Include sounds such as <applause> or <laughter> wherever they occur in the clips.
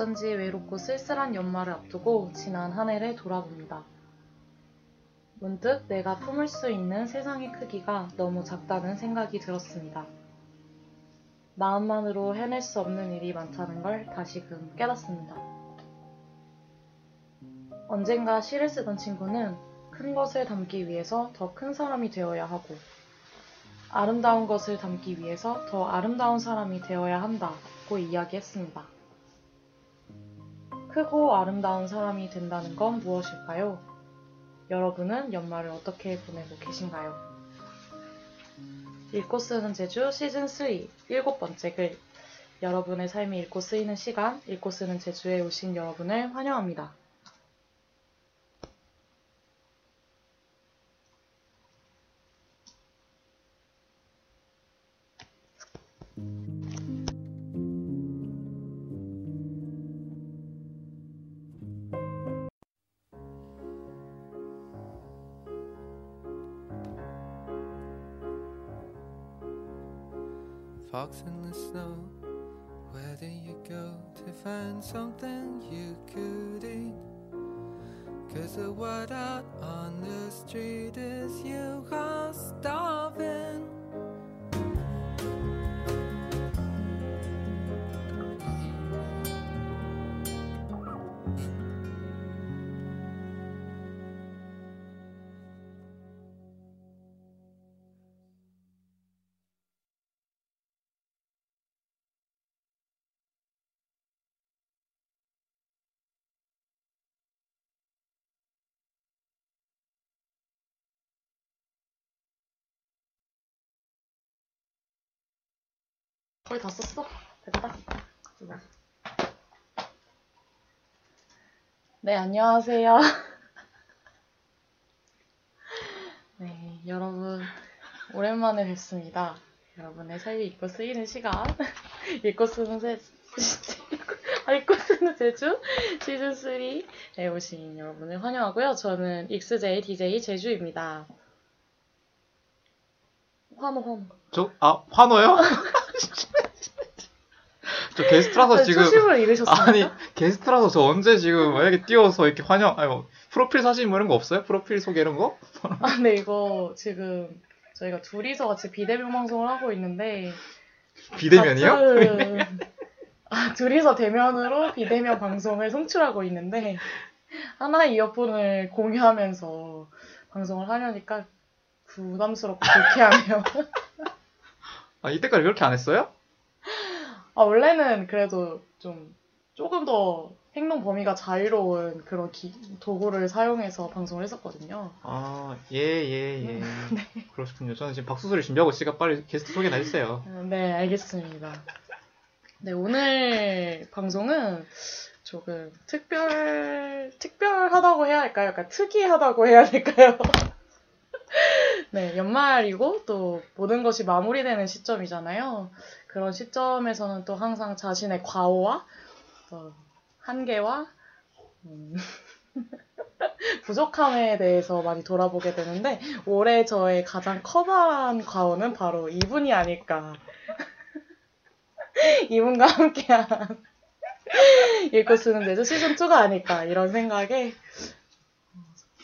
어쩐지 외롭고 쓸쓸한 연말을 앞두고 지난 한 해를 돌아봅니다. 문득 내가 품을 수 있는 세상의 크기가 너무 작다는 생각이 들었습니다. 마음만으로 해낼 수 없는 일이 많다는 걸 다시금 깨닫습니다. 언젠가 시를 쓰던 친구는 큰 것을 담기 위해서 더 큰 사람이 되어야 하고 아름다운 것을 담기 위해서 더 아름다운 사람이 되어야 한다고 이야기했습니다. 크고 아름다운 사람이 된다는 건 무엇일까요? 여러분은 연말을 어떻게 보내고 계신가요? 읽고 쓰는 제주 시즌3 일곱 번째 글 여러분의 삶이 읽고 쓰이는 시간 읽고 쓰는 제주에 오신 여러분을 환영합니다. Something you could eat? Cause the word out on the street is 거의 다 썼어? 됐다. 네, 안녕하세요. <laughs> 네, 여러분, 오랜만에 뵙습니다. 여러분의 삶이 읽고 쓰이는 시간, <laughs> 읽고 쓰는 세, <laughs> 아, 읽고 쓰는 제주 시즌3에 오신 여러분을 환영하고요. 저는 익스제이 DJ 제주입니다. 환호, 환호. 저, 아, 환호요? 저 게스트라서 지금. 초심을 잃으셨어요. 아니, 게스트라서 저 언제 지금 만약에 띄워서 이렇게 환영, 아니, 뭐, 프로필 사진 뭐 이런 거 없어요? 프로필 소개 이런 거? 아, 네, 이거 지금 저희가 둘이서 같이 비대면 방송을 하고 있는데. 비대면이요? 같은- <laughs> 아, 둘이서 대면으로 비대면 방송을 송출하고 있는데, 하나의 이어폰을 공유하면서 방송을 하려니까 부담스럽고 불쾌하네요. 아, 이때까지 그렇게 안 했어요? 아, 원래는 그래도 좀 조금 더 행동 범위가 자유로운 그런 기- 도구를 사용해서 방송을 했었거든요. 아, 예, 예, 예. <laughs> 네. 그러시군요. 저는 지금 박수소리 준비하고 있으니까 빨리 게스트 소개나 해주세요. 네, 알겠습니다. 네, 오늘 방송은 조금 특별, 특별하다고 해야 할까요? 약간 특이하다고 해야 될까요? <laughs> 네, 연말이고 또 모든 것이 마무리되는 시점이잖아요. 그런 시점에서는 또 항상 자신의 과오와 또 한계와 음, <laughs> 부족함에 대해서 많이 돌아보게 되는데 올해 저의 가장 커다란 과오는 바로 이분이 아닐까. <laughs> 이분과 함께한 <laughs> 읽고 쓰는 데서 시즌2가 아닐까 이런 생각에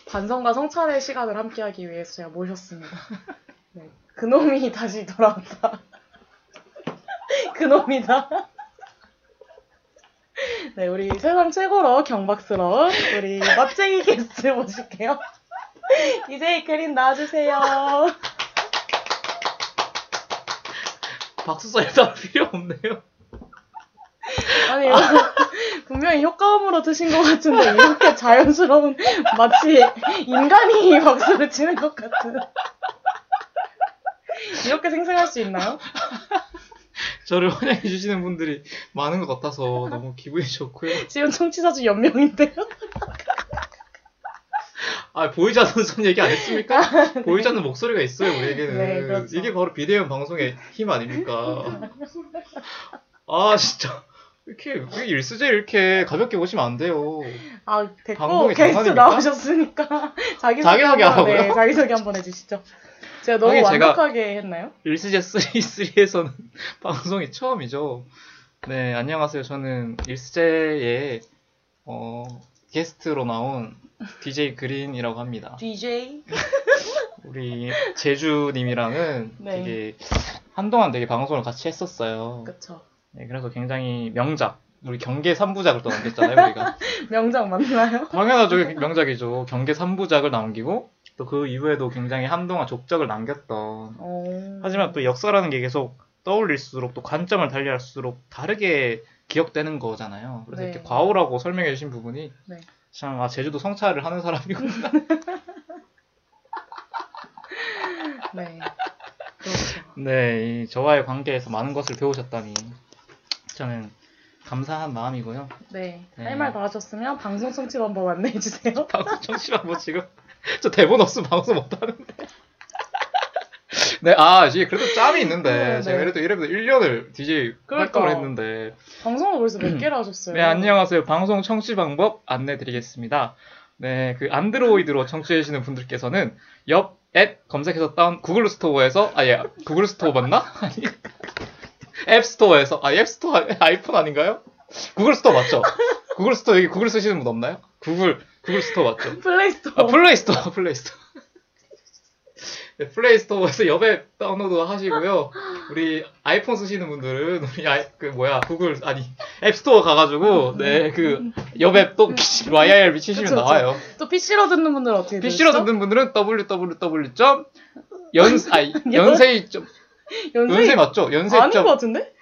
반성과 성찰의 시간을 함께하기 위해서 제가 모셨습니다. 네, 그놈이 다시 돌아왔다. <laughs> 그놈이다. 네, 우리 세상 최고로 경박스러운 우리 멋쟁이 게스트 모실게요. <laughs> 이제 그린 나와주세요. 박수 소리 따로 필요 없네요. 아니, 이거 <laughs> 분명히 효과음으로 드신 것 같은데, 이렇게 자연스러운, 마치 인간이 박수를 치는 것 같은. 이렇게 생생할 수 있나요? 저를 <laughs> 환영해 주시는 분들이 많은 것 같아서 너무 기분이 좋고요. <laughs> 지금 청취자 중 연명인데요? 아, 보이지 않는 선 얘기 안 했습니까? 보이지 않는 목소리가 있어요, 우리에게는. 네, 그렇죠. 이게 바로 비대면 방송의 힘 아닙니까? 아, 진짜. 이렇게, 왜 일수제 이렇게 가볍게 보시면 안 돼요. 아, 됐고, 게스트? 나오셨으니까, <laughs> 자기소개 자기 소개 한번? 네, 자기 소개 한번 해주시죠. 제가 너무 완벽하게 했나요? 일수제 3, 3에서는 방송이 처음이죠. 네, 안녕하세요. 저는 일스제의 어, 게스트로 나온 DJ 그린이라고 합니다. DJ? <laughs> 우리 제주님이랑은 네. 되게 한동안 되게 방송을 같이 했었어요. 그쵸. 네, 그래서 굉장히 명작, 우리 경계 3부작을 또 남겼잖아요, 우리가. <laughs> 명작 맞나요? 당연하죠, 명작이죠. 경계 3부작을 남기고 또 그 이후에도 굉장히 한동안 족적을 남겼던. 어... 하지만 또 역사라는 게 계속 떠올릴수록 또 관점을 달리할수록 다르게 기억되는 거잖아요. 그래서 네. 이렇게 과오라고 설명해 주신 부분이 네. 참 아, 제주도 성찰을 하는 사람이구나. <laughs> 네. 그렇죠. 네, 이 저와의 관계에서 많은 것을 배우셨다니 저는 감사한 마음이고요. 네. 네. 할 말 다 하셨으면 방송 성취 방법 안내해 주세요. <laughs> 방송 청취만 뭐 지금 <laughs> 저 대본 없으면 방송 못 하는데. <laughs> 네, 아, 이게 그래도 짬이 있는데 네, 제가 네. 그래도 이래도 1년을 DJ 그러니까. 활동을 했는데 방송을 벌써 몇 개를 하셨어요? 네, 안녕하세요. 방송 청취 방법 안내 드리겠습니다. 네, 그 안드로이드로 청취하시는 분들께서는 옆 앱 검색해서 다운 구글 스토어에서 아 예, 구글 스토어 맞나? <laughs> 아니. 앱 스토어에서 아, 앱 스토어 아이폰 아닌가요? 구글 스토어 맞죠? 구글 스토어 여기 구글 쓰시는 분 없나요? 구글 구글 스토어 맞죠? <laughs> 플레이스토어. 아, 플레이 스토어, 플레이 스토어. <laughs> 네, 플레이 스토어에서 여앱 다운로드 하시고요. 우리 아이폰 쓰시는 분들은 우리 아이 그 뭐야 구글 아니 앱 스토어 가가지고 네그 여앱 또 <laughs> YIRB 치시면 그쵸, 그쵸. 나와요. 또 PC로 듣는 분들은 어떻게 PC로 되시죠? 듣는 분들은 www. 연 아니 연세이 점 연세 연세 맞죠? 연세 아닌 것점 같은데?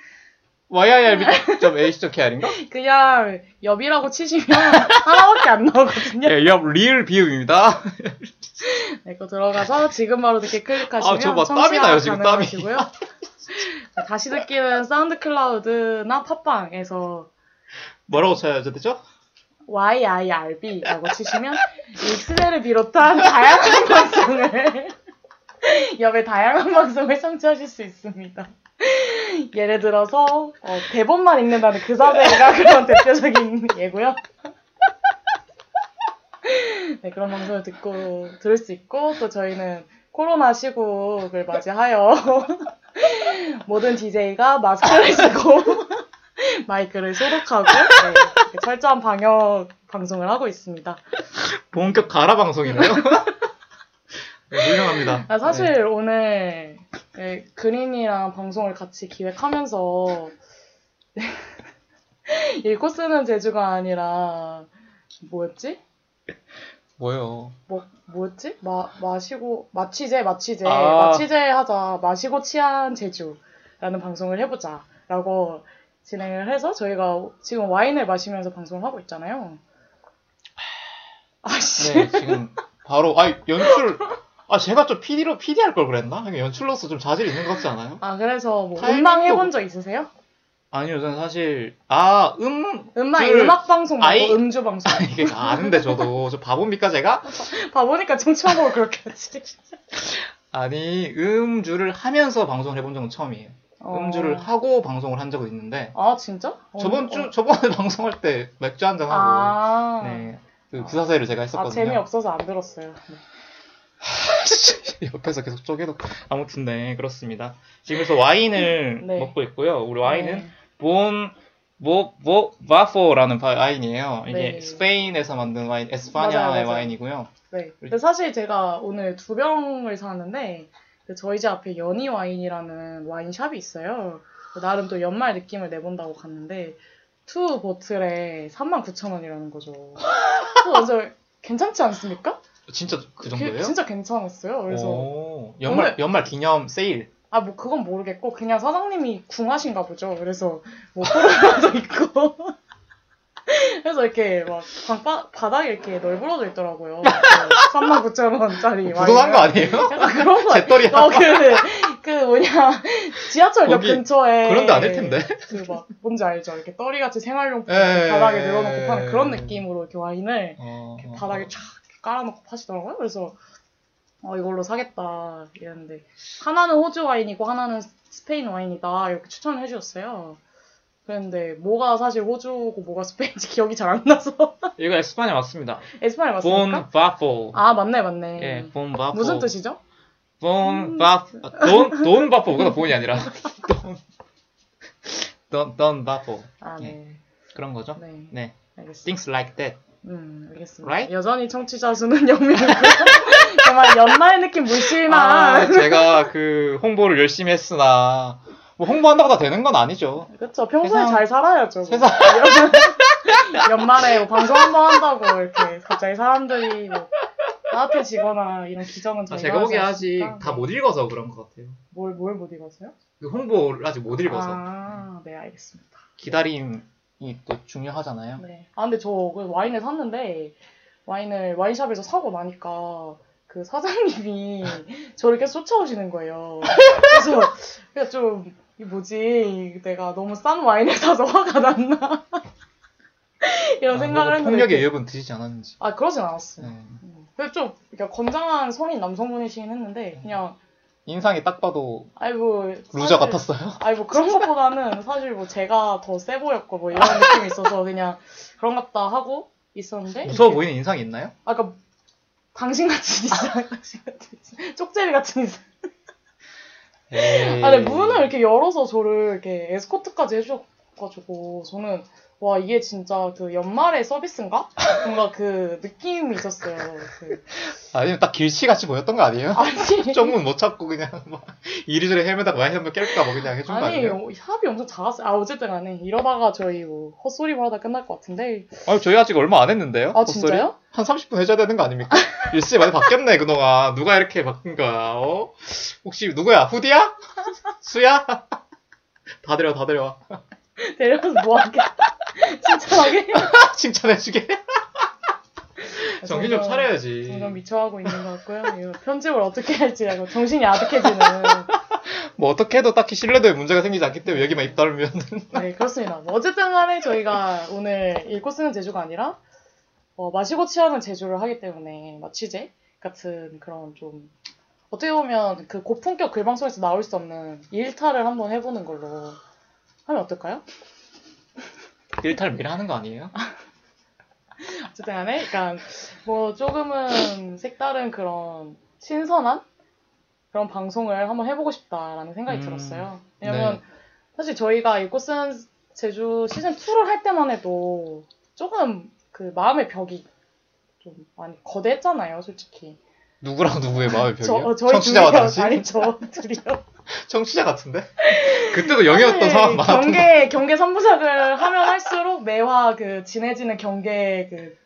YIRB.ac.kr인가? <laughs> 그냥 엽이라고 치시면 하나밖에 안 나오거든요. 예, 옆 리을 비읍입니다. <laughs> 네, 그거 들어가서 지금 바로 듣기 클릭하시면 아, 저막 땀이 청취가 나요, 지금 땀이. 네, 다시 듣기는 사운드 클라우드나 팟빵에서 뭐라고 쳐야 되죠? YIRB라고 치시면 익스레를 비롯한 다양한 <laughs> 방송을 엽의 다양한 방송을 청취하실 수 있습니다. <laughs> 예를 들어서 어, 대본만 읽는다는 그 사대가 그런 대표적인 <laughs> 예고요. <laughs> 네, 그런 방송을 듣고 들을 수 있고 또 저희는 코로나 시국을 맞이하여 모든 DJ가 마스크를 쓰고 마이크를 소독하고 네, 철저한 방역 방송을 하고 있습니다. 본격 가라 방송이네요. 네, 훌륭합니다. 아, 사실 오늘 네, 그린이랑 방송을 같이 기획하면서 <laughs> 읽고 쓰는 제주가 아니라 뭐였지? 네. 뭐요? 뭐 뭐였지? 마 마시고 마취제 마취제 아. 마취제 하자 마시고 취한 제주라는 방송을 해보자라고 진행을 해서 저희가 지금 와인을 마시면서 방송을 하고 있잖아요. 아씨. 네, 지금 바로 아 연출 아 제가 좀 PD로 PD 할 걸 그랬나? 연출로서 좀 자질 있는 것 같지 않아요? 아 그래서 뭐 타이밍도- 음방 해본 적 있으세요? 아니요, 저는 사실 아 음 음악 줄- 음악 방송 말고 아이- 음주 방송. 이게 아는데 저도 저 바보입니까 제가? <laughs> 봐보니까 정치하고 그렇게 하지. 아니 음주를 하면서 방송을 해본 적은 처음이에요. 어. 음주를 하고 방송을 한 적은 있는데 아 진짜? 어, 저번 어. 주 저번에 <laughs> 방송할 때 맥주 한 잔 하고 아, 네. 그 구사세를 제가 아 했었거든요. 재미없어서 안 들었어요. <laughs> 네. 옆에서 계속 쪼개도 아무튼 네 그렇습니다. 지금 그래서 와인을 네. 먹고 있고요. 우리 와인은 네. 본, 뭐, 뭐, 바포라는 바- 와인이에요. 이게 네. 스페인에서 만든 와인, 맞아요, 에스파냐의 맞아요. 와인이고요. 네. 근데 사실 제가 오늘 두 병을 사는데 그 저희 집 앞에 연희 와인이라는 와인샵이 있어요. 나름 또 연말 느낌을 내본다고 갔는데 two bottle에 39,000원이라는 거죠. <laughs> 그래서 완전 괜찮지 않습니까? 진짜 그 그- 정도예요? 진짜 괜찮았어요. 그래서 오, 연말, 오늘- 연말 기념 세일. 아 뭐 그건 모르겠고 그냥 사장님이 궁하신가 보죠. 그래서 뭐 코로나도 <laughs> 있고 그래서 이렇게 막 방바, 바닥에 이렇게 널브러져 있더라고요. 39,000원짜리 부동한 거 아니에요? 약간 그런 거 재떨이 어, 그, 그 뭐냐, 지하철역 근처에. 그런 데 아닐 텐데. 그 막, 뭔지 알죠? 이렇게 떠리같이 생활용품 예, 바닥에 예, 늘어놓고 예, 파는 예. 그런 느낌으로 이렇게 와인을 어, 이렇게 바닥에 쫙 깔아놓고 파시더라고요. 그래서, 어, 이걸로 사겠다. 이랬는데, 하나는 호주 와인이고 하나는 스페인 와인이다. 이렇게 추천을 해주셨어요. 그런데 뭐가 사실 호주고 뭐가 스페인인지 <laughs> 기억이 잘 안 나서. 이거 에스파냐 맞습니다. 에스파냐 맞습니까? 본 바포. 아, 맞네, 맞네. 예, 본 바포. 무슨 뜻이죠? 본 바포. 돈, 돈 바포. 그건 본이 아니라. <laughs> 돈. baffle. 아, 예. 네. 그런 거죠. 네. 네. 알겠습니다. Things like that. 음, 알겠습니다. Right? 여전히 청취자 수는 <laughs> 0명이고요. 정말 연말 느낌 물씬한. 아, 제가 그 홍보를 열심히 했으나 뭐 홍보한다고 다 되는 건 아니죠. 그쵸. 평소에 세상- 잘 살아야죠. 뭐. 세상- <laughs> 연말에 뭐 방송 한 번 한다고 이렇게 갑자기 사람들이 뭐 따뜻해지거나 이런 기적은 아, 저희가 제가 보기에 아직. 다 못 읽어서 그런 것 같아요. 뭘, 뭘 못 읽었어요? 그 홍보를 아직 못 읽어서 아, 네, 알겠습니다. 기다림이 또 중요하잖아요. 네. 아, 근데 저그 와인을 샀는데, 와인을 와인샵에서 사고 나니까, 그 사장님이 <laughs> 저를 계속 쫓아오시는 거예요. 그래서, 그냥 좀, 이 뭐지, 내가 너무 싼 와인을 사서 화가 났나. <laughs> 이런 아, 생각을 뭐 했는데. 폭력의 위협은 드시지 않았는지. 아, 그러진 않았어요. 네. 음. 그래서 좀, 그러니까 건장한 성인 남성분이시긴 했는데, 그냥, 인상이 딱 봐도 아이고. loser 사실- 같았어요. <laughs> 아니 뭐 그런 것보다는 사실 뭐 제가 더 세 보였고 뭐 이런 느낌이 있어서 그냥 그런 같다 하고 있었는데 무서워 이렇게- 보이는 인상이 있나요? 아까 당신 같은 이상 <laughs> 당신 같은 쪽제비 같은 에이. 아 근데 문을 이렇게 열어서 저를 이렇게 에스코트까지 해주셔가지고 저는 와 이게 진짜 그 연말의 서비스인가 뭔가 그 느낌이 있었어요 그 아니면 딱 길치같이 보였던 거 아니에요? <laughs> 아니 쪽문 못 찾고 그냥 막 이리저리 헤매다가 와인 한번 깰까 뭐 그냥 해준 거 아니 아니에요? 어, 합이 엄청 작았어요 아 어쨌든 간에 이러다가 저희 뭐 헛소리만 하다 끝날 것 같은데 아니 저희 아직 얼마 안 했는데요? 아 헛소리? 진짜요? 한 30분 해줘야 되는 거 아닙니까? <laughs> 일시 많이 바뀌었네 그동안 누가 이렇게 바뀐 거야 어? 혹시 누구야? 후디야? 수야? <laughs> 다 데려와 다 데려와 데려가서 뭐 하게 칭찬하게 <laughs> 칭찬해주게 정신 좀 차려야지 점점 미쳐하고 있는 것 같고요. 이거 편집을 어떻게 할지 알고 정신이 아득해지는. <laughs> 뭐 어떻게 해도 딱히 신뢰도에 문제가 생기지 않기 때문에 여기만 입 다물면 <laughs> 네, 그렇습니다. 뭐 어쨌든 간에 저희가 오늘 읽고 쓰는 제주가 아니라 어, 마시고 취하는 제주를 하기 때문에 마취제 같은 그런 좀 어떻게 보면 그 고품격 글방송에서 나올 수 없는 일탈을 한번 해보는 걸로 하면 어떨까요? 일탈 매일 하는 거 아니에요? <laughs> 어쨌든 간에 그러니까 뭐 조금은 색다른 그런 신선한 그런 방송을 한번 해보고 싶다라는 생각이 음, 들었어요. 왜냐면 네. 사실 저희가 읽고 쓰는 제주 시즌 2를 할 때만 해도 조금 그 마음의 벽이 좀 많이 거대했잖아요, 솔직히. 누구랑 누구의 마음의 벽이요? 저, 어, 저희 청취자와 둘이요. 당신? 아니, 저 둘이요. <laughs> 청취자 같은데? 그때도 사실 상황 많았던 거 경계, 경계 3부작을 하면 할수록 매화 그 진해지는 경계 그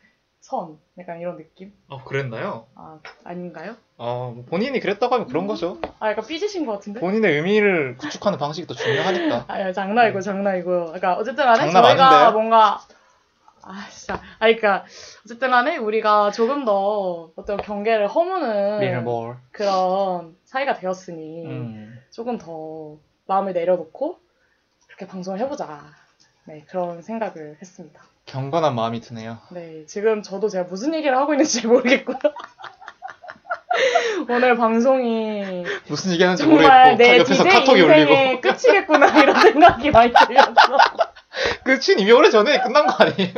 선. 약간 이런 느낌? 아 그랬나요? 아, 아닌가요? 어, 뭐 본인이 그랬다고 하면 그런 거죠. 아, 약간 삐지신 것 같은데? 본인의 의미를 구축하는 방식이 더 중요하니까. <laughs> 아, 장난이고, 장난이고요. 그러니까, 어쨌든 장난 저희가 아닌데요? 뭔가, 아, 진짜. 아, 그러니까, 어쨌든 간에 우리가 조금 더 어떤 경계를 허무는. 그런 사이가 되었으니, 음. 조금 더 마음을 내려놓고, 그렇게 방송을 해보자. 네, 그런 생각을 했습니다. 경건한 마음이 드네요. 네, 지금 저도 제가 무슨 얘기를 하고 있는지 <laughs> 모르겠고요. <laughs> 오늘 방송이 무슨 얘기하는지 정말 모르겠고 내 옆에서 카톡이 울리고 인생의 <laughs> 끝이겠구나 이런 생각이 많이 들려서 끝은 이미 오래 전에 끝난 거 아니에요?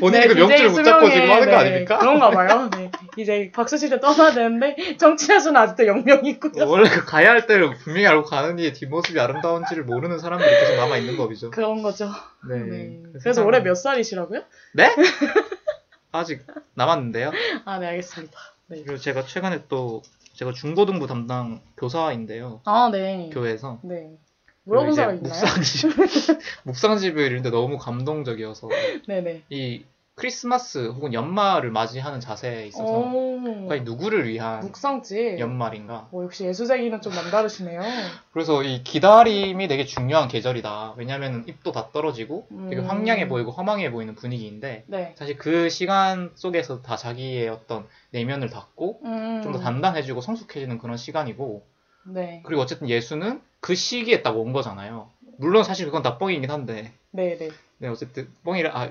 본인이 그 DJ 명줄을 붙잡고 수명의, 지금 하는 거 네, 아닙니까? 그런가 봐요. 네. 이제 박수시대 떠나야 되는데 정치자 수는 아직도 0명이고요. 원래 그 가야 할 때를 분명히 알고 가는 이의 뒷모습이 아름다운지를 모르는 사람들이 계속 남아 있는 법이죠. 그런 거죠. 네. 네. 그 그래서 올해 몇 살이시라고요? 네? <laughs> 아직 남았는데요. 아, 네, 알겠습니다. 네. 그리고 제가 최근에 또 제가 중고등부 담당 교사인데요. 아, 네. 교회에서 네. 물어본 사람 있나요? 묵상집 <laughs> 묵상집을 읽는데 너무 감동적이어서 네네. 이 크리스마스 혹은 연말을 맞이하는 자세에 있어서 오. 과연 누구를 위한 묵상지. 연말인가? 오, 역시 예수쟁이는 좀 남다르시네요. <laughs> 그래서 이 기다림이 되게 중요한 계절이다. 왜냐하면 입도 다 떨어지고 되게 음. 황량해 보이고 허망해 보이는 분위기인데 네. 사실 그 시간 속에서 다 자기의 어떤 내면을 닫고 음. 좀더 단단해지고 성숙해지는 그런 시간이고 네. 그리고 어쨌든 예수는 그 시기에 딱 온 거잖아요. 물론 사실 그건 다 뻥이긴 한데 네네. 네 어쨌든 뻥이라 아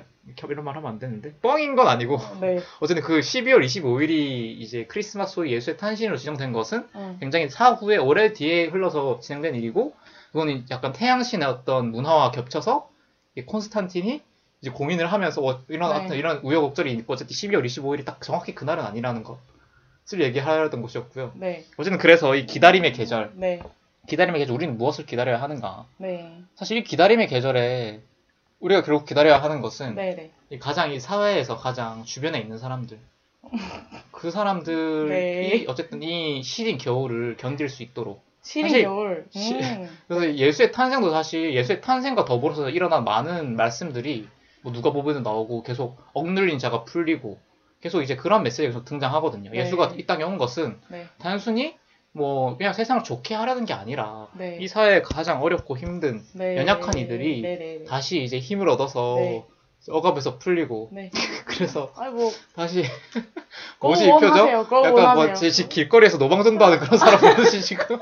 이런 말 하면 안 되는데 뻥인 건 아니고 네. <laughs> 어쨌든 그 12월 25일이 이제 크리스마스 후에 예수의 탄신으로 지정된 것은 음. 굉장히 사후에 오래 뒤에 흘러서 진행된 일이고 그거는 약간 태양신의 어떤 문화와 겹쳐서 이 콘스탄틴이 이제 공인을 하면서 어, 이런 네. 어떤 이런 우여곡절이 있고 어쨌든 12월 25일이 딱 정확히 그날은 아니라는 것을 얘기하려던 것이었고요. 네. 어쨌든 그래서 이 기다림의 계절 네. 기다림의 계절 우리는 무엇을 기다려야 하는가? 네. 사실 이 기다림의 계절에 우리가 결국 기다려야 하는 것은 네네. 이 가장 이 사회에서 가장 주변에 있는 사람들 <laughs> 그 사람들이 네. 어쨌든 이 시린 겨울을 견딜 수 있도록 시린 사실 겨울. 시- 음. <laughs> 그래서 예수의 탄생도 사실 예수의 탄생과 더불어서 일어난 많은 말씀들이 뭐 누가 보면도 나오고 계속 억눌린 자가 풀리고 계속 이제 그런 메시지가 계속 등장하거든요. 네. 예수가 이 땅에 온 것은 네. 단순히 뭐 그냥 세상을 좋게 하려는 게 아니라 네. 이 사회에 가장 어렵고 힘든 네. 연약한 이들이 네네. 다시 이제 힘을 얻어서 네. 억압에서 풀리고 네. <laughs> 그래서 아이고. 다시 그거 뭐지 이 표정? 원하세요. 그거 약간. 뭐제 집 길거리에서 노방전도 하는 그런 사람 <laughs> 보듯이 지금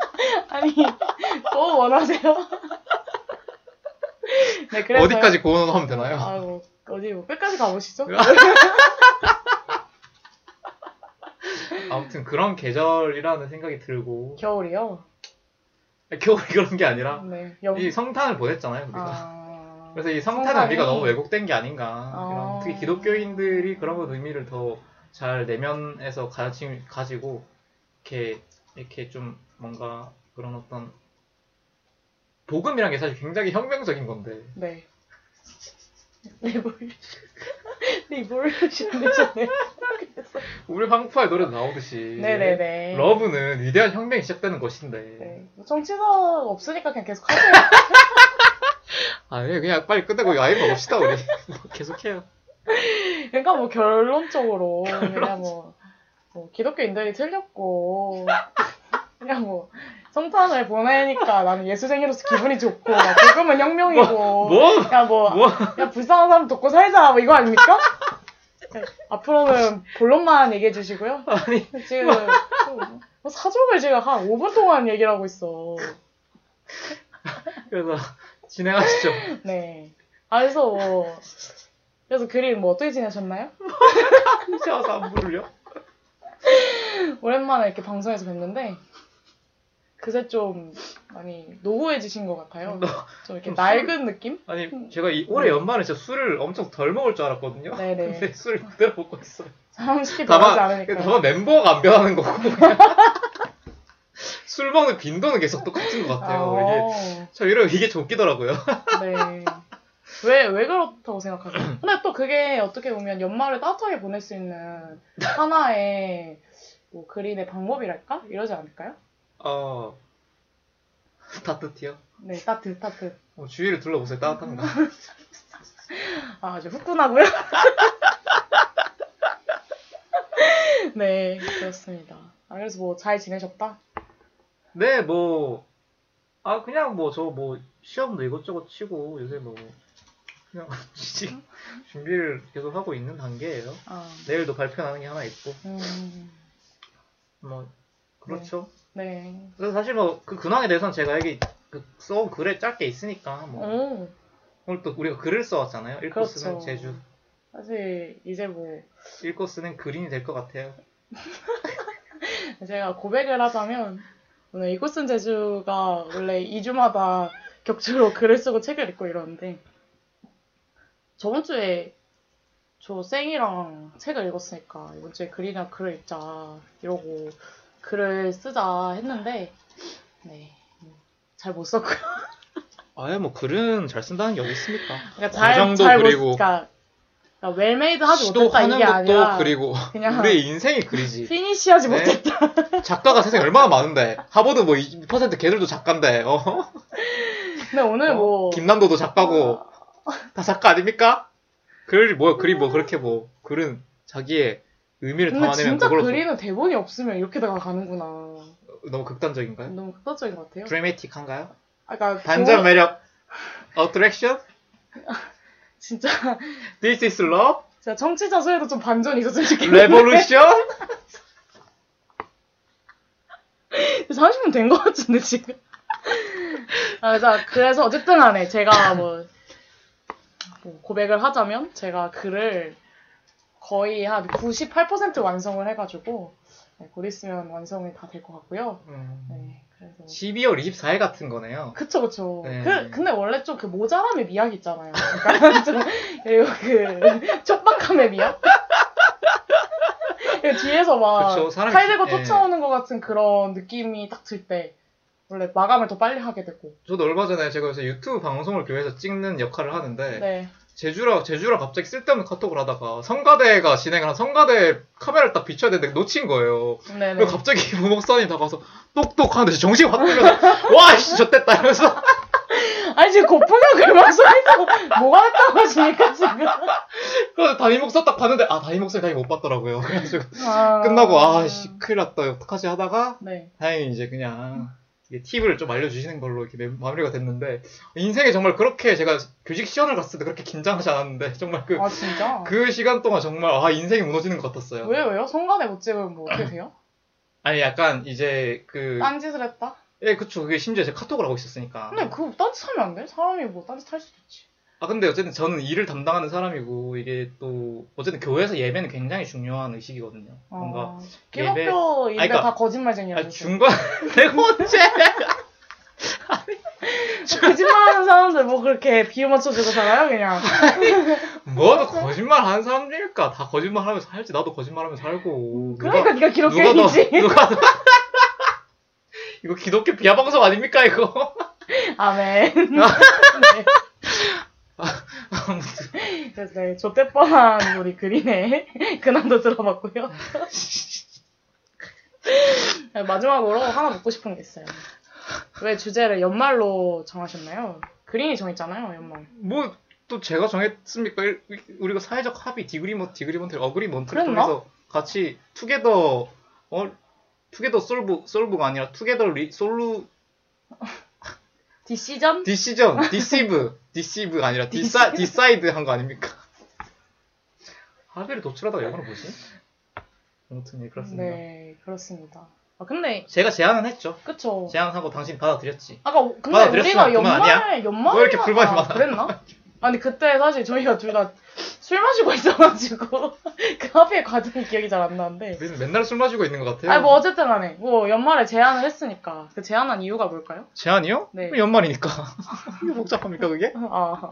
아니, 또 원하세요? <laughs> 네, 그래서 어디까지 고언하면 되나요? 아이고, 어디 뭐 끝까지 가보시죠. 아무튼 그런 계절이라는 생각이 들고 겨울이요. 겨울이 그런 게 아니라 네. 여... 이 성탄을 보냈잖아요 우리가 아... 그래서 이 성탄은 성탄이- 우리가 너무 왜곡된 게 아닌가 아. 특히 기독교인들이 그런 것 의미를 더 잘 내면에서 가지, 가지고 이렇게 이렇게 좀 뭔가 그런 어떤 복음이란 게 사실 굉장히 혁명적인 건데 네. <laughs> 리 volution. revolution 되셨네. 우리 황파의 노래도 나오듯이 네네네. love는 위대한 혁명이 시작되는 것인데 네. 뭐 청취자 없으니까 그냥 계속 하세요. <laughs> 아 예, 그냥 빨리 끝내고 와인 먹읍시다 우리 뭐 <laughs> 계속해요 그러니까 뭐 결론적으로 그냥 뭐, 뭐 기독교인들이 틀렸고 그냥 뭐 성탄을 보내니까 나는 예수쟁이로서 기분이 좋고 막 복음은 혁명이고 뭐? 그냥 뭐 뭐? 그냥 불쌍한 사람 돕고 살자 뭐 이거 아닙니까? 네, 앞으로는 본론만 얘기해 주시고요. 아니 지금 뭐 사족을 지금 한 5분 동안 얘기를 하고 있어. 그래서 진행하시죠 네. 아, 그래서 뭐 그래서 그림 뭐 어떻게 지내셨나요? <laughs> 이제 와서 안 부르려? 오랜만에 이렇게 방송에서 뵀는데 그새 좀 많이 노후해지신 것 같아요. 좀 이렇게 좀 낡은 느낌? 아니 제가 이 올해 연말에 진짜 술을 엄청 덜 먹을 줄 알았거든요. 네네. 근데 술을 그대로 먹고 있어요. 사람 쉽게 변하지 않으니까. 다만 멤버가 안 변하는 거고 <laughs> 술 먹는 빈도는 계속 똑같은 것 같아요. 이게 저 이러 이게 좋기더라고요. <laughs> 네. 왜, 왜 그렇다고 생각하세요? <clears throat> 근데 또 그게 어떻게 보면 연말을 따뜻하게 보낼 수 있는 하나의 뭐 그린의 방법이랄까? 이러지 않을까요? 어 따뜻해요. 네, 따뜻, 따뜻. 어, 주위를 둘러보세요. 따뜻한가? 아, 아주 후끈하고요. <laughs> 네, 그렇습니다. 아, 그래서 뭐 잘 지내셨다? 네, 뭐, 아, 그냥 뭐, 저 뭐, 시험도 이것저것 치고, 요새 뭐, 그냥, <laughs> 취직 준비를 계속 하고 있는 단계예요. 아, 내일도 발표 나는 게 하나 있고, 음, 뭐, 그렇죠. 네. 그래서 사실 뭐, 그 근황에 대해서는 제가 여기, 그, 써온 글에 짧게 있으니까, 뭐, 오, 오늘 또 우리가 글을 써왔잖아요. 읽고 그렇죠. 쓰는 제주. 사실 이제 뭐 읽고 쓰는 글인이 될 것 같아요. <laughs> 제가 고백을 하자면 오늘 이곳은 제주가 원래 2주마다 격주로 글을 쓰고 책을 읽고 이러는데 저번 주에 저 쌩이랑 책을 읽었으니까 이번 주에 글이나 글을 읽자 이러고 글을 쓰자 했는데 네. 잘 못 썼고요. <laughs> 아예 뭐, 글은 잘 쓴다는 게 어디 있습니까? 그러니까 그 잘, 정도 잘 못, 그리고 그러니까, 그러니까 웰메이드 하지 못했다 이게 것도 아니라 그리고, 그냥 우리의 인생이 글이지. 피니시하지 네. 못했다. <laughs> 작가가 세상에 얼마나 많은데 하버드 뭐 20% 걔들도 작가인데 어? 근데 오늘 어? 뭐 김난도도 작가고 다 작가 아닙니까? 글이 뭐 글이 뭐 그렇게 뭐 글은 자기의 의미를 담아내면 진짜 그걸로 그리는 대본이 없으면 이렇게 다가 가는구나. 너무 극단적인가요? 너무 극단적인 것 같아요. 드라마틱한가요? 아까 반전 매력 attraction? <laughs> 진짜 This is love? 제가 청취자 수에도 좀 반전이 있었으면 좋겠는데 revolution? 30분 된 것 같은데 지금. 아, 자, 그래서 어쨌든 간에 제가 뭐, 뭐 고백을 하자면 제가 글을 거의 한 98% 완성을 해가지고 네, 곧 있으면 완성이 다 될 것 같고요. 음, 네, 그래서 12월 24일 같은 거네요. 그쵸, 그쵸. 네. 그, 근데 원래 좀 그 모자람의 미학 있잖아요. 그러니까 좀, <laughs> 그리고 그, 촉박함의 미학? 그 뒤에서 막, 그쵸, 사람이 칼 들고 기- 예. 쫓아오는 것 같은 그런 느낌이 딱 들 때, 원래 마감을 더 빨리 하게 되고. 저도 얼마 전에 제가 요새 유튜브 방송을 교회에서 찍는 역할을 하는데 네. 제주라 제주라 갑자기 쓸데없는 카톡을 하다가 성가대가 진행을 한 성가대 카메라를 딱 비춰야 되는데 놓친 거예요. 네네. 그리고 갑자기 <laughs> 부목사님 다가서 똑똑 하는데 정신 확 들면서 <laughs> 와씨 졌댔다 이러면서 <laughs> 아니 지금 고품격 음악소리에서 뭐가 됐다고 하십니까 지금? 그래서 담임 목사 딱 봤는데 아 담임 목사 다행히 못 봤더라고요. 그래가지고 아... 끝나고 아씨 큰일 났다 어떡하지 하다가 네. 다행히 이제 그냥 이게 팁을 좀 알려주시는 걸로 이렇게 매- 마무리가 됐는데 인생에 정말 그렇게 제가 교직 시연을 갔을 때 그렇게 긴장하지 않았는데 정말 그, 아? 그 시간 동안 정말 아 인생이 무너지는 것 같았어요. 왜요 왜요? 성간에 못 찍으면 뭐 어떻게 돼요? <clears throat> 아니 약간 이제 그 딴짓을 했다? 예, 그쵸. 그게 심지어 제가 카톡을 하고 있었으니까. 근데 그거 딴짓 하면 안 돼? 사람이 뭐 딴짓 할 수도 있지. 아, 근데 어쨌든 저는 일을 담당하는 사람이고, 이게 또, 어쨌든 교회에서 예배는 굉장히 중요한 의식이거든요. 뭔가, 아, 예배- 기독교인데 아니, 그러니까- 다 거짓말쟁이야. 아, 중간, 언제! 거짓말하는 사람들 뭐 그렇게 비유 맞춰주고 살아요 그냥. 뭐도 거짓말 하는 사람들일까? 다 거짓말 하면서 살지. 나도 거짓말 하면서 살고. 그러니까 네가 누가 더, 기독교인이지. 누가 더. 이거 기독교 비하 방송 아닙니까, 이거? 아멘. <laughs> 네. 그래서 네, 좆대 뻔한 우리 그린의 <laughs> 근황도 들어봤고요. <laughs> 네, 마지막으로 하나 묻고 싶은 게 있어요. 왜 주제를 연말로 정하셨나요? 그린이 정했잖아요, 연말. 뭐, 또 제가 정했습니까? 일- 우리가 사회적 합의, degreement, degreement, agreement를 그랬나? 통해서 같이 together, 어, together solve, solve가 아니라 together re, solu, decision? decision, deceive, deceive가 아니라 deci, decide 한 거 아닙니까? 합의를 도출하다가 영어로 뭐지? 아무튼, 예, 그렇습니다. 네, 그렇습니다. 아, 근데, 제가 제안은 했죠. 그쵸. 제안하고 당신 받아들였지. 아까, 오- 근데 받아들였으면 우리가 그만 연말, 연말. 왜 이렇게 불만이 많아? 그랬나? 아니, 그때 사실 저희가 둘 다 술 마시고 있어가지고, <laughs> 그 합의의 과정이 기억이 잘 안 나는데. 맨날 술 마시고 있는 것 같아요. 아니, 뭐, 어쨌든 간에, 뭐, 연말에 제안을 했으니까. 그 제안한 이유가 뭘까요? 제안이요? 네. 연말이니까. <laughs> 이게 복잡합니까, 그게? <laughs> 아.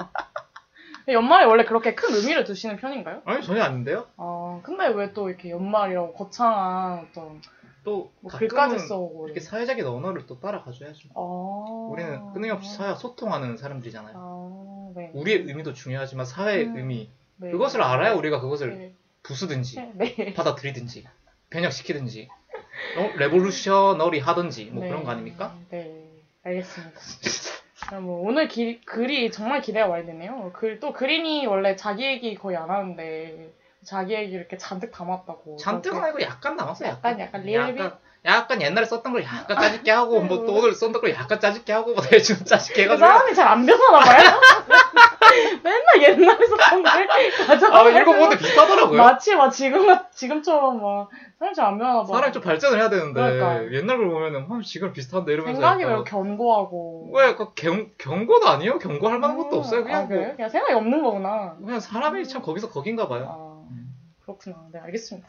연말에 원래 그렇게 큰 의미를 두시는 편인가요? 아니, 전혀 아닌데요? 아, 근데 왜 또 이렇게 연말이라고 거창한 어떤, 또, 뭐 글까지 써오고. 이렇게 사회적인 언어를 또 따라가줘야죠. 아. 우리는 끊임없이 사회와 소통하는 사람들이잖아요. 아, 네. 우리의 의미도 중요하지만 사회의 음. 의미 네. 그것을 알아야 우리가 그것을 네. 부수든지 <laughs> 네. 받아들이든지 변혁시키든지 어? revolutionary 하든지 뭐 네. 그런 거 아닙니까? 네, 알겠습니다. <laughs> 그럼 뭐 오늘 기- 글이 정말 기대가 많이 되네요. 글, 또 그린이 원래 자기 얘기 거의 안 하는데 자기 얘기 이렇게 잔뜩 담았다고. 잔뜩은 아니고 약간 담았어요. 약간, 약간 리얼비? 약간, 약간 옛날에 썼던 걸 약간 짜집기 하고 <laughs> 뭐 또 오늘 썼던 걸 약간 짜집기 하고 뭐 대충 짜집기 그 해가지고 사람이 잘 안 변하나 봐요. <laughs> 맨날 옛날에 썼던 걸 가져가. 아 읽어보는데 비슷하더라고요. 마치 막 지금 지금처럼 막 사람이 잘 안 변하나 봐. 사람이 좀 발전을 해야 되는데 그러니까. 옛날 걸 보면은 어, 지금 비슷한데 이러면서 생각이 약간 왜 견고하고. 왜, 그 경, 경고도 아니에요? 경고할 만한 것도 없어요. 그냥 아, 그래요? 뭐, 그냥 생각이 없는 거구나. 그냥 사람이 참 거기서 거긴가 봐요. 아, 음. 그렇구나. 네, 알겠습니다.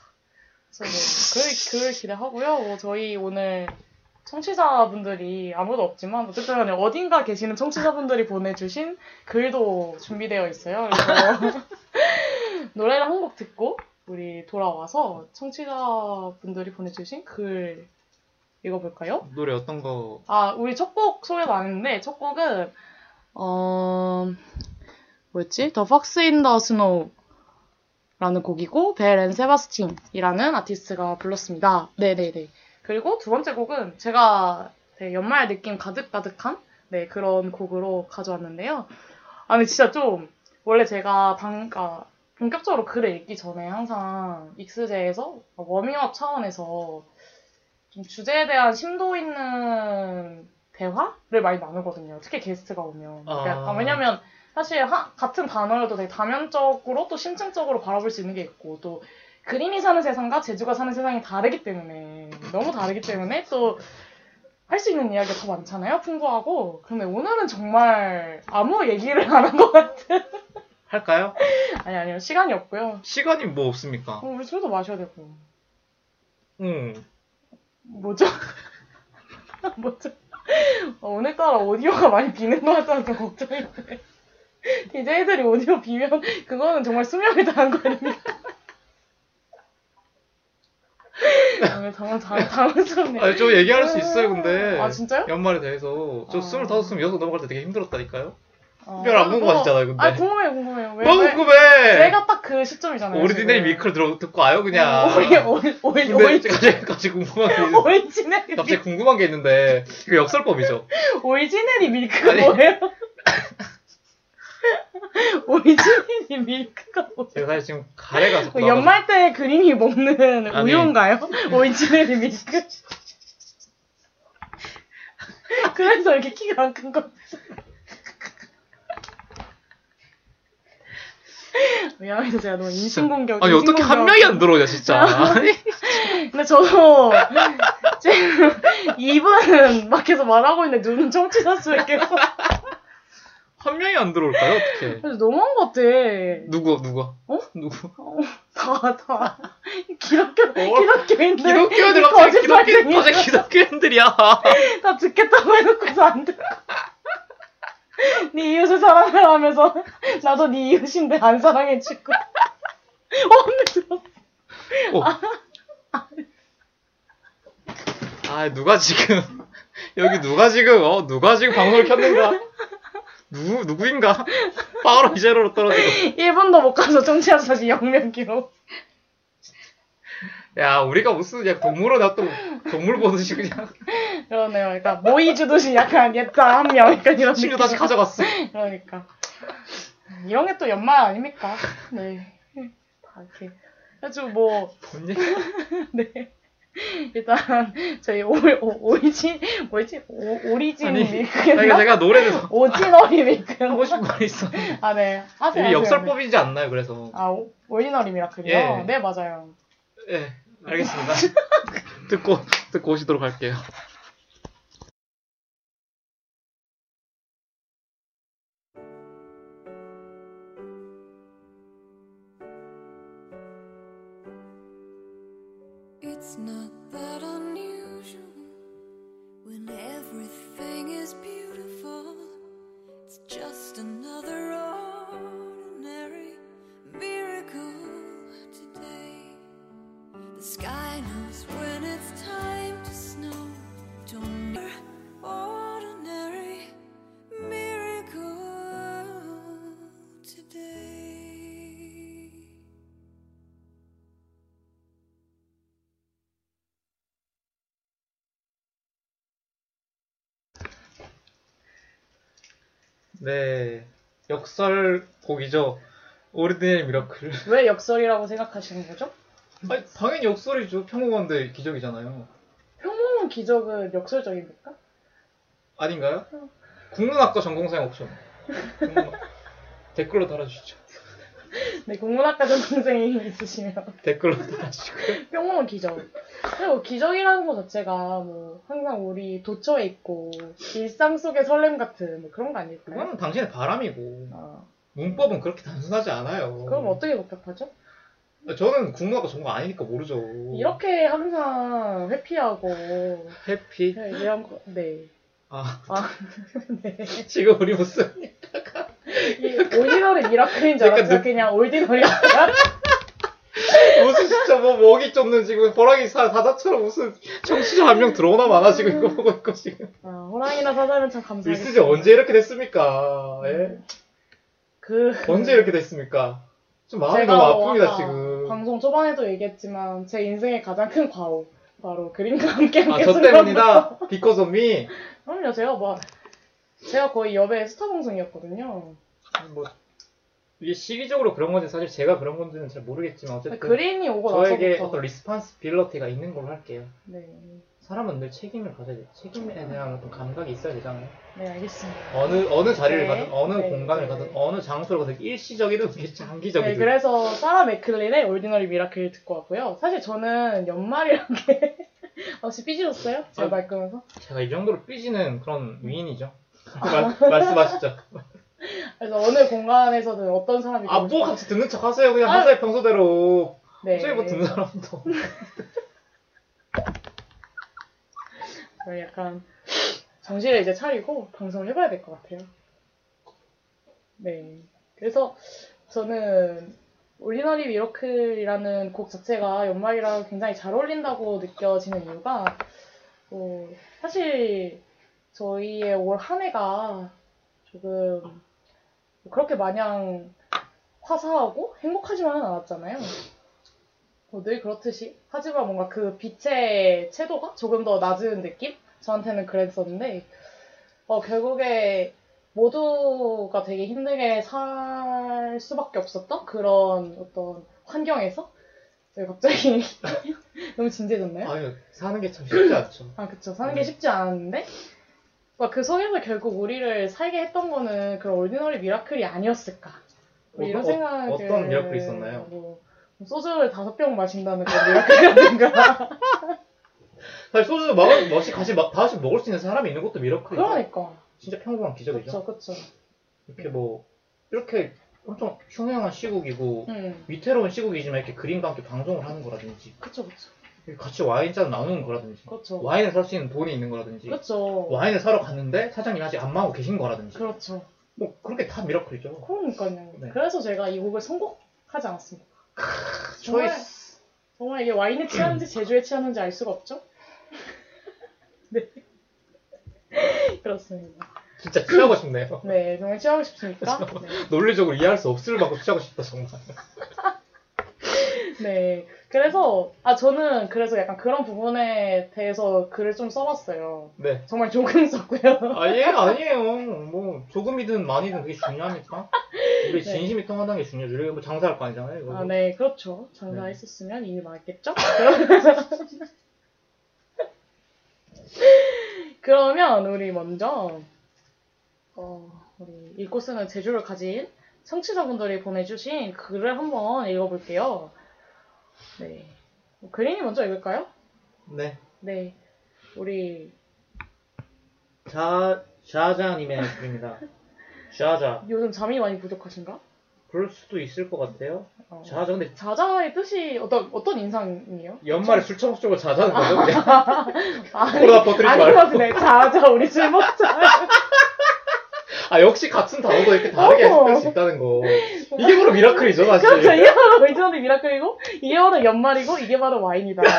그래서 뭐, 글, 글 기대하고요. 뭐, 저희 오늘 청취자분들이 아무도 없지만, 어쨌든 간에 어딘가 계시는 청취자분들이 보내주신 글도 준비되어 있어요. 그래서 <laughs> 노래를 한 곡 듣고, 우리 돌아와서 청취자분들이 보내주신 글 읽어볼까요? 노래 어떤 거 아, 우리 첫 곡 소개도 안 했는데, 첫 곡은, 어, 뭐였지? The Fox in the Snow. 라는 곡이고, Belle and Sebastian이라는 아티스트가 불렀습니다. 네네네. 그리고 두 번째 곡은 제가 되게 연말 느낌 가득가득한 네, 그런 곡으로 가져왔는데요. 아, 근데 진짜 좀, 원래 제가 방, 아, 본격적으로 글을 읽기 전에 항상 익스제에서 워밍업 차원에서 좀 주제에 대한 심도 있는 대화를 많이 나누거든요. 특히 게스트가 오면. 아. 약간 왜냐면 사실 하- 같은 단어여도 되게 다면적으로 또 심층적으로 바라볼 수 있는 게 있고 또 그린이 사는 세상과 제주가 사는 세상이 다르기 때문에 너무 다르기 때문에 또 할 수 있는 이야기가 더 많잖아요. 풍부하고. 근데 오늘은 정말 아무 얘기를 안 한 것 같은. 할까요? <laughs> 아니 아니요 시간이 없고요. 시간이 뭐 없습니까? 어, 우리 술도 마셔야 되고. 응. 뭐죠? <laughs> 뭐죠? 어, 오늘따라 오디오가 많이 비는 것 같아서 좀 걱정인데. DJ들이 <laughs> 오디오 비면 그거는 정말 수명을 다한 거 아닙니까? 아, 당황, 당, 당황스럽네요. 아니, 저 얘기할 수 있어요, 근데. 아, 진짜요? 연말에 대해서. 저 아. 25, 26 넘어갈 때 되게 힘들었다니까요? 어, 특별 안 궁금 하시잖아요, 근데. 아, 궁금해요, 궁금해요. 왜, 너무 왜- 궁금해! 제가 딱 그 시점이잖아요. Ordinary 지금. miracle을 들어, 듣고 와요, 그냥. 근데 오리, 갑자기, 갑자기 궁금한 게 있는데. Ordinary, 갑자기 궁금한 게 있는데. 이거 역설법이죠. 오리지널이 밀크가 아니. 뭐예요? <laughs> <laughs> 오리지널이 밀크가 뭐예요? 제가 사실 지금 가래가 자꾸. 연말 때 그림이 먹는 아니. 우유인가요? <laughs> 오리지널이 밀크? <laughs> 그래서 이렇게 키가 안 큰 거. 미안해서 제가 너무 인신공격. 아니, 어떻게 한. 명이 안 들어오냐, 진짜. 아니, 근데 저도 지금 입은 막 계속 말하고 있는데 눈은 청취자 수에 계속. 한 명이 안 들어올까요, 어떻게? 그래서 너무한 것 같아. 누구, 누구? 어? 누구? 어, 다, 다. 기독교, 어? 기독교인들. 기독교인들 갑자기 기독교. 갑자기 기독교인들이야. 다 듣겠다고 해놓고서 안 듣고. 네 이웃을 사랑하라 하면서 나도 네 이웃인데 안 사랑해주고. 어, 근데 들었어. 어. 아, 누가 지금, 여기 누가 지금, 어, 누가 지금 방송을 켰는가? 누구, 누구인가? <laughs> 바로 이제로로 떨어지고. 1분도 못 가서 정치자 사실 영명 기록. 야, 우리가 무슨, 그냥 동물원에 또, 동물 보듯이 그냥, 그러네요. 그러니까 모이 주듯이 약간 옛다 한 명. 약간 이런 친구. 다시 가져갔어. 그러니까. 이런 게 또 연말 아닙니까? 네. 다 이렇게. 아주 뭐, 뭔 얘기? <laughs> 네. <laughs> 일단, 저희 오, 오, 오리진, 뭐였지? 오, 오리진 아니, 밀크였나? 제가, 노래를 <laughs> 오지너리 밀크. <laughs> 하고 싶은 거 있어. 아, 네. 하세요. 이게. 역설법이지 않나요, 그래서. 아, 오- 오리너리 미라클이요? 예. 네, 맞아요. 예, 알겠습니다. 듣고, 듣고 오시도록 할게요. 역설법이죠. Ordinary miracle. <laughs> 왜 역설이라고 생각하시는 거죠? 아니, 당연히 역설이죠. 평범한데 기적이잖아요. 평범한 기적은 역설적입니까? 아닌가요? 국문학과 전공생 없으신. 국문학. <laughs> 댓글로 달아주시죠. 네, 국문학과 전공생이 있으시면. <laughs> 댓글로 달아주시고. 평범한 기적. 그리고 기적이라는 것 자체가 뭐 항상 우리 도처에 있고 일상 속의 설렘 같은 뭐 그런 거 아닐까요? 그거는 당신의 바람이고 아, 문법은 그렇게 단순하지 않아요. 그럼 어떻게 복잡하죠? 저는 국문학과 전공 아니니까 모르죠. 이렇게 항상 회피하고 해피. 네, 이런 거, 네. 아 아, <laughs> 네. 지금 우리 무슨 이 오디너리 미라클인 줄 약간 알았죠? 느- 그냥 올디너리. <laughs> 무슨 진짜 뭐 먹이 쫓는 지금 호랑이 사 사자처럼 무슨 청취자 한 명 들어오나 마나 지금 이거 보고 있고 지금. 아, 호랑이나 사자면 참 감사하겠습니다. 밀스지 언제 이렇게 됐습니까? 예? 그 언제 이렇게 됐습니까? 좀 마음이 제가 너무 뭐 아픕니다 지금. 방송 초반에도 얘기했지만 제 인생의 가장 큰 과오 바로 그림과 함께 아 함께 저 순간부터. 때문이다. because of me. 그럼요 제가 뭐 제가 거의 여배 스타 방송이었거든요 뭐 이게 시기적으로 그런 건지 사실 제가 그런 건지는 잘 모르겠지만 어쨌든 그림이 오고 저에게 나서부터 어떤 리스판스 빌러티가 있는 걸로 할게요. 네, 사람은 늘 책임을 가져야 돼. 책임에 대한 어떤 감각이 있어야 되잖아요. 네 알겠습니다 어느 어느 자리를 네. 가든 어느 네. 공간을 네. 가든 어느 장소를 가든 일시적이든 네, 장기적이든 그래서 사라 맥클린의 Ordinary Miracle 듣고 왔고요 사실 저는 연말이란 게 <laughs> 혹시 삐지셨어요? 제가 아, 말 끄면서 제가 이 정도로 삐지는 그런 위인이죠. <laughs> 말, 말씀하시죠. 그래서 어느 공간에서든 어떤 사람이 아, 뭐 같이 듣는 척 하세요. 그냥 아. 하세요, 평소대로. 네. 갑자기 뭐 듣는 사람도. <laughs> 약간 정신을 이제 차리고 방송을 해봐야 될 것 같아요. 네. 그래서 저는 올리너리 미러클이라는 곡 자체가 연말이랑 굉장히 잘 어울린다고 느껴지는 이유가 어, 사실 저희의 올 한 해가 조금 그렇게 마냥 화사하고 행복하지만은 않았잖아요. 어, 늘 그렇듯이 하지만 뭔가 그 빛의 채도가 조금 더 낮은 느낌? 저한테는 그랬었는데 어, 결국에 모두가 되게 힘들게 살 수밖에 없었던 그런 어떤 환경에서 왜 갑자기 <laughs> 너무 진지해졌나요? 아유, 사는 게 참 쉽지 않죠. 아, 그쵸. 사는 게 쉽지 않았는데, 뭔가 그 속에서 결국 우리를 살게 했던 거는 그런 ordinary miracle이 아니었을까. 뭐 이런 어, 생각을. 어떤 miracle이 있었나요? 뭐, 소주를 다섯 병 마신다는 그런 miracle이라든가. 사실 소주 먹을, 멋이 같이 막 다시 먹을 수 있는 사람이 있는 것도 miracle이죠. 그러니까. 진짜 평범한 기적이죠. 그쵸, 그쵸. 이렇게 뭐, 이렇게 엄청 흉흉한 시국이고, 음, 위태로운 시국이지만 이렇게 그림과 함께 방송을 하는 거라든지, 그쵸, 그쵸. 같이 와인잔 나누는 거라든지, 그쵸. 와인을 살 수 있는 돈이 있는 거라든지, 그쵸. 와인을 사러 갔는데 사장님이 아직 안 마고 계신 거라든지, 그렇죠. 뭐 그렇게 다 미러클이죠. 그러니까요. 네. 그래서 제가 이 곡을 선곡하지 않았습니다. 정말, 초이스. 정말 이게 와인에 취하는지 제주에 취하는지 알 수가 없죠? <laughs> 네. 그렇습니다. 진짜 취하고 싶네요. 네, 정말 취하고 싶습니까? <laughs> 네. 논리적으로 이해할 수 없을 만큼 취하고 싶다, 정말. <laughs> 네. 그래서, 아, 저는 그래서 약간 그런 부분에 대해서 글을 좀 써봤어요. 네. 정말 조금 썼고요. 아 예 아니에요. 뭐 조금이든 많이든 그게 중요합니까? 우리 네. 진심이 통한다는 게 중요하죠. 우리가 뭐 장사할 거 아니잖아요. 이거. 아, 네, 그렇죠. 장사했었으면 이미 망했겠죠? <laughs> 그러면 우리 먼저, 어, 우리 읽고 쓰는 재주를 가진 청취자분들이 보내주신 글을 한번 읽어볼게요. 네. 그린이 먼저 읽을까요? 네. 네. 우리 자 샤자님의 글입니다. <laughs> 샤자. 요즘 잠이 많이 부족하신가? 그럴 수도 있을 것 같아요. 어. 자자 근데 자자의 뜻이 어떤 어떤 인상이에요? 연말에 술 처먹자고 자자는 <laughs> 거죠? 그냥 아니, 코로나 퍼뜨리지 아니, 말고. 그래. 자자 우리 술 먹자. <laughs> 아 역시 같은 단어도 이렇게 다르게. 해석할 수 있다는 거. <laughs> 이게 바로 미라클이죠 사실. 그렇죠. 이게 바로 의전의 미라클이고 이게 바로 연말이고 이게 바로 와인이다. <laughs>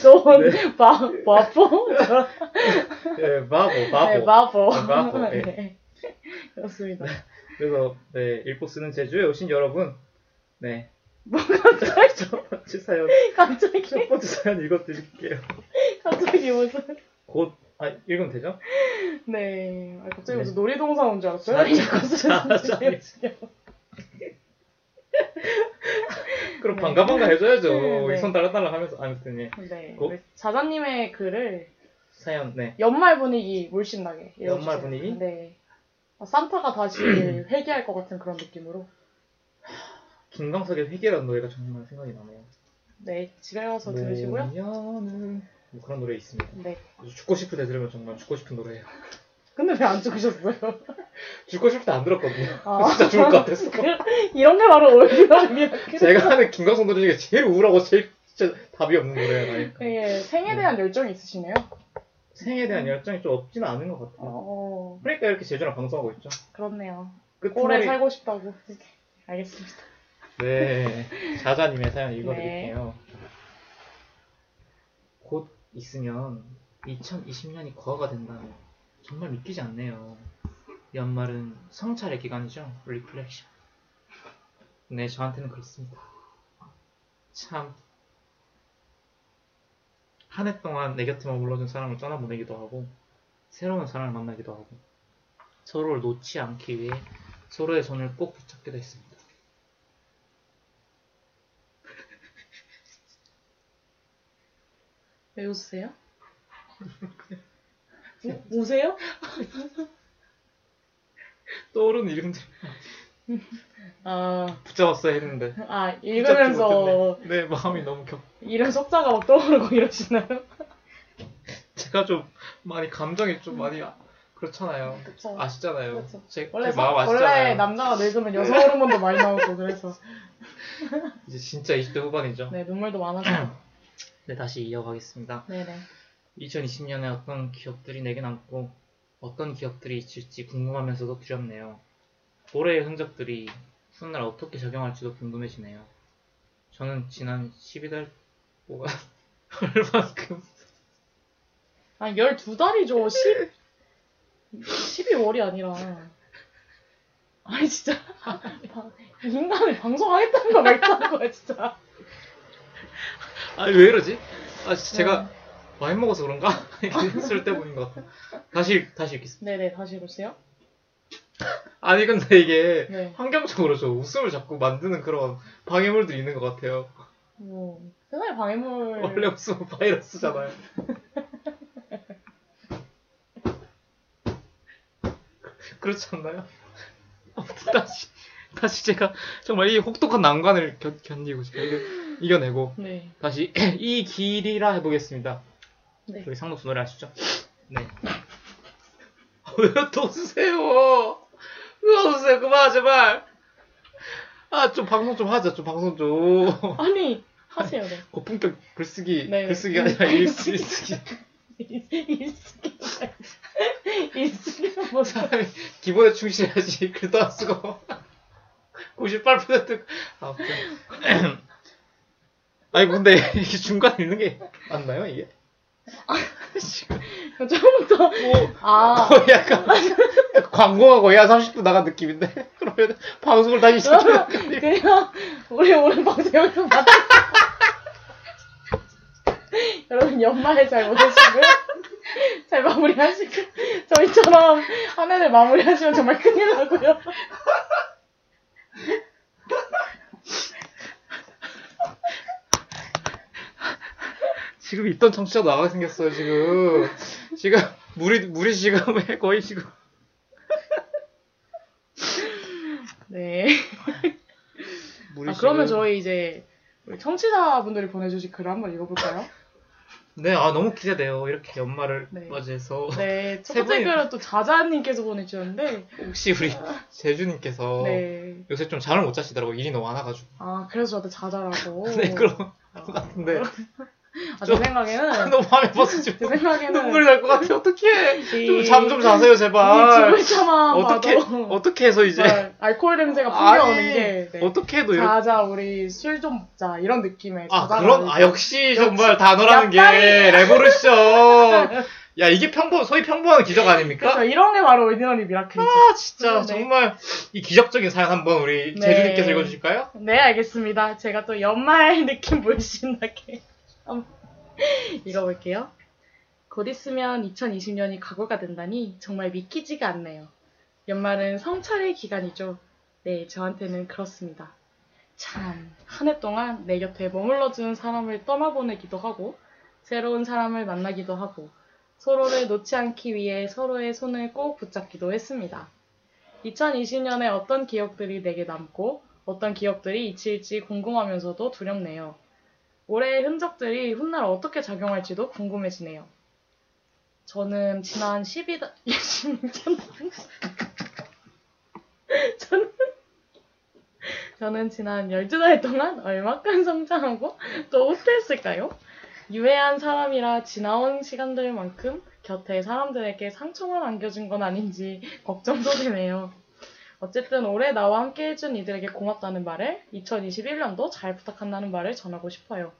좋은 네. 바, 바보? 예, 바보 바보. 네, 바보. <laughs> 네, 바보, 예. 네. 그렇습니다. 그래서 네 읽고 쓰는 제주에 오신 여러분, 네. 뭐 갑자기, 첫 번째 사연 갑자기, 첫 번째 사연 읽어드릴게요. 갑자기 무슨, 곧 아 읽으면 되죠? <laughs> 네. 아, 갑자기 네. 무슨 놀이동산 온 줄 알았어요? <laughs> <laughs> 그럼 네. 반가 반가 해줘야죠. 네, 네. 손 달라달라 하면서 아무튼 예. 네. 고? 자자님의 글을 사연 네. 연말 분위기 물씬 나게 읽어주세요. 연말 분위기? 네. 아, 산타가 다시 <clears throat> 회귀할 것 같은 그런 느낌으로. 김광석의 회계라는 노래가 정말 생각이 나네요. 네, 집에 가서 들으시고요. 뭐 그런 노래 있습니다. 네. 아주 죽고 싶을 때 들으면 정말 죽고 싶은 노래예요. <laughs> 근데 왜 안 죽으셨어요? <laughs> 죽고 싶을 때 안 들었거든요. 아. <laughs> 진짜 죽을 것 같았어. 이런 게 바로 올리브입니다. 제가 하는 김광석 노래 중에 제일 우울하고 제일 진짜 답이 없는 아닐까. 네, 생에 대한 열정이 있으시네요. 생에 대한 열정이 좀 없지는 않은 것 같아요. 어, 그러니까 이렇게 제주랑 방송하고 있죠. 그렇네요. 끝머리 오래 살고 싶다고. 알겠습니다. 네, 자자님의 사연 읽어드릴게요. 곧 있으면 2020년이 과거가 된다면 정말 믿기지 않네요. 연말은 성찰의 기간이죠. Reflection. 네, 저한테는 그렇습니다. 참. 한 해 동안 내 곁에만 물러준 사람을 떠나보내기도 하고, 새로운 사람을 만나기도 하고, 서로를 놓지 않기 위해 서로의 손을 꼭 붙잡기도 했습니다. 왜 웃으세요? 우, 우세요? 떠오르는 이름들 아, 붙잡았어야 했는데 아 읽으면서 못했네. 네 마음이 너무 격 이름 석자가 막 떠오르고 이러시나요? 제가 좀 많이 감정이 좀 많이 아- 그렇잖아요 그쵸. 아시잖아요 그렇죠. 제, 원래, 제 마음 사- 아시잖아요 원래 남자가 늙으면 여성 호르몬도 많이 나오고 그래서 <laughs> 이제 진짜 20대 후반이죠 네 눈물도 많아서 네 다시 이어가겠습니다 네네 2020년에 어떤 기억들이 내게 남고 어떤 기억들이 있을지 궁금하면서도 두렵네요 올해의 흔적들이 훗날 어떻게 작용할지도 궁금해지네요. 저는 지난 12달 동안 얼만큼 아 12달이죠. 10 12월이 아니라 아니 진짜 <laughs> 바- 인간을 방송하겠다는 거 말다는 거야 진짜. 아니 왜 이러지? 아 제가 네. 많이 먹어서 그런가? <laughs> 쓸 <laughs> 때 보인 것 같아. 다시 다시 읽겠습니다. 네네 다시 해보세요. 아니 근데 이게 네. 환경적으로 저 웃음을 자꾸 만드는 그런 방해물들이 있는 것 같아요. 뭐 세상에 방해물 원래 웃음은 바이러스잖아요. <laughs> 그렇지 않나요? 아무튼 다시 다시 제가 정말 이 혹독한 난관을 견, 견디고 제가 이겨, 이겨내고 네. 다시 <clears throat> 이 길이라 해보겠습니다. 네. 저기 상록수 노래 아시죠? 네. <laughs> 왜또 웃으세요? 왜 웃으세요? 그만 제발. 아 좀 방송 좀 하자. 좀 방송 좀. <laughs> 아니 하세요. 네. 고품격 글쓰기 네. 글쓰기가 아니라 <laughs> 일쓰, 일쓰기. 일쓰기 일쓰기는 뭐죠? 기본에 충실해야지. 글도 안 쓰고. 98% 아무튼. <clears throat> 아니 근데 <laughs> 이게 중간에 있는 게 맞나요 이게? 지금 <laughs> 처음부터 뭐 아 거의 약간 광고가 거의 한 30분 나간 느낌인데 <laughs> 그러면 방송을 다시 시작해야 돼. 그냥 우리 오늘 방송 여기서 마치 여러분 연말 잘 보내시고요. 잘 마무리하시고 저희처럼 한 해를 마무리하시면 정말 큰일 나고요. 지금 있던 청취자도 나가게 생겼어요 지금 지금 물이 물이 지금 거의 지금 네. 물이 아, 그러면 지금- 저희 이제 우리 청취자분들이 보내주신 글을 한번 읽어볼까요? 네, 아 너무 기대돼요 이렇게 연말을 네. 맞이해서 네. <laughs> 첫세 번째 글은 또 자자님께서 보내주셨는데, 혹시 우리 제주님께서 네. 요새 좀 잠을 못 자시더라고 일이 너무 많아가지고 아, 그래서 저한테 자자라고. <laughs> 네 그런 것 아, 같은데 아, 제 좀- 생각에는, <laughs> 너무 밤에 제 지금 생각에는. 눈물이 날 것 같아 어떡해 이- 좀잠좀 자세요 이 제발 죽을차만 어떻게 봐도 어떻게 해서 이제 정말 알코올 냄새가 풍겨오는 게 네. 어떻게 해도 자자 우리 술 좀 먹자 이런 느낌의 아 그런 아 아닐까. 역시 정말 단어라는 게 <laughs> 레보루션 야 이게 평범 소위 평범한 기적 아닙니까? 그렇죠. 이런 게 바로 오디너리 미라클이죠. 아 진짜 네. 정말 이 기적적인 사연 한번 우리 네. 제주님께서 읽어주실까요? 네, 알겠습니다. 제가 또 연말 느낌 물씬 나게 한번 <laughs> 읽어볼게요. 곧 있으면 2020년이 각오가 된다니 정말 믿기지가 않네요. 연말은 성찰의 기간이죠. 네, 저한테는 그렇습니다. 참, 한 해 동안 내 곁에 머물러주는 사람을 떠나보내기도 하고, 새로운 사람을 만나기도 하고, 서로를 놓지 않기 위해 서로의 손을 꼭 붙잡기도 했습니다. 2020년에 어떤 기억들이 내게 남고, 어떤 기억들이 잊힐지 궁금하면서도 두렵네요. 올해의 흔적들이 훗날 어떻게 작용할지도 궁금해지네요. 저는 지난 12달, 16년, <laughs> 저는, 저는 지난 12달 동안 얼마큼 성장하고 또 어땠을까요? 유해한 사람이라 지나온 시간들만큼 곁에 사람들에게 상처만 안겨준 건 아닌지 걱정도 되네요. 어쨌든 올해 나와 함께 해준 이들에게 고맙다는 말을 2021년도 잘 부탁한다는 말을 전하고 싶어요.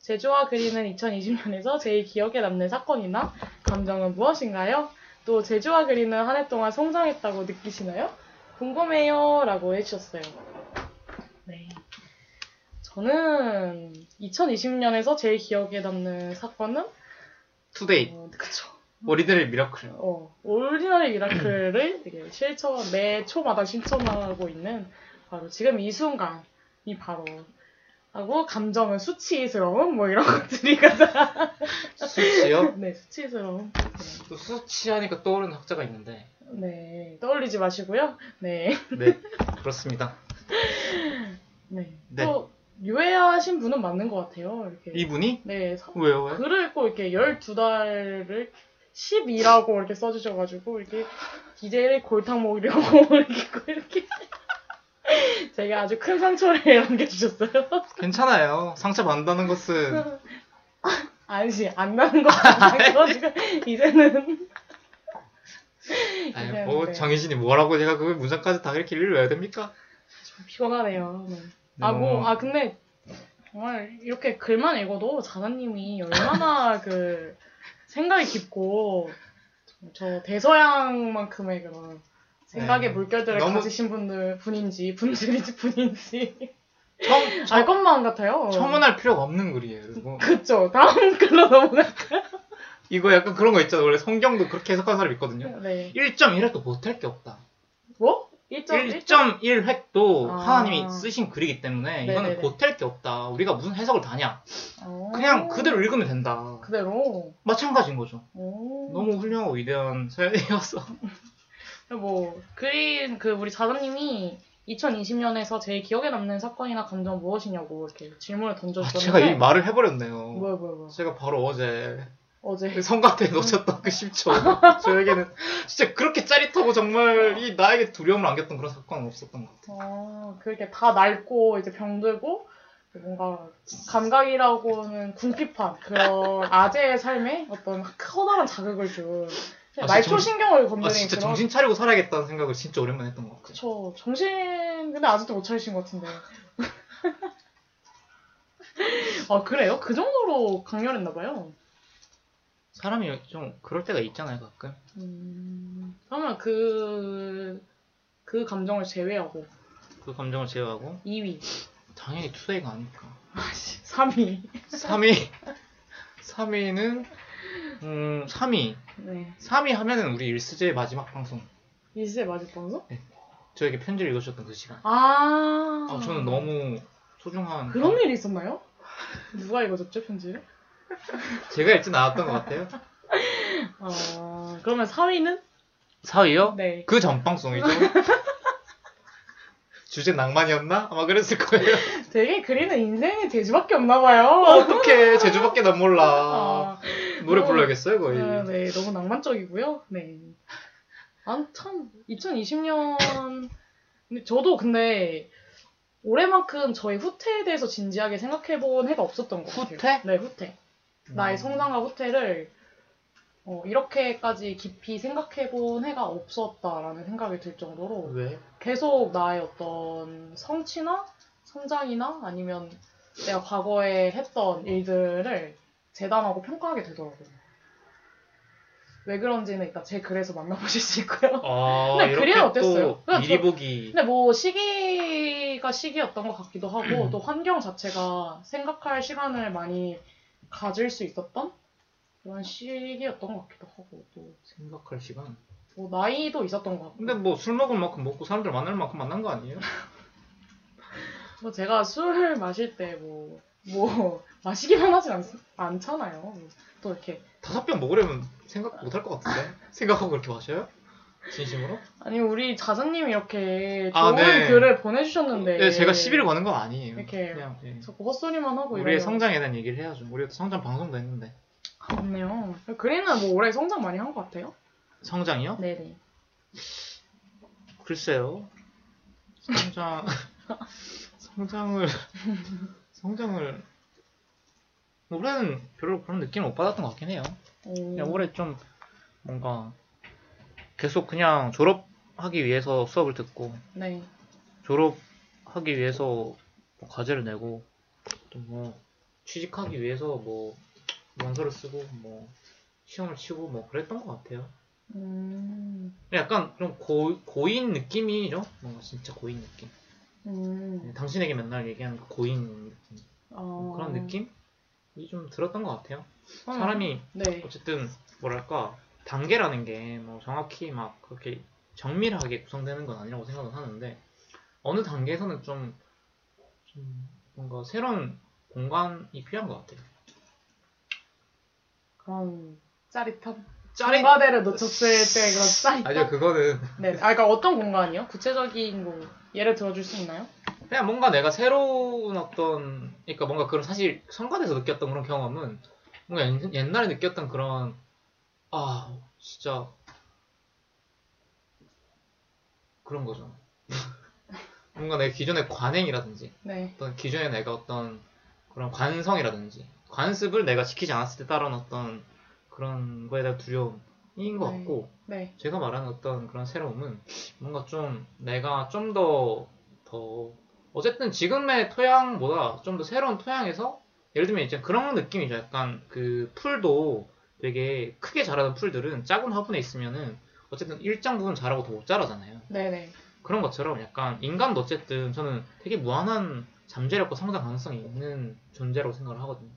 제주와 그리는 2020년에서 제일 기억에 남는 사건이나 감정은 무엇인가요? 또 제주와 그리는 한 해 동안 성장했다고 느끼시나요? 궁금해요. 라고 해주셨어요. 네. 저는 2020년에서 제일 기억에 남는 사건은 투데이 어, 그쵸. 어리들의 미라클 어, 오리지널 미라클을 <clears throat> 되게 실천, 매 초마다 실천하고 있는 바로 지금 이 순간이 바로 하고 감정은 수치스러움 뭐 이런 <laughs> 것들이 가장 수치요? <laughs> 네 수치스러움 또 수치하니까 떠오르는 학자가 있는데 네 떠올리지 마시고요 네네 네 그렇습니다 네. 네. 또 유해하신 분은 맞는 것 같아요 이렇게 이분이? 네 서- 왜요? 왜? 글을 꼭 이렇게 12달을 12라고 이렇게 써주셔가지고, 이렇게 DJ를 골탕 먹이려고 <laughs> 이렇게, 꼭 이렇게. 제가 아주 큰 상처를 남겨주셨어요. 괜찮아요 상처 받는다는 것은 <laughs> 아니지, 안 나는 것 같아가지고, 이제는. 아니, 네, 뭐 네. 정희진이 뭐라고 제가 그 문장까지 다 이렇게 읽어야 됩니까? 피곤하네요. 네. 아, 어. 뭐, 아, 근데, 정말, 이렇게 글만 읽어도 자다님이 얼마나 <laughs> 그, 생각이 깊고, 저 대서양만큼의 그런, 생각의 네. 물결들을 너무- 가지신 분들, 분인지, 분들인지, <laughs> 분인지, 청, 알 것만 같아요. 첨언할 필요가 없는 글이에요. 뭐, <laughs> 그쵸. 다음 글로 넘어갈까요? 이거 약간 그런 거 있잖아. 원래 성경도 그렇게 해석하는 사람 있거든요. 네. 1.1획도 못할 게 없다. 뭐? 1.1? 1.1획도 아. 하나님이 쓰신 글이기 때문에 이거는 네네네. 보탤 게 없다. 우리가 무슨 해석을 다냐. 어. 그냥 그대로 읽으면 된다. 그대로. 마찬가지인 거죠. 오. 너무 훌륭하고 위대한 사연이어서. <laughs> 뭐 그린 그 우리 자다님이 2020년에서 제일 기억에 남는 사건이나 감정 무엇이냐고 이렇게 질문을 아, 던져주셨는데 제가 이 말을 해버렸네요. 뭐야 뭐야 뭐야 제가 바로 어제 어제 성가대에 <laughs> 놓쳤던 그 10초. 저에게는 진짜 그렇게 짜릿하고 정말 이 나에게 두려움을 안겼던 그런 사건은 없었던 것 같아요. 어 그렇게 다 낡고 이제 병들고 뭔가 감각이라고는 궁핍한 그런 아재의 삶에 어떤 커다란 자극을 준 아, 말초신경을 아, 건드린 진짜 그런 정신 차리고 살아야겠다는 생각을 진짜 오랜만에 했던 것 같아요. 그쵸 정신 근데 아직도 못 차리신 것 같은데 <laughs> 아 그래요? 그 정도로 강렬했나 봐요 사람이 좀 그럴 때가 있잖아요, 가끔. 음, 그러면 그, 그 감정을 제외하고 그 감정을 제외하고 2위. 당연히 투데이가 아닐까. 아씨, 3위. 3위 3위는 음 3위 네. 3위 하면은 우리 일스제의 마지막 방송 일세 마지막 방송? 저에게 편지를 읽으셨던 그 시간 아. 아, 저는 너무 소중한 그런 일이 있었나요? 누가 읽어줬죠, 편지를? 제가 읽진 않았던 것 같아요 아, 그러면 4위는? 4위요? 네. 그 전 방송이죠 <laughs> 주제 낭만이었나? 아마 그랬을 거예요 <laughs> 되게 그리는 인생의 재주밖에 없나 봐요. 어떡해 제주밖에 난 몰라 아, 노래 너무- 불러야겠어요 거의 아, 네, 너무 낭만적이고요. 네. 아, 참, 2020년. 근데 저도 근데 올해만큼 저희 후퇴에 대해서 진지하게 생각해본 해가 없었던 것 같아요. 후퇴? 네, 후퇴. 나의 음. 성장과 후퇴를 어, 이렇게까지 깊이 생각해본 해가 없었다라는 생각이 들 정도로 왜? 계속 나의 어떤 성취나 성장이나 아니면 내가 과거에 했던 일들을 재단하고 평가하게 되더라고요. 왜 그런지는 일단 제 글에서 만나보실 수 있고요. 아 <laughs> 근데 그래야 어땠어요? 또 그냥 미리 저- 보기 근데 뭐 시기가 시기였던 것 같기도 하고 <clears throat> 또 환경 자체가 생각할 시간을 많이 가질 수 있었던 그런 시기였던 것 같기도 하고 또 생각할 시간 뭐 나이도 있었던 것 같고 근데 뭐 술 먹을 만큼 먹고 사람들 만날 만큼 만난 거 아니에요? <laughs> 뭐 제가 술 마실 때뭐뭐 <laughs> 마시기만 하진 않, 않잖아요. 또 이렇게 다섯 병 먹으려면 생각 못 할 것 같은데? <laughs> 생각하고 그렇게 마셔요? 진심으로? 아니 우리 자자님이 이렇게 아, 좋은 네. 글을 보내주셨는데 네, 제가 시비를 거는 건 아니에요. 이렇게 그냥 예. 자꾸 헛소리만 하고 우리의 이러면 성장에 대한 얘기를 해야죠. 우리가 또 성장 방송도 했는데. 없네요. 그리는 뭐 올해 성장 많이 한 것 같아요. 성장이요? 네네. 글쎄요. 성장, <laughs> 성장을, 성장을, 올해는 별로 그런 느낌을 못 받았던 것 같긴 해요. 오. 그냥 올해 좀 뭔가 계속 그냥 졸업하기 위해서 수업을 듣고 네. 졸업하기 위해서 뭐 과제를 내고 또 뭐 취직하기 위해서 뭐 원서를 쓰고 뭐 시험을 치고 뭐 그랬던 것 같아요. 음. 약간 좀 고, 고인 느낌이죠. 뭔가 진짜 고인 느낌. 음. 당신에게 맨날 얘기하는 그 고인 느낌. 어. 그런 느낌이 좀 들었던 것 같아요. 어. 사람이 네. 어쨌든 뭐랄까 단계라는 게 뭐 정확히 막 그렇게 정밀하게 구성되는 건 아니라고 생각은 하는데 어느 단계에서는 좀, 좀 뭔가 새로운 공간이 필요한 것 같아요. 그런 짜릿함. 짜릿 공과대를 놓쳤을 때 그런 짜릿함. 아니요 그거는 네. 아 그러니까 어떤 공간이요? 구체적인 뭐 예를 들어줄 수 있나요? 그냥 뭔가 내가 새로운 어떤 그러니까 뭔가 그런 사실 성관에서 느꼈던 그런 경험은 뭔가 옛- 옛날에 느꼈던 그런 아 진짜 그런 거죠. <laughs> 뭔가 내 기존의 관행이라든지 네. 어떤 기존에 내가 어떤 그런 관성이라든지 관습을 내가 지키지 않았을 때 따른 어떤 그런 거에 대한 두려움 것 네. 같고 네. 제가 말하는 어떤 그런 새로움은 뭔가 좀 내가 좀더더 어쨌든 지금의 토양보다 좀 더 새로운 토양에서 예를 들면 이제 그런 느낌이죠. 약간 그 풀도 되게 크게 자라는 풀들은 작은 화분에 있으면은 어쨌든 일정 부분 자라고 더 못 자라잖아요. 네네. 그런 것처럼 약간 인간도 어쨌든 저는 되게 무한한 잠재력과 성장 가능성이 있는 존재라고 생각을 하거든요.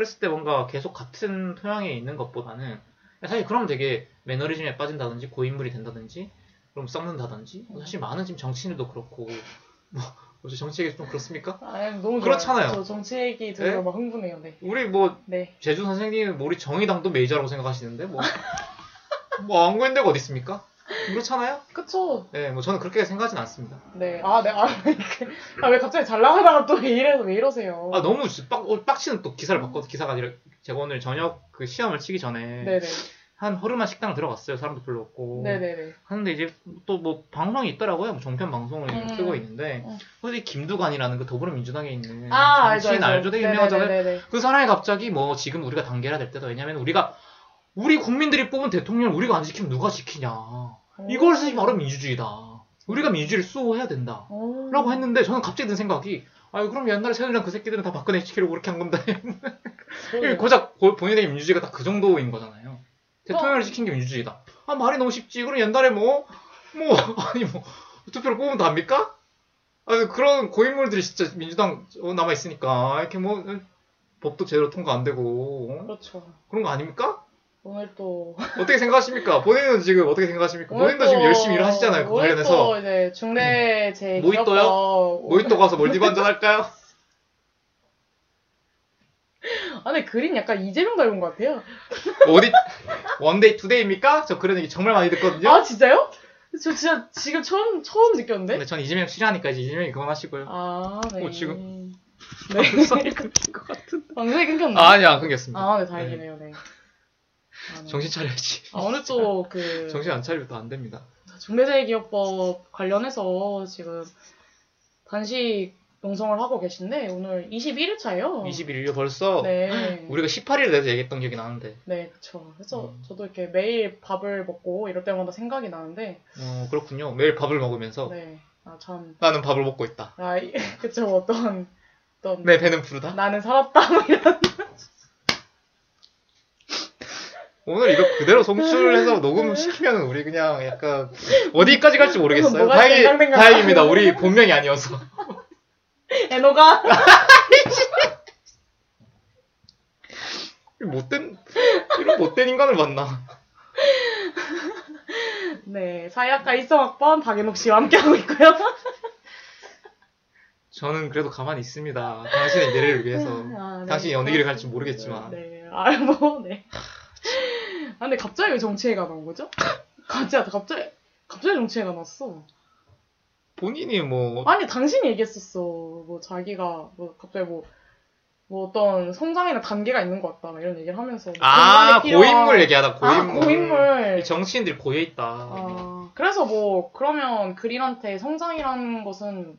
그랬을 때 뭔가 계속 같은 토양에 있는 것보다는 사실 그럼 되게 매너리즘에 빠진다든지 고인물이 된다든지 그럼 썩는다든지 사실 많은 지금 정치인들도 그렇고 <laughs> 뭐 어째 정치 얘기 좀 그렇습니까? 아, 너무. 그렇잖아요. 저 정치 얘기 들으면 네? 막 흥분해요. 네. 우리 뭐 네. 제주 선생님 뭐 우리 정의당도 메이저라고 생각하시는데 뭐 뭐안 보이는 데가 어디 있습니까? 그렇잖아요? 그쵸. 네, 뭐 저는 그렇게 생각하진 않습니다. 네. 아, 네. 아, 아, 왜 갑자기 잘 나가다가 또 <laughs> 왜 이래서 왜 이러세요? 아 너무 빡, 어, 빡치는 또 기사를 봤거든 기사가 아니라 제가 오늘 저녁 그 시험을 치기 전에 네네. 한 허름한 식당 들어갔어요 사람도 별로 없고 네네네. 하는데 이제 또 뭐 방송이 있더라고요 뭐 종편 방송을 음. 뜨고 있는데 음. 거기 김두관이라는 그 더불어민주당에 있는 아, 알죠, 정치인 알죠. 알죠 되게 유명하잖아요 네네네네. 그 사람이 갑자기 뭐 지금 우리가 단계라 될 때다 왜냐면 우리가 우리 국민들이 뽑은 대통령을 우리가 안 지키면 누가 지키냐 이것이 바로 민주주의다 우리가 민주주의를 수호해야 된다 오. 라고 했는데 저는 갑자기 든 생각이 아유 그럼 옛날에 새누리당 그 새끼들은 다 박근혜 지키려고 그렇게 한 건데 <laughs> 그러네요. 고작 고- 본인의 민주주의가 다 그 정도인 거잖아요 어. 대통령을 지킨 게 민주주의다 아 말이 너무 쉽지 그럼 옛날에 뭐뭐 <laughs> 아니 뭐 투표를 뽑으면 다 합니까? 아 그런 고인물들이 진짜 민주당 남아 있으니까 이렇게 뭐 법도 제대로 통과 안 되고 어? 그렇죠. 그런 거 아닙니까? 오늘 또. 어떻게 생각하십니까? 본인은 지금 어떻게 생각하십니까? 본인도 또- 지금 열심히 일을 하시잖아요. 그 관련해서. 또 이제 중대 제 모히또요? 모히또 가서 몰디브 한잔 할까요? 아, 근데 그림 약간 이재명 닮은 것 같아요. 어디 one day two day입니까? 저 그런 얘기 정말 많이 듣거든요. 아, 진짜요? 저 진짜 지금 처음, 처음 느꼈는데? 근데 전 이재명 싫어하니까 이제 이재명이 그만하시고요. 아, 네. 어, 지금- 네. 방송이 끊긴 것 같은. 방송이 끊겼네. 아, 아니야, 안 끊겼습니다. 아, 네, 다행이네요, 네. 아, 네. 정신 차려야지. 아, 오늘 또 그, <laughs> 정신 안 차리면 또 안 됩니다. 중대재해기업법 관련해서 지금 단식 농성을 하고 계신데, 오늘 21일차예요. 21일이요 벌써. 네. 우리가 18일에 대해서 얘기했던 기억이 나는데. 네, 그쵸. 그래서 음. 저도 이렇게 매일 밥을 먹고 이럴 때마다 생각이 나는데, 어, 그렇군요. 매일 밥을 먹으면서 네. 아, 참. 나는 밥을 먹고 있다. 아, 이- <laughs> 그쵸. 어떤, 어떤. 내 배는 부르다. 나는 살았다. <laughs> 뭐 이런. 오늘 이거 그대로 송출해서 녹음시키면 우리 그냥 약간 어디까지 갈지 모르겠어요. 땡깡땡깡. 다행입니다. 우리 본명이 아니어서. <laughs> 에노가. <laughs> 못된, 이런 못된 인간을 만나. <laughs> 네. 사회학과 1성학번 박연옥 씨와 함께하고 있고요. 저는 그래도 가만히 있습니다. 당신의 미래를 위해서. 아, 네. 당신이 어느 길을 갈지 모르겠지만. 네. 아, 뭐, 네. 아, 근데 갑자기 왜 정치회가 나온 거죠? <laughs> 갑자기, 갑자기, 갑자기 정치회가 났어. 본인이 뭐, 아니, 당신이 얘기했었어. 뭐, 자기가, 뭐, 갑자기 뭐, 뭐 어떤 성장이나 단계가 있는 것 같다. 막 이런 얘기를 하면서. 뭐 아, 고인물 얘기하다, 고인물. 아, 고인물. 이 정치인들이 고여 있다. 아, 그래서 뭐, 그러면 그린한테 성장이라는 것은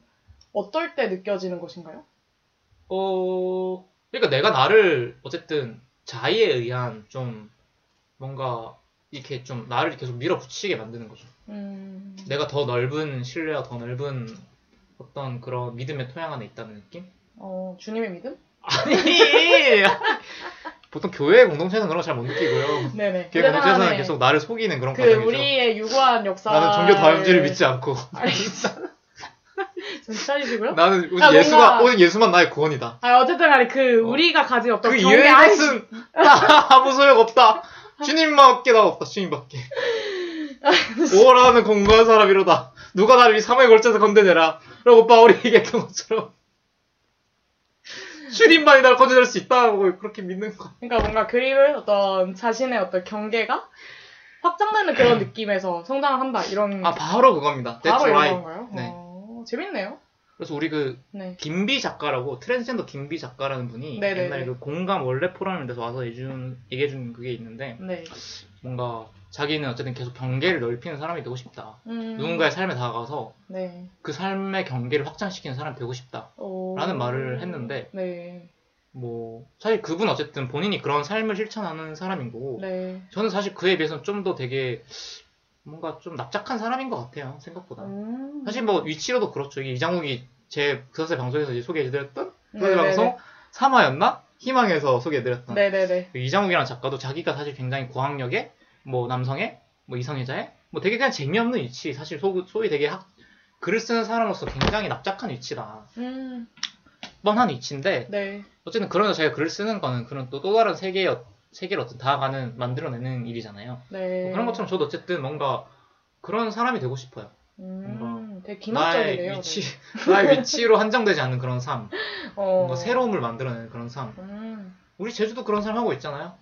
어떨 때 느껴지는 것인가요? 어, 그러니까 내가 나를 어쨌든 자의에 의한 좀 뭔가 이렇게 좀 나를 계속 밀어붙이게 만드는 거죠. 음, 내가 더 넓은 신뢰와 더 넓은 어떤 그런 믿음의 토양 안에 있다는 느낌? 어, 주님의 믿음? 아니! <laughs> 보통 교회 공동체는 그런 거 잘 못 느끼고요. 네네. 교회 공동체에서는 계속 나를 속이는 그런 그 과정이죠. 우리의 유구한 역사. 나는 종교 다음지를 믿지 않고 정신 차리시고요? <laughs> 나는 오직 아, 예수가 뭔가- 오직 예수만 나의 구원이다. 아 어쨌든 간에 그 어. 우리가 가진 어떤 그 이외의 것은 <laughs> 아무 소용 없다. <laughs> 주님밖에 나 없다. 주님밖에. 오라는 공부한 사람이로다. 누가 나를 이 사모에 걸쳐서 건드내라. 라고 바울이 얘기했던 것처럼. <laughs> 주님만이 날 건져낼 수 있다고 그렇게 믿는 거. 그러니까 뭔가 그림을 어떤 자신의 어떤 경계가 확장되는 그런 느낌에서 성장을 한다 이런 아 바로 그겁니다. 바로 이런. 건가요? 네. 어, 재밌네요. 그래서 우리 그 네. 김비 작가라고 트랜스젠더 김비 작가라는 분이 네네네. 옛날에 그 공감 원래 포럼에 대해서 와서 얘기해준, 얘기해준 그게 있는데 네. 뭔가 자기는 어쨌든 계속 경계를 넓히는 사람이 되고 싶다. 음, 누군가의 삶에 다가가서 네. 그 삶의 경계를 확장시키는 사람이 되고 싶다. 오. 라는 말을 했는데 네. 뭐 사실 그분 어쨌든 본인이 그런 삶을 실천하는 사람인 거고 네. 저는 사실 그에 비해서는 좀 더 되게 뭔가 좀 납작한 사람인 것 같아요 생각보다 음. 사실 뭐 위치로도 그렇죠 이장욱이 제 그것의 방송에서 소개해드렸던 그것의 네네네. 방송 3화였나? 희망에서 소개해드렸던 네네네. 그 이장욱이라는 작가도 자기가 사실 굉장히 고학력의 뭐 남성의 뭐 이성애자의 뭐 되게 그냥 재미없는 위치 사실 소, 소위 되게 학, 글을 쓰는 사람으로서 굉장히 납작한 위치다 음. 뻔한 위치인데 네. 어쨌든 그러면서 자기가 글을 쓰는 거는 그런 또, 또 다른 세계의 세계를 어떤 다가가는 만들어내는 일이잖아요 네. 뭐 그런 것처럼 저도 어쨌든 뭔가 그런 사람이 되고 싶어요 음. 되게 나의 기막적이네요. 위치 나의 위치로 한정되지 않는 그런 삶 <laughs> 어. 뭔가 새로움을 만들어내는 그런 삶 음. 우리 제주도 그런 삶 하고 있잖아요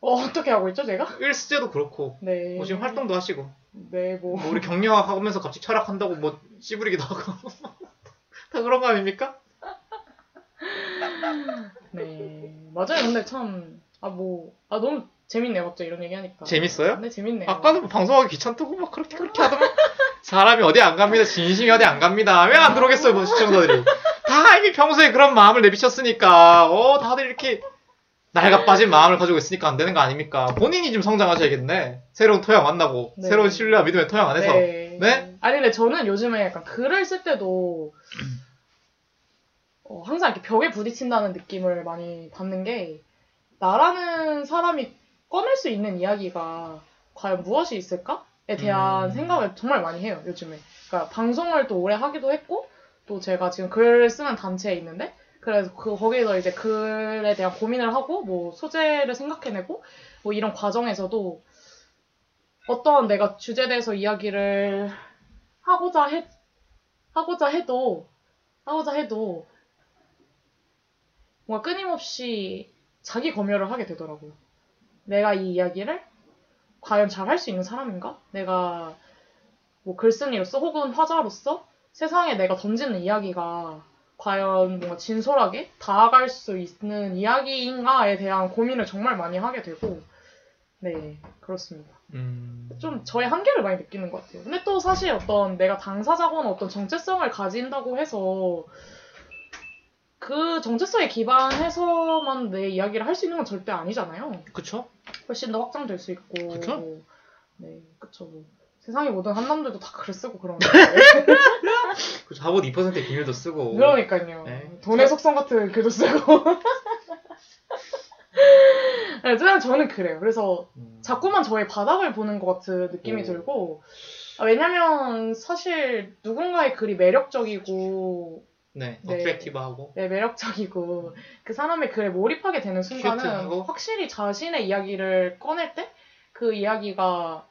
어, 어떻게 하고 있죠, 제가? 일스제도 그렇고 네. 뭐 지금 활동도 하시고 네, 뭐. 뭐 우리 경영학 하면서 갑자기 철학한다고 뭐 씨부리기도 하고 <laughs> 다 그런 거 아닙니까? <laughs> 네. 맞아요. 근데 참, 아, 뭐, 아, 너무 재밌네요. 갑자기 이런 얘기 하니까. 재밌어요? 네, 재밌네요. 아까는 뭐 방송하기 귀찮다고 막 그렇게 그렇게 하더만 <laughs> 사람이 어디 안 갑니다 진심이 어디 안 갑니다 왜 안 들어오겠어요 뭐 시청자들이 다 이미 평소에 그런 마음을 내비쳤으니까 어 다들 이렇게 낡아 빠진 마음을 가지고 있으니까 안 되는 거 아닙니까 본인이 좀 성장하셔야겠네 새로운 토양 만나고 네. 새로운 신뢰와 믿음의 토양 안에서 네. 네? 아니, 근데 저는 요즘에 약간 글을 쓸 때도, 어, 항상 이렇게 벽에 부딪힌다는 느낌을 많이 받는 게, 나라는 사람이 꺼낼 수 있는 이야기가 과연 무엇이 있을까에 대한 음. 생각을 정말 많이 해요, 요즘에. 그러니까 방송을 또 오래 하기도 했고, 또 제가 지금 글을 쓰는 단체에 있는데, 그래서 그, 거기서 이제 글에 대한 고민을 하고, 뭐, 소재를 생각해내고, 뭐, 이런 과정에서도, 어떤 내가 주제에 대해서 이야기를 하고자 해, 하고자 해도, 하고자 해도, 뭔가 끊임없이 자기 검열을 하게 되더라고요. 내가 이 이야기를 과연 잘 할 수 있는 사람인가? 내가 뭐 글쓴이로서 혹은 화자로서 세상에 내가 던지는 이야기가 과연 뭔가 진솔하게 다가갈 수 있는 이야기인가에 대한 고민을 정말 많이 하게 되고, 네, 그렇습니다. 음... 좀 저의 한계를 많이 느끼는 것 같아요. 근데 또 사실 어떤 내가 당사자거나 어떤 정체성을 가진다고 해서 그 정체성에 기반해서만 내 이야기를 할 수 있는 건 절대 아니잖아요. 그쵸? 훨씬 더 확장될 수 있고. 그쵸? 뭐, 네, 그쵸. 뭐. 세상의 모든 한남들도 다 글을 쓰고 그러는데. 그 자본 2%의 비밀도 쓰고 그러니까요. 네. 돈의 속성 같은 글도 쓰고. <laughs> 네, 그냥 저는 그래요. 그래서 음... 자꾸만 저의 바닥을 보는 것 같은 느낌이 오. 들고 아, 왜냐면 사실 누군가의 글이 매력적이고 네, 네. 어트랙티브하고 네, 매력적이고 그 사람의 글에 몰입하게 되는 순간은 큐트하고. 확실히 자신의 이야기를 꺼낼 때 그 이야기가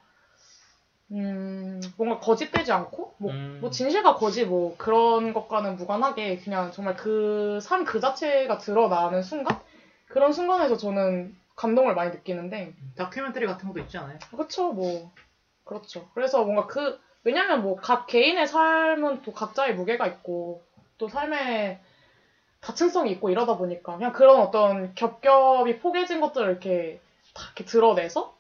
음, 뭔가 거짓되지 않고 뭐, 음. 뭐 진실과 거짓 뭐 그런 것과는 무관하게 그냥 정말 그 삶 그 자체가 드러나는 순간 그런 순간에서 저는 감동을 많이 느끼는데 다큐멘터리 같은 것도 있지 않아요? 그렇죠, 뭐 그렇죠. 그래서 뭔가 그 왜냐면 뭐 각 개인의 삶은 또 각자의 무게가 있고 또 삶의 다층성이 있고 이러다 보니까 그냥 그런 어떤 겹겹이 포개진 것들을 이렇게 다 이렇게 드러내서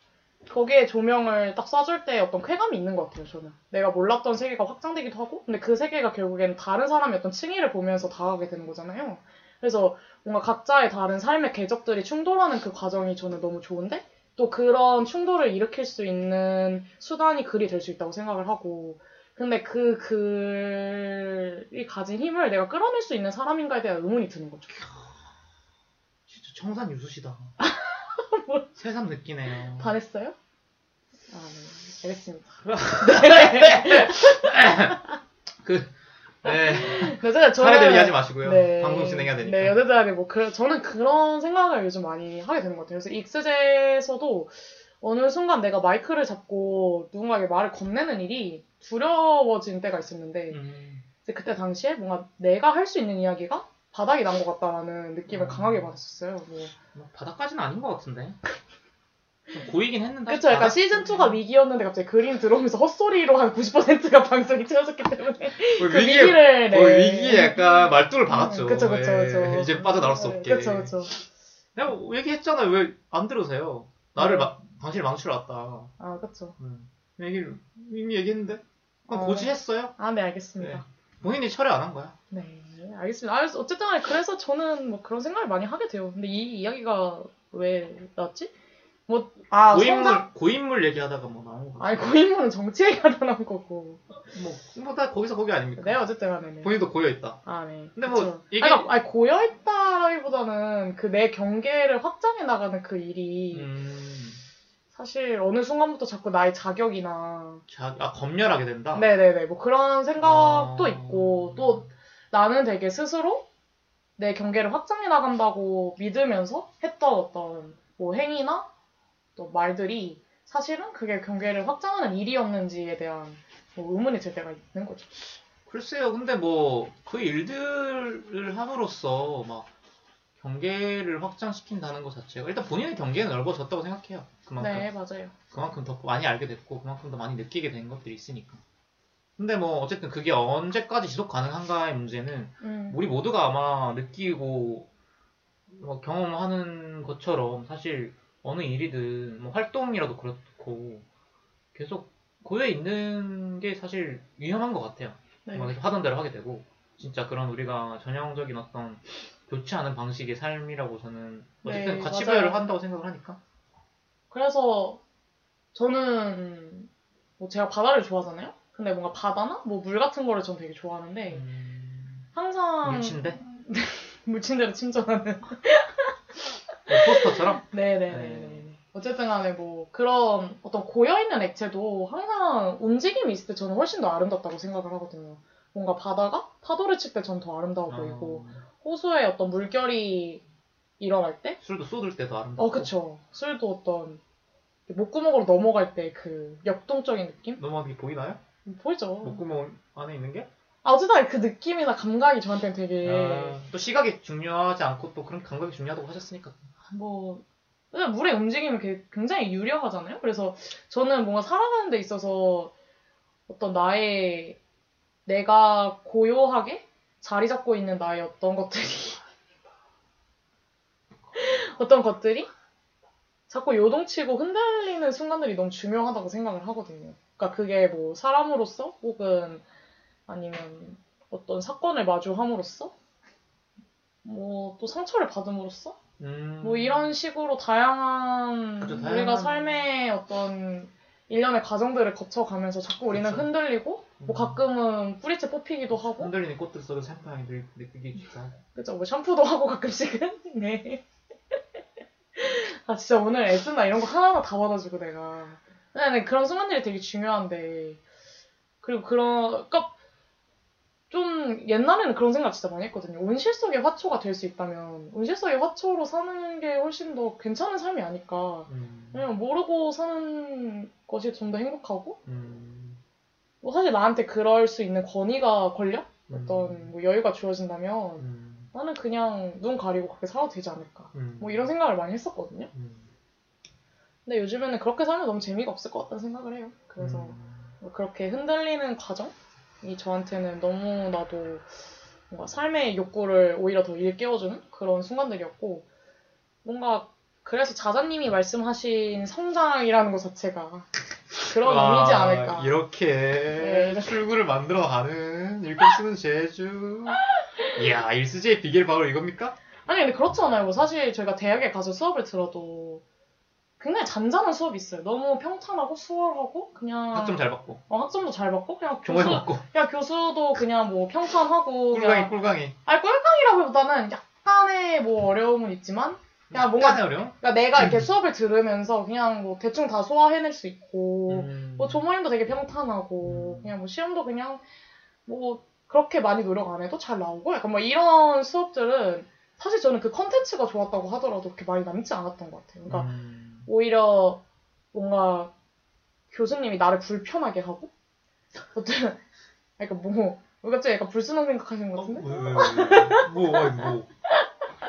거기에 조명을 딱 쏴줄 때 어떤 쾌감이 있는 것 같아요, 저는. 내가 몰랐던 세계가 확장되기도 하고, 근데 그 세계가 결국엔 다른 사람의 어떤 층위를 보면서 다가가게 되는 거잖아요. 그래서 뭔가 각자의 다른 삶의 궤적들이 충돌하는 그 과정이 저는 너무 좋은데, 또 그런 충돌을 일으킬 수 있는 수단이 글이 될 수 있다고 생각을 하고, 근데 그 글이 가진 힘을 내가 끌어낼 수 있는 사람인가에 대한 의문이 드는 거죠. 진짜 청산 유수시다 뭘. <laughs> 새삼 느끼네요 반했어요? 아, 네. 알겠습니다. <laughs> 그 네. 여자들 사례들 얘기하지 마시고요. 네. 방송 진행해야 되니까. 네, 여자들이 뭐 그, 저는 그런 생각을 요즘 많이 하게 되는 것 같아요. 그래서 익스제에서도 어느 순간 내가 마이크를 잡고 누군가에게 말을 건네는 일이 두려워진 때가 있었는데 음, 이제 그때 당시에 뭔가 내가 할 수 있는 이야기가 바닥이 난 것 같다라는 느낌을 음. 강하게 받았었어요. 뭐. 뭐 바닥까지는 아닌 것 같은데. 좀 고이긴 했는데. 그쵸, 약간 바닥- 시즌2가 위기였는데 갑자기 그림 들어오면서 헛소리로 한 90%가 <laughs> 방송이 채워졌기 때문에 거의 그 위기에, 위기 를 네. 거의 위기에 약간 말뚝을 박았죠. 음, 그쵸, 그쵸, 예, 그쵸. 이제 빠져나올 수 네, 없게. 그쵸, 그쵸. 내가 얘기했잖아요. 왜 안 들으세요? 나를 네. 마, 당신을 망치러 왔다. 아, 그쵸. 음. 얘기를 이미 얘기했는데. 그럼 어. 고지했어요? 아, 네, 알겠습니다. 본인이 철회 안 한 거야. 네, 알겠습니다. 알- 어쨌든 간에 그래서 저는 뭐 그런 생각을 많이 하게 돼요. 근데 이 이야기가 왜 나왔지? 뭐, 아, 고인물 성장? 고인물 얘기하다가 뭐 나온 거. 아니, 고인물은 정치 얘기하다 나온 거고. 뭐 뭐 다 거기서 거기 아닙니까? 네, 어쨌든 간에. 네. 본인도 고여 있다. 아, 네. 근데 뭐 그쵸. 이게- 아니, 그러니까, 아니, 고여있다라기보다는 그 내 경계를 확장해 나가는 그 일이 음, 사실 어느 순간부터 자꾸 나의 자격이나 자, 아 검열하게 된다. 네네네 뭐 그런 생각도 아. 있고 또 나는 되게 스스로 내 경계를 확장해 나간다고 믿으면서 했던 어떤 뭐 행위나 또 말들이 사실은 그게 경계를 확장하는 일이었는지에 대한 뭐 의문이 들 때가 있는 거죠. 글쎄요, 근데 뭐 그 일들을 함으로써 막 경계를 확장시킨다는 것 자체가 일단 본인의 경계는 넓어졌다고 생각해요. 그만큼 네 맞아요. 그만큼 더 많이 알게 됐고 그만큼 더 많이 느끼게 된 것들이 있으니까. 근데 뭐 어쨌든 그게 언제까지 지속 가능한가의 문제는 음. 우리 모두가 아마 느끼고 뭐 경험하는 것처럼 사실 어느 일이든 뭐 활동이라도 그렇고 계속 고여 있는 게 사실 위험한 것 같아요. 네. 뭐 계속 하던 대로 하게 되고 진짜 그런 우리가 전형적인 어떤 좋지 않은 방식의 삶이라고 저는 어쨌든 네, 가치 맞아요. 부여를 한다고 생각을 하니까 그래서 저는 뭐 제가 바다를 좋아하잖아요. 근데 뭔가 바다나 뭐 물 같은 거를 전 되게 좋아하는데 음, 항상 물친데 <laughs> 물친대로 침전하는 포스터처럼 네네네. <laughs> 네. 어쨌든 간에 뭐 그런 어떤 고여있는 액체도 항상 움직임이 있을 때 저는 훨씬 더 아름답다고 생각을 하거든요. 뭔가 바다가 파도를 칠 때 전 더 아름다워 보이고 어, 호수에 어떤 물결이 일어날 때 술도 쏟을 때도 아름답고 어, 그쵸. 술도 어떤 목구멍으로 넘어갈 때 그 역동적인 느낌? 넘어가기 보이나요? 보이죠? 목구멍 안에 있는 게? 아, 어쨌든 그 느낌이나 감각이 저한테는 되게 아, 또 시각이 중요하지 않고 또 그런 감각이 중요하다고 하셨으니까 뭐 그냥 물의 움직임이 게- 굉장히 유려하잖아요. 그래서 저는 뭔가 살아가는 데 있어서 어떤 나의 내가 고요하게 자리 잡고 있는 나의 어떤 것들이? <laughs> 어떤 것들이? 자꾸 요동치고 흔들리는 순간들이 너무 중요하다고 생각을 하거든요. 그러니까 그게 뭐 사람으로서 혹은 아니면 어떤 사건을 마주함으로써? 뭐 또 상처를 받음으로써? 음, 뭐 이런 식으로 다양한 그죠, 우리가 다양한- 삶의 어떤 일련의 과정들을 거쳐가면서 자꾸 우리는 그쵸. 흔들리고 뭐 음. 가끔은 뿌리채 뽑히기도 하고. 흔들리는 꽃들 속에서 샘파이 늘 느끼기 좋다 그죠 뭐 샴푸도 하고 가끔씩은. <laughs> 네. 아 진짜 오늘 에스나 이런 거 하나하나 다 받아주고 내가. 네, 네, 그런 순간들이 되게 중요한데. 그리고 그런 그러니까 좀 옛날에는 그런 생각 진짜 많이 했거든요. 온실 속의 화초가 될 수 있다면 온실 속의 화초로 사는 게 훨씬 더 괜찮은 삶이 아닐까. 음, 그냥 모르고 사는 것이 좀 더 행복하고 음, 뭐 사실 나한테 그럴 수 있는 권위가 걸려? 음, 어떤 뭐 여유가 주어진다면 음, 나는 그냥 눈 가리고 그렇게 살아도 되지 않을까? 음, 뭐 이런 생각을 많이 했었거든요. 음, 근데 요즘에는 그렇게 살면 너무 재미가 없을 것 같다는 생각을 해요. 그래서 음, 뭐 그렇게 흔들리는 과정이 저한테는 너무나도 뭔가 삶의 욕구를 오히려 더 일깨워주는 그런 순간들이었고 뭔가 그래서 자자님이 말씀하신 성장이라는 것 자체가 그런 아, 의미지 않을까. 이렇게 네. 출구를 만들어 가는 일감 쓰는 제주. 이야 일수제의 비결 바로 이겁니까? 아니 근데 그렇지 않아요. 뭐 사실 저희가 대학에 가서 수업을 들어도 굉장히 잔잔한 수업이 있어요. 너무 평탄하고 수월하고 그냥 학점 잘 받고. 어, 학점도 잘 받고 그냥 교수 받고. 그냥 교수도 그냥 뭐 평탄하고 꿀강이 그냥 꿀강이. 아니 꿀강이라기보다는 약간의 뭐 어려움은 있지만 그냥 뭔가 약간의 어려움? 그러니까 내가 이렇게 수업을 들으면서 그냥 뭐 대충 다 소화해낼 수 있고 음. 뭐 조모임도 되게 평탄하고 음. 그냥 뭐 시험도 그냥 뭐 그렇게 많이 노력 안 해도 잘 나오고 약간 뭐 이런 수업들은 사실 저는 그 컨텐츠가 좋았다고 하더라도 그렇게 많이 남지 않았던 것 같아요. 그러니까 음. 오히려 뭔가 교수님이 나를 불편하게 하고 어떤 <laughs> 약간 뭐왜 갑자기 약간 불순한 생각하시는 것 어, 같은데? 왜, 왜, 왜, 왜? 뭐, 아니, 뭐.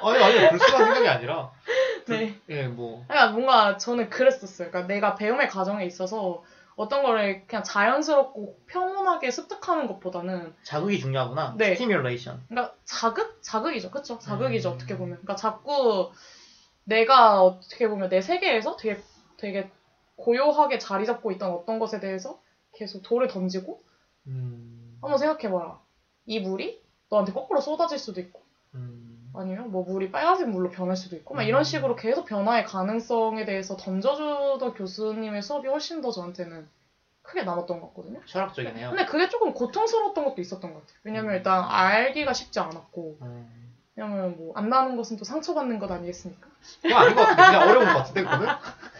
아니, 아니, 불순한 생각이 아니라. <laughs> 네. 예, 뭐. 그러니까 뭔가 저는 그랬었어요. 그러니까 내가 배움의 과정에 있어서 어떤 거를 그냥 자연스럽고 평온하게 습득하는 것보다는 자극이 중요하구나. 네. Stimulation. 그러니까 자극? 자극이죠. 그쵸? 자극이죠. 음. 어떻게 보면. 그러니까 자꾸 내가 어떻게 보면 내 세계에서 되게, 되게 고요하게 자리 잡고 있던 어떤 것에 대해서 계속 돌을 던지고 음. 한번 생각해봐라. 이 물이 너한테 거꾸로 쏟아질 수도 있고 음. 아니면 뭐 물이 빨간색 물로 변할 수도 있고 막 이런 음. 식으로 계속 변화의 가능성에 대해서 던져주던 교수님의 수업이 훨씬 더 저한테는 크게 남았던 것 같거든요. 철학적이네요. 근데 그게 조금 고통스러웠던 것도 있었던 것 같아요. 왜냐면 일단 알기가 쉽지 않았고 음. 왜냐면 뭐 안다는 것은 또 상처받는 것 아니겠습니까? 그거 아닌 것 같은데 그냥 어려운 것 같은데 그거는? <laughs>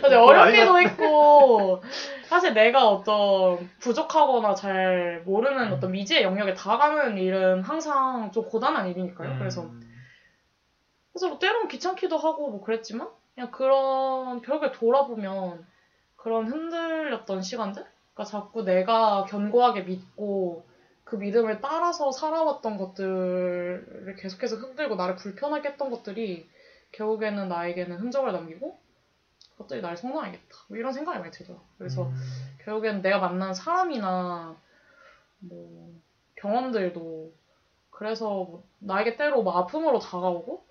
사실 그건 어렵기도 했고 사실 내가 어떤 부족하거나 잘 모르는 음. 어떤 미지의 영역에 다가가는 일은 항상 좀 고단한 일이니까요. 그래서 음. 그래서 뭐 때로는 귀찮기도 하고 뭐 그랬지만 그냥 그런 벽을 돌아보면 그런 흔들렸던 시간들 그러니까 자꾸 내가 견고하게 믿고 그 믿음을 따라서 살아왔던 것들을 계속해서 흔들고 나를 불편하게 했던 것들이 결국에는 나에게는 흔적을 남기고 그것들이 나를 성장하겠다. 뭐 이런 생각이 많이 들더라고요 그래서 음. 결국엔 내가 만난 사람이나 뭐 경험들도 그래서 뭐 나에게 때로 뭐 아픔으로 다가오고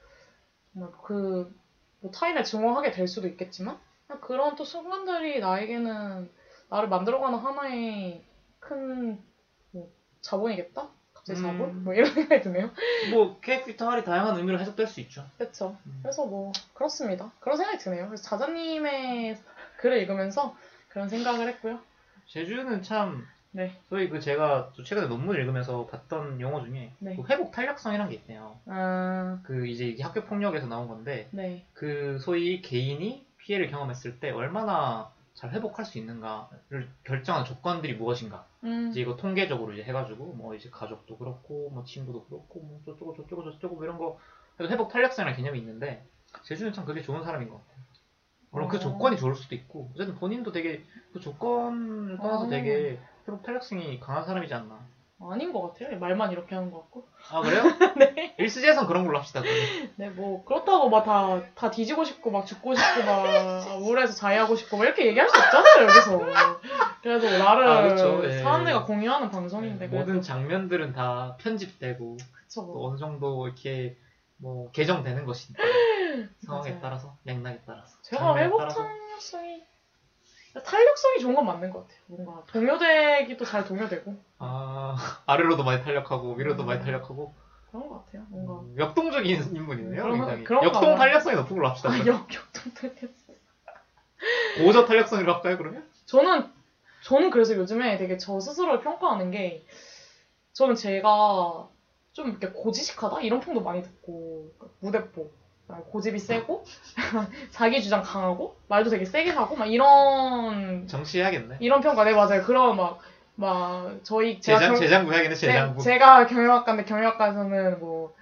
그 뭐 타인을 증오하게 될 수도 있겠지만 그런 또 순간들이 나에게는 나를 만들어가는 하나의 큰 뭐 자본이겠다 갑자기 자본 음. 뭐 이런 <laughs> 생각이 드네요 뭐 캐릭터 할이 다양한 의미로 해석될 수 있죠. 그렇죠 음. 그래서 뭐 그렇습니다 그런 생각이 드네요 그래서 자자님의 <laughs> 글을 읽으면서 그런 생각을 했고요 제주는 참 네 소위 그 제가 또 최근에 논문 읽으면서 봤던 용어 중에 네. 그 회복 탄력성이라는 게 있대요. 아, 그 이제 이게 학교 폭력에서 나온 건데 네. 그 소위 개인이 피해를 경험했을 때 얼마나 잘 회복할 수 있는가를 결정하는 조건들이 무엇인가. 음. 이제 이거 통계적으로 이제 해가지고 뭐 이제 가족도 그렇고 뭐 친구도 그렇고 뭐 저쩌고 저쩌고 저쩌고 뭐 이런 거 그래서 회복 탄력성이라는 개념이 있는데 제주는 참 그게 좋은 사람인 것 같아요. 물론 그 어. 조건이 좋을 수도 있고 어쨌든 본인도 되게 그 조건을 떠나서 어. 되게 회복 탄력성이 강한 사람이지 않나. 아닌 것 같아요. 말만 이렇게 하는 것 같고. 아 그래요? <laughs> 네. 일스제에선 그런 걸로 합시다. 네, 뭐, 그렇다고 막 다, 다 뒤지고 싶고, 막 죽고 싶고, 막, <laughs> 우울해서 자해하고 싶고, 막 이렇게 얘기할 수 없잖아요, 여기서. 그래도 뭐 나를 아, 그렇죠. 예. 사람들과 공유하는 방송인데, 그래도. 모든 장면들은 다 편집되고 그쵸, 또 뭐. 어느 정도 이렇게 뭐 개정되는 것이니까 <laughs> 상황에 맞아요. 따라서 맥락에 따라서 제가 장면에 회복 따라서. 탄력성이, 탄력성이 좋은 건 맞는 것 같아요. 뭔가, 동요되기도 잘 동요되고, 아 아래로도 많이 탄력하고 위로도 음. 많이 탄력하고 그런 것 같아요. 뭔가. 음, 역동적인 인물이네요. 그런- 굉장히. 역동 봐요. 탄력성이 높은 걸로 합시다. 아. 역, 역동 탄력. 오저 탄력성으로 할까요 그러면? 저는 저는 그래서 요즘에 되게 저 스스로를 평가하는 게 저는 제가 좀 이렇게 고지식하다 이런 평도 많이 듣고 그러니까 그다음에 고집이 세고 <laughs> 자기 주장 강하고 말도 되게 세게 하고 막 이런 정시해야겠네. 이런 평가 네 맞아요 그런 막 막 저희 제가 재장 경- 재장부 해야겠네 제- 재장부. 제가 경영학과인데 경영학과에서는 뭐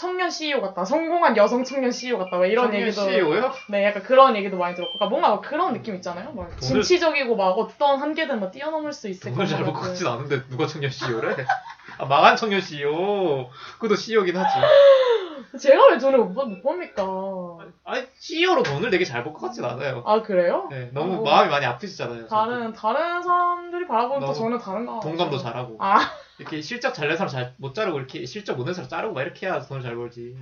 청년 CEO 같다 성공한 여성 청년 CEO 같다 막 이런 청년 얘기도 CEO요? 네, 약간 그런 얘기도 많이 들었고, 그러니까 뭔가 막 그런 느낌 있잖아요. 막 돈을- 진취적이고 막 어떤 한계든 막 뛰어넘을 수 있을 돈을 잘 거고 벌것 그- 같진 않은데 누가 청년 CEO래? 아 망한 청년 CEO. 그것도 CEO긴 하지. 제가 왜 돈을 못, 번- 못 법니까? 아니 CEO로 돈을 되게 잘 벌 것 같진 않아요. 아 그래요? 네, 너무 어. 마음이 많이 아프시잖아요. 다른 다른 사람들이 바라보는 또 저는 다른가. 저도. 동감도 잘하고 아 이렇게 실적 잘 낸 사람 잘 못 자르고 이렇게 실적 못 낸 사람 자르고 막 이렇게 해야 돈을 잘 벌지.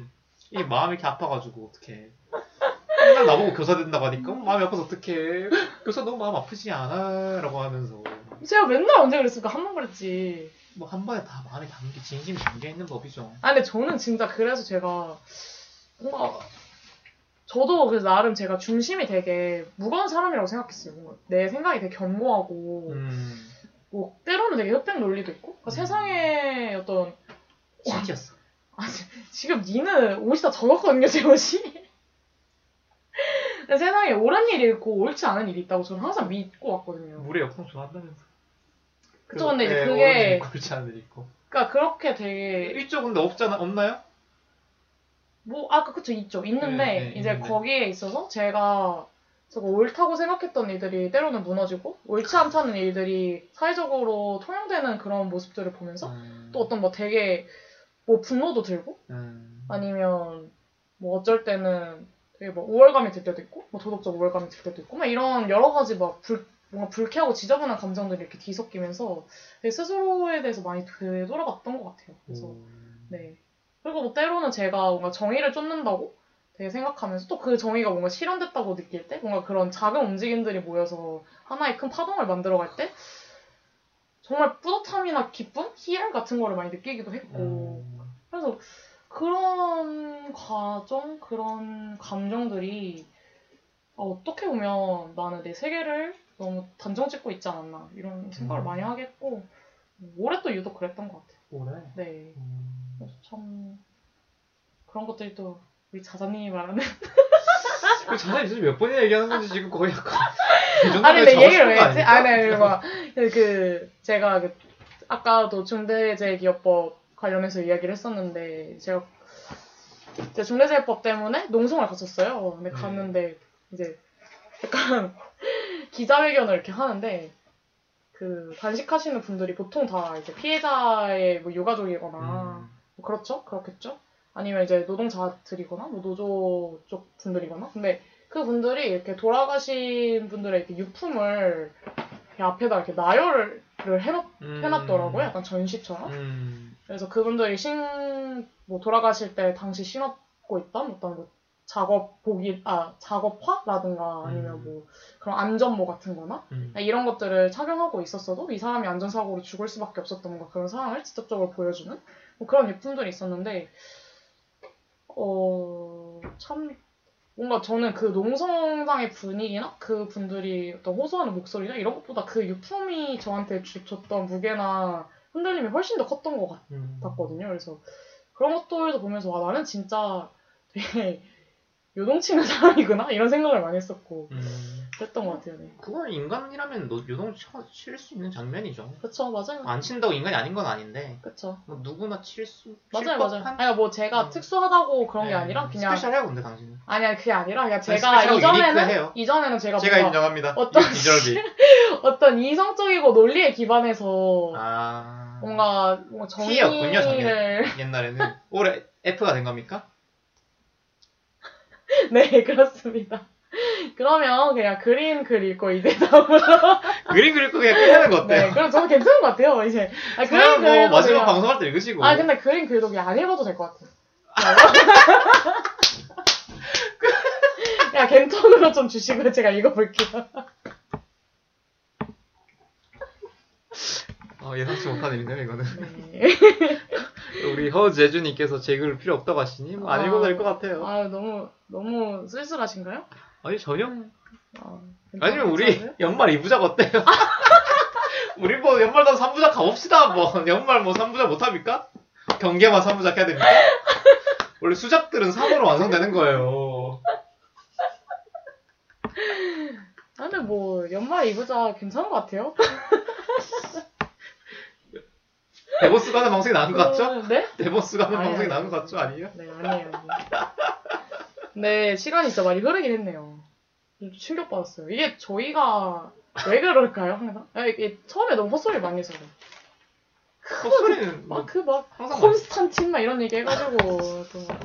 이 마음이 이렇게 아파가지고 어떡해. 맨날 나보고 교사 된다고 하니까 어, 마음이 아파서 어떡해. 교사 너무 마음 아프지 않아? 라고 하면서 제가 맨날 언제 그랬을까 한 번 그랬지. 뭐 한 번에 다 마음이 담기 진심이 담겨 있는 법이죠. 아 근데 저는 진짜 그래서 제가 뭔가 저도 그래서 나름 제가 중심이 되게 무거운 사람이라고 생각했어요. 뭔가 내 생각이 되게 견고하고 음, 뭐 때로는 되게 흑백 논리도 있고 그러니까 음. 세상에 어떤 진지였어. 아, 지- 지금 니는 옷이 다 젖었거든요, 제 옷이. 세상에 옳은 일이 있고 옳지 않은 일이 있다고 저는 항상 믿고 왔거든요. 물의 역성 좋아한다면서. 그쵸, 근데 이제 네, 그게- 있고 그렇지 않은 일이 있고. 그러니까 그렇게 되게 이쪽 근데 없잖아, 없나요? 뭐 아까 그쵸 있죠 있는데 네, 네, 이제 있는데. 거기에 있어서 제가 저거 옳다고 생각했던 일들이 때로는 무너지고 옳지 않다는 일들이 사회적으로 통용되는 그런 모습들을 보면서 음, 또 어떤 뭐 되게 뭐 분노도 들고 음, 아니면 뭐 어쩔 때는 되게 뭐 우월감이 들 때도 있고 뭐 도덕적 우월감이 들 때도 있고 막 이런 여러 가지 막 불, 뭔가 불쾌하고 지저분한 감정들이 이렇게 뒤섞이면서 스스로에 대해서 많이 되돌아봤던 것 같아요. 그래서 음, 네. 그리고 뭐 때로는 제가 뭔가 정의를 쫓는다고 되게 생각하면서 또 그 정의가 뭔가 실현됐다고 느낄 때 뭔가 그런 작은 움직임들이 모여서 하나의 큰 파동을 만들어갈 때 정말 뿌듯함이나 기쁨, 희열 같은 거를 많이 느끼기도 했고 음. 그래서 그런 과정, 그런 감정들이 어, 어떻게 보면 나는 내 세계를 너무 단정 짓고 있지 않았나 이런 생각을 음. 많이 하겠고 올해 또 유독 그랬던 것 같아요. 올해. 네, 음. 그래서 참 그런 것들이 또 우리 자자님이 말하는 그 자자 있으면 몇 번이나 얘기하는 건지 지금 거의 약간 <laughs> 아니 근데 얘기를 왜거 했지? 아니 막그 제가 그 아까도 중대재해기업법 관련해서 이야기를 했었는데 제가 중대재해법 때문에 농성을 갔었어요. 근데 네. 갔는데 이제 약간 <laughs> 기자회견을 이렇게 하는데 그 단식하시는 분들이 보통 다 이제 피해자의 뭐 유가족이거나 음. 뭐 그렇죠? 그렇겠죠? 아니면 이제 노동자들이거나 뭐 노조 쪽 분들이거나 근데 그 분들이 이렇게 돌아가신 분들의 이렇게 유품을 이렇게 앞에다 이렇게 나열을 음. 해놨더라고요. 약간 전시처럼. 음. 그래서 그분들이 신, 뭐 돌아가실 때 당시 신었고 있던 어떤 뭐 작업복이, 아, 작업화라든가 아니면 음. 뭐 그런 안전모 같은 거나 음. 이런 것들을 착용하고 있었어도 이 사람이 안전사고로 죽을 수밖에 없었던 뭔가 그런 상황을 직접적으로 보여주는 뭐 그런 유품들이 있었는데, 어, 참, 뭔가 저는 그 농성장의 분위기나 그 분들이 어떤 호소하는 목소리나 이런 것보다 그 유품이 저한테 주- 줬던 무게나 흔들림이 훨씬 더 컸던 것 음. 같거든요. 그래서 그런 것들도 보면서 와, 나는 진짜 되게 요동치는 사람이구나 이런 생각을 많이 했었고 음. 그랬던 것 같아요. 네. 그건 인간이라면 노- 요동 칠 수 있는 장면이죠. 그쵸, 맞아요. 안 친다고 인간이 아닌 건 아닌데 그쵸. 뭐 누구나 칠 수. 맞아요, 칠 맞아요. 아니, 뭐 제가 음. 특수하다고 그런 게 네. 아니라 그냥. 스페셜해요 근데 당신은. 아니, 아니, 그게 아니라 그냥 제가 이전에는, 유니크해요. 이전에는 제가, 제가 인정합니다. 어떤- 이 디절비. <laughs> 어떤 이성적이고 논리에 기반해서 아. 뭔가, 뭔가 T였군요, 정의를. 옛날에는 올해 F가 된 겁니까? <laughs> 네, 그렇습니다. <laughs> 그러면 그냥 그림 글 읽고 이제 다음으로. <laughs> 그림 거 그냥 끝내는 거 어때요? 네, 그럼 저는 괜찮은 것 같아요, 이제. 아, 그냥 뭐 글도 마지막 그냥- 방송할 때 읽으시고. 아, 근데 그림 글도 그냥 안 읽어도 될 것 같아요. <laughs> 그냥 겐톡으로 좀 주시고 제가 읽어볼게요. 어, 예상치 못한 일이네요 이거는. 네. 우리 허재준님께서 제 글 필요 없다고 하시니 뭐안 읽어도 될 것 같아요. 아, 너무, 너무 쓸쓸하신가요? 아니 전혀. 아, 아니면 우리? 연말 2부작 어때요? <laughs> 우리 뭐 연말도 3부작 가봅시다. 뭐 연말 뭐 3부작 못합니까? 경계만 3부작 해야 됩니까? 원래 수작들은 3으로 완성되는 거예요. 아, 근데 뭐, 연말 이부자 괜찮은 것 같아요. <laughs> 대보스 가는 방송이 나은 것 같죠? 어, 네? 대보스 가는 방송이. 나은 것 같죠? 아니에요? 네, 아니에요. 아니에요. 네, 시간이 진짜 많이 흐르긴 했네요. 좀 충격받았어요. 이게 저희가 왜 그럴까요, 항상? 아, 이게 처음에 너무 헛소리 많이 해서. 그래요. 헛소리는 뭐막그 막, 항상 콘스탄틴 막 이런 얘기 해가지고, 또 막.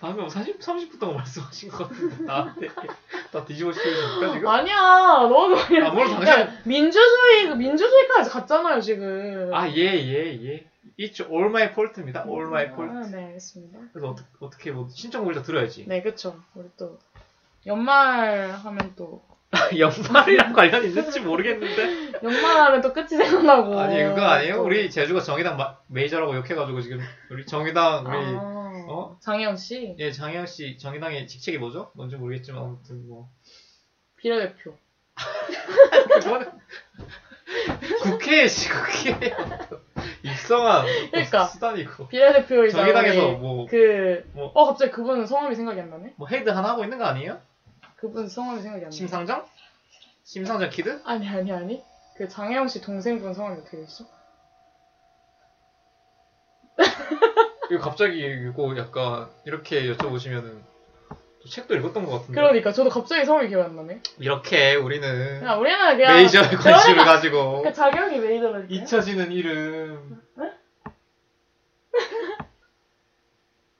방금 30, 30분 동안 말씀하신 것 같은데 나한테 <laughs> 다 뒤집어 씌우십니까 지금? 아니야, 너도 그냥. 아, 뭘 당신 야, 민주주의, 그 민주주의까지 갔잖아요, 지금. 아, 예, 예, 예. It's all my fault입니다. all my fault. 아, 네, 알겠습니다. 그래서 어떻게, 어떻게 뭐 신청곡을 다 들어야지. 네, 그쵸. 우리 또, 연말 하면 또, <laughs> 연말이랑 관련 있는지 모르겠는데. <laughs> 연말 하면 또 끝이 생각나고. 아니, 그거 아니에요? 또- 우리 제주가 정의당 마- 메이저라고 욕해가지고 지금 우리 정의당 우리 아, 어? 장혜영 씨, 예 장혜영 씨 정의당의 직책이 뭐죠? 뭔지 모르겠지만 아무튼 뭐 비례대표. <laughs> 그거는 국회에 씨 국회에 입성한 그러니까. 수단이고 비례대표이자 정의당에서 뭐, 그, 뭐- 어, 갑자기 그분 성함이 생각이 안 나네? 뭐 헤드 하나 하고 있는 거 아니에요? 그분 성함이 생각이 안 나네. 심상정? 심상정 kid? 아니, 아니, 아니. 그 장혜영 씨 동생분 성함이 어떻게 되시죠? 이거 갑자기 이거 약간 이렇게 여쭤보시면은 또 책도 읽었던 것 같은데 그러니까, 저도 갑자기 성함이 기억 안 나네. 이렇게 우리는 그냥 우리는 그냥. 메이저의 관심을 그러니까 가지고 그 자격이 메이저로. 잊혀지는 이름 <laughs>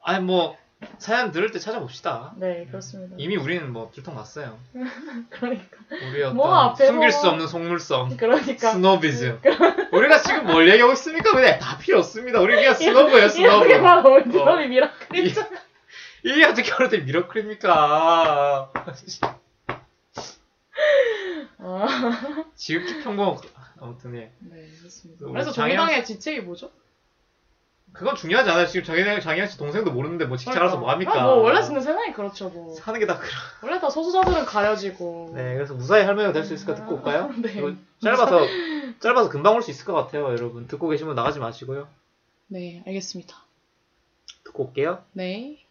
아니 뭐 사연 들을 때 찾아봅시다 네, 그렇습니다. 이미 우리는 뭐 들통 났어요 <laughs> 그러니까. 우리의 어떤 뭐 숨길 수 없는 속물성 그러니까. 스노비즘 <laughs> 우리가 지금 뭘 얘기하고 있습니까? 그냥 다 필요 없습니다 우리 그냥 snob예요 snob 이렇게 바로 어. ordinary miracle이죠. 이게 어떻게 어른들 미러클입니까? 아, 지극히 평범 아무튼 예. 네, 그렇습니다. 그래서 정의당의 지책이 뭐죠? 그건 중요하지 않아요. 지금 장현 장현 씨 동생도 모르는데 뭐 직책 알아서 뭐 합니까? 아, 뭐 원래 근데 세상이 그렇죠. 뭐 사는 게 다 그런. 원래 다 소수자들은 가려지고. 네, 그래서 무사히 할머니가 될 수 있을까 듣고 올까요? 네. 이거 짧아서 짧아서 금방 올 수 있을 것 같아요, 여러분. 듣고 계시면 나가지 마시고요. 네, 알겠습니다. 듣고 올게요. 네.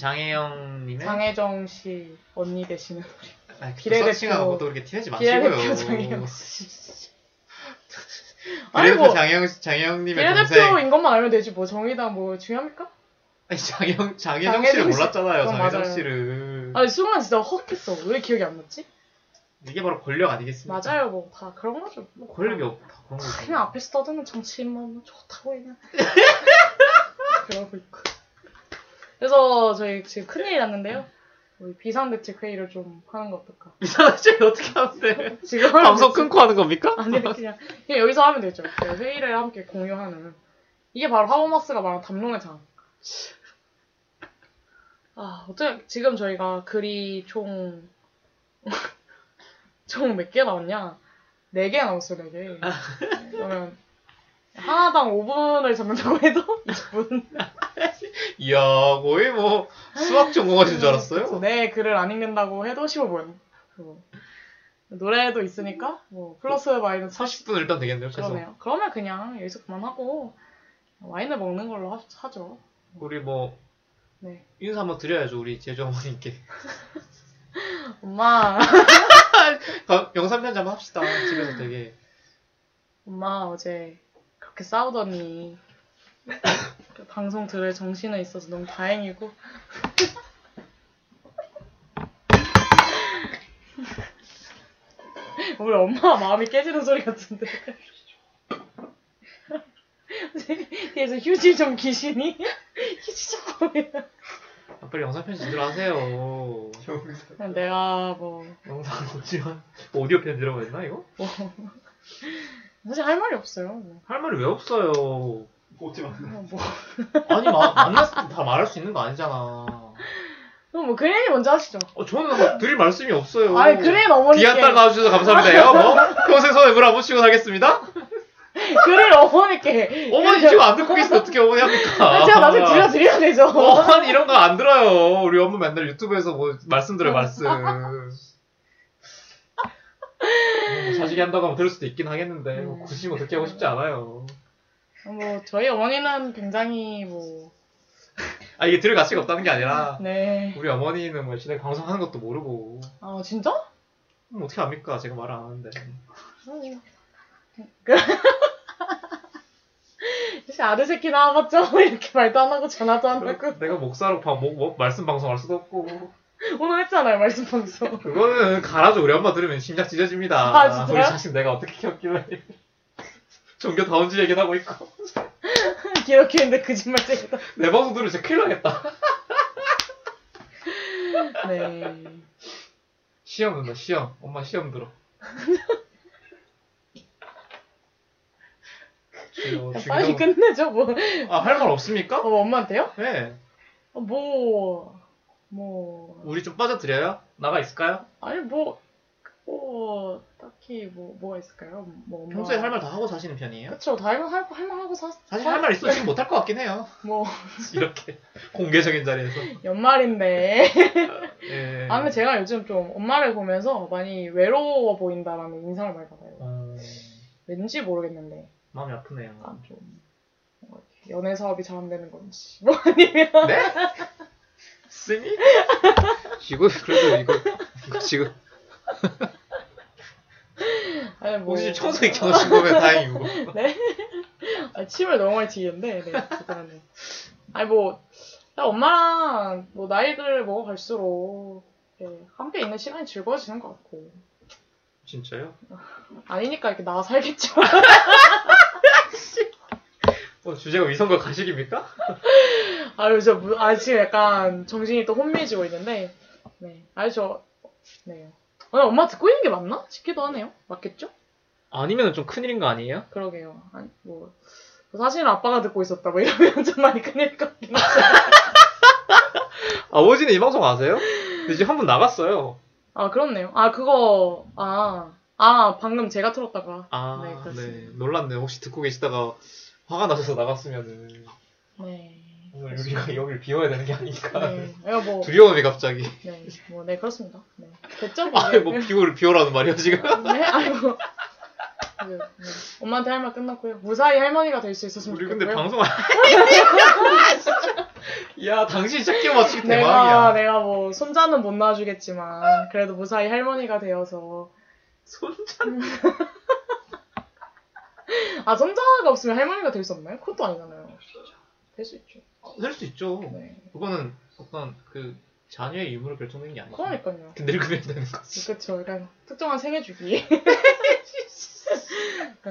장혜영님의 장혜정 씨 언니 되시는 우리 아, 비례대표- 서칭하고 또 그렇게 티내지 마시고요. 비례대표 <laughs> 장혜영 씨. 비례대표 뭐 장혜영 장혜영님의. 비례대표인 것만 알면 되지 뭐 정의당 뭐 중요합니까? 아니 장혜영 장혜정 장혜정 씨를 씨. 몰랐잖아요. 장혜정 맞아요. 씨를. 아니 순간 진짜 헉했어. 왜 기억이 안 났지? 이게 바로 권력 아니겠습니까? 맞아요, 뭐 다 그런 거죠. 뭐 권력이 없, 다 그런 거죠. 그냥 앞에서 떠드는 정치인만 뭐 좋다고 그냥 <laughs> 그러고 있고. 그래서 저희 지금 큰일이 났는데요. 우리 비상대책 회의를 좀 하는 거 어떨까? <laughs> 씨 어떻게 하면 돼? 지금 <laughs> 방송. 끊고 하는 겁니까? <laughs> 아니 그냥 그냥 여기서 하면 되죠. 그냥 회의를 함께 공유하는 이게 바로 하버마스가 말하는 담론의 장. 아 어떻게 지금 저희가 글이 총 총 몇 개 나왔냐? 네 개 나왔어요, 네 개. 그러면 하나당 5분을 잡는다고 해도 <laughs> 20분. <laughs> 이야 거의 뭐 수학 전공하신 줄 알았어요. 네 글을 안 읽는다고 해도 15분. 그리고 노래도 있으니까 뭐 플러스 마이너스 40분 일단 되겠네요. 그래서 그러네요. 그러면 그냥 여기서 그만하고 와인을 먹는 걸로 하, 하죠. 우리 뭐 네. 인사 한번 드려야죠 우리 제주 어머님께. <laughs> 엄마, 가- 영상 편지 한번 합시다. 집에서 되게 엄마 어제 그렇게 싸우더니 그 방송 들을 정신은 있어서 너무 다행이고. <laughs> 우리 엄마 마음이 깨지는 소리 같은데. <laughs> 뒤에서 휴지 좀 귀신이 <laughs> 휴지 좀 보면 아, 빨리 영상 편지 들어가세요. 내가 뭐, 영상 오지만 오디오 편지라고 했나 이거? 뭐 사실 할 말이 없어요. 뭐. 할 말이 왜 없어요? 오지 마. 뭐, <laughs> 아니 마, 만났을 때 다 말할 수 있는 거 아니잖아. 그럼 뭐 그린이 먼저 하시죠. 어, 저는 뭐 드릴 말씀이 없어요. 아니 그린 어머니께 귀한 딸 낳아주셔서 감사합니다요. 뭐 평생 손에 물 안 묻히고 살겠습니다. 그린 어머니께 어머니 지금 안 듣고 계시는데 어떻게 어머니 합니까? 아, 제가 나중에 들려드려야 되죠. 어머니 이런 거 안 들어요. 우리 엄마 맨날 유튜브에서 뭐 말씀 들어요 말씀. 뭐 자식이 한다고 하면 들을 수도 있긴 하겠는데 뭐 굳이 뭐 듣게 하고 싶지 않아요. 뭐 저희 어머니는 굉장히 뭐 아 이게 들을 가치가 없다는 게 아니라 네. 우리 어머니는 뭐 시내 방송하는 것도 모르고 아 진짜? 음, 어떻게 압니까? 제가 말 안 하는데. 그... 사실 아들 새끼 낳아봤자 이렇게 말도 안 하고 전화도 안 하고 내가 목사로 방, 목, 목- 말씀 방송할 수도 없고 오늘 했잖아요 말씀 방송. 그거는 가라죠. 우리 엄마 들으면 심장 찢어집니다. 아, 진짜요? 우리 자식 내가 어떻게 키웠길래 <laughs> 종교 다운지 얘기를 하고 있고 <laughs> 기록했는데 거짓말쟁이다. 내 방송 들으면 진짜 큰일 나겠다. <laughs> 네. 시험 든다 시험. 엄마 시험 들어. 주여, 빨리 주기도- 끝내죠 뭐. 아, 할 말 없습니까? 어, 엄마한테요? 네. 어, 뭐, 뭐, 우리 좀 빠져드려요? 나가 있을까요? 아니, 뭐, 뭐, 딱히 뭐, 뭐가 있을까요? 뭐, 엄마. 평소에 할 말 다 하고 사시는 편이에요? 그쵸, 다 할, 할, 할말 하고 사, 사실 할 말 있어도 지금 못할 것 같긴 해요. <laughs> 뭐, <laughs> 이렇게 공개적인 자리에서. 연말인데. <laughs> 예. 아, 근데 제가 요즘 좀 엄마를 보면서 많이 외로워 보인다라는 인상을 많이 받아요. 어, 왠지 모르겠는데 마음이 아프네요. 약간 좀 뭔가 이렇게 연애 사업이 잘 안 되는 건지 뭐 아니면 네? 스미? <laughs> 이거 그래도 이거 이거 지금 <laughs> 아니 뭐 혹시 청소기 켜놓으신 거면 다행이고. <laughs> 네? 아, 침을 너무 많이 튀기는데, 네, 그거는. 아니, 뭐, 야, 엄마랑, 뭐, 나이들 먹어갈수록, 예, 함께 있는 시간이 즐거워지는 것 같고. 진짜요? 아니니까 이렇게 나와 살겠죠. 뭐 주제가 위성과 가식입니까? 아유, 저, 무- 아, 지금 약간 정신이 또 혼미해지고 있는데, 네. 아니, 저, 네. 아, 엄마 듣고 있는 게 맞나? 싶기도 하네요. 맞겠죠? 아니면 좀 큰일인 거 아니에요? 그러게요. 아니, 뭐, 사실은 아빠가 듣고 있었다, 뭐 이러면 좀 많이 큰일 것 같긴 하죠. <laughs> 아버지는 이 방송 아세요? 근데 지금 한 번 나갔어요. 아, 그렇네요. 아, 그거, 아, 아, 방금 제가 틀었다가. 아, 네, 네, 그렇습니다. 놀랐네. 혹시 듣고 계시다가 화가 나셔서 나갔으면은 네. 오늘 우리가 <laughs> 여기를 비워야 되는 게 아니니까. 네. 내가 뭐, <laughs> 두려움이 갑자기. 네. 뭐, 네, 그렇습니다. 네. 됐죠? 뭐. 아니 뭐 비호를 비워라는 말이야 지금. <laughs> 네, 아이고. 네, 네. 엄마한테 할 말 끝났고요. 무사히 할머니가 될 수 있었으면 우리 좋겠고요. 근데 방송 안. 야 당신 끼워 맞추기 내가, 대박이야. 내가 뭐, 손자는 못 낳아주겠지만, 그래도 무사히 할머니가 되어서. 손자. 아, 손자가 없으면 할머니가 될 수 없나요? 그것도 아니잖아요. 될 수 있죠. 될 수 있죠. 네. 그거는 어떤 그 자녀의 유무를 결정되는 게 아니죠. 그러니까요. 그 늙으면 되는 거지. 그쵸. 약간 특정한 생애 주기.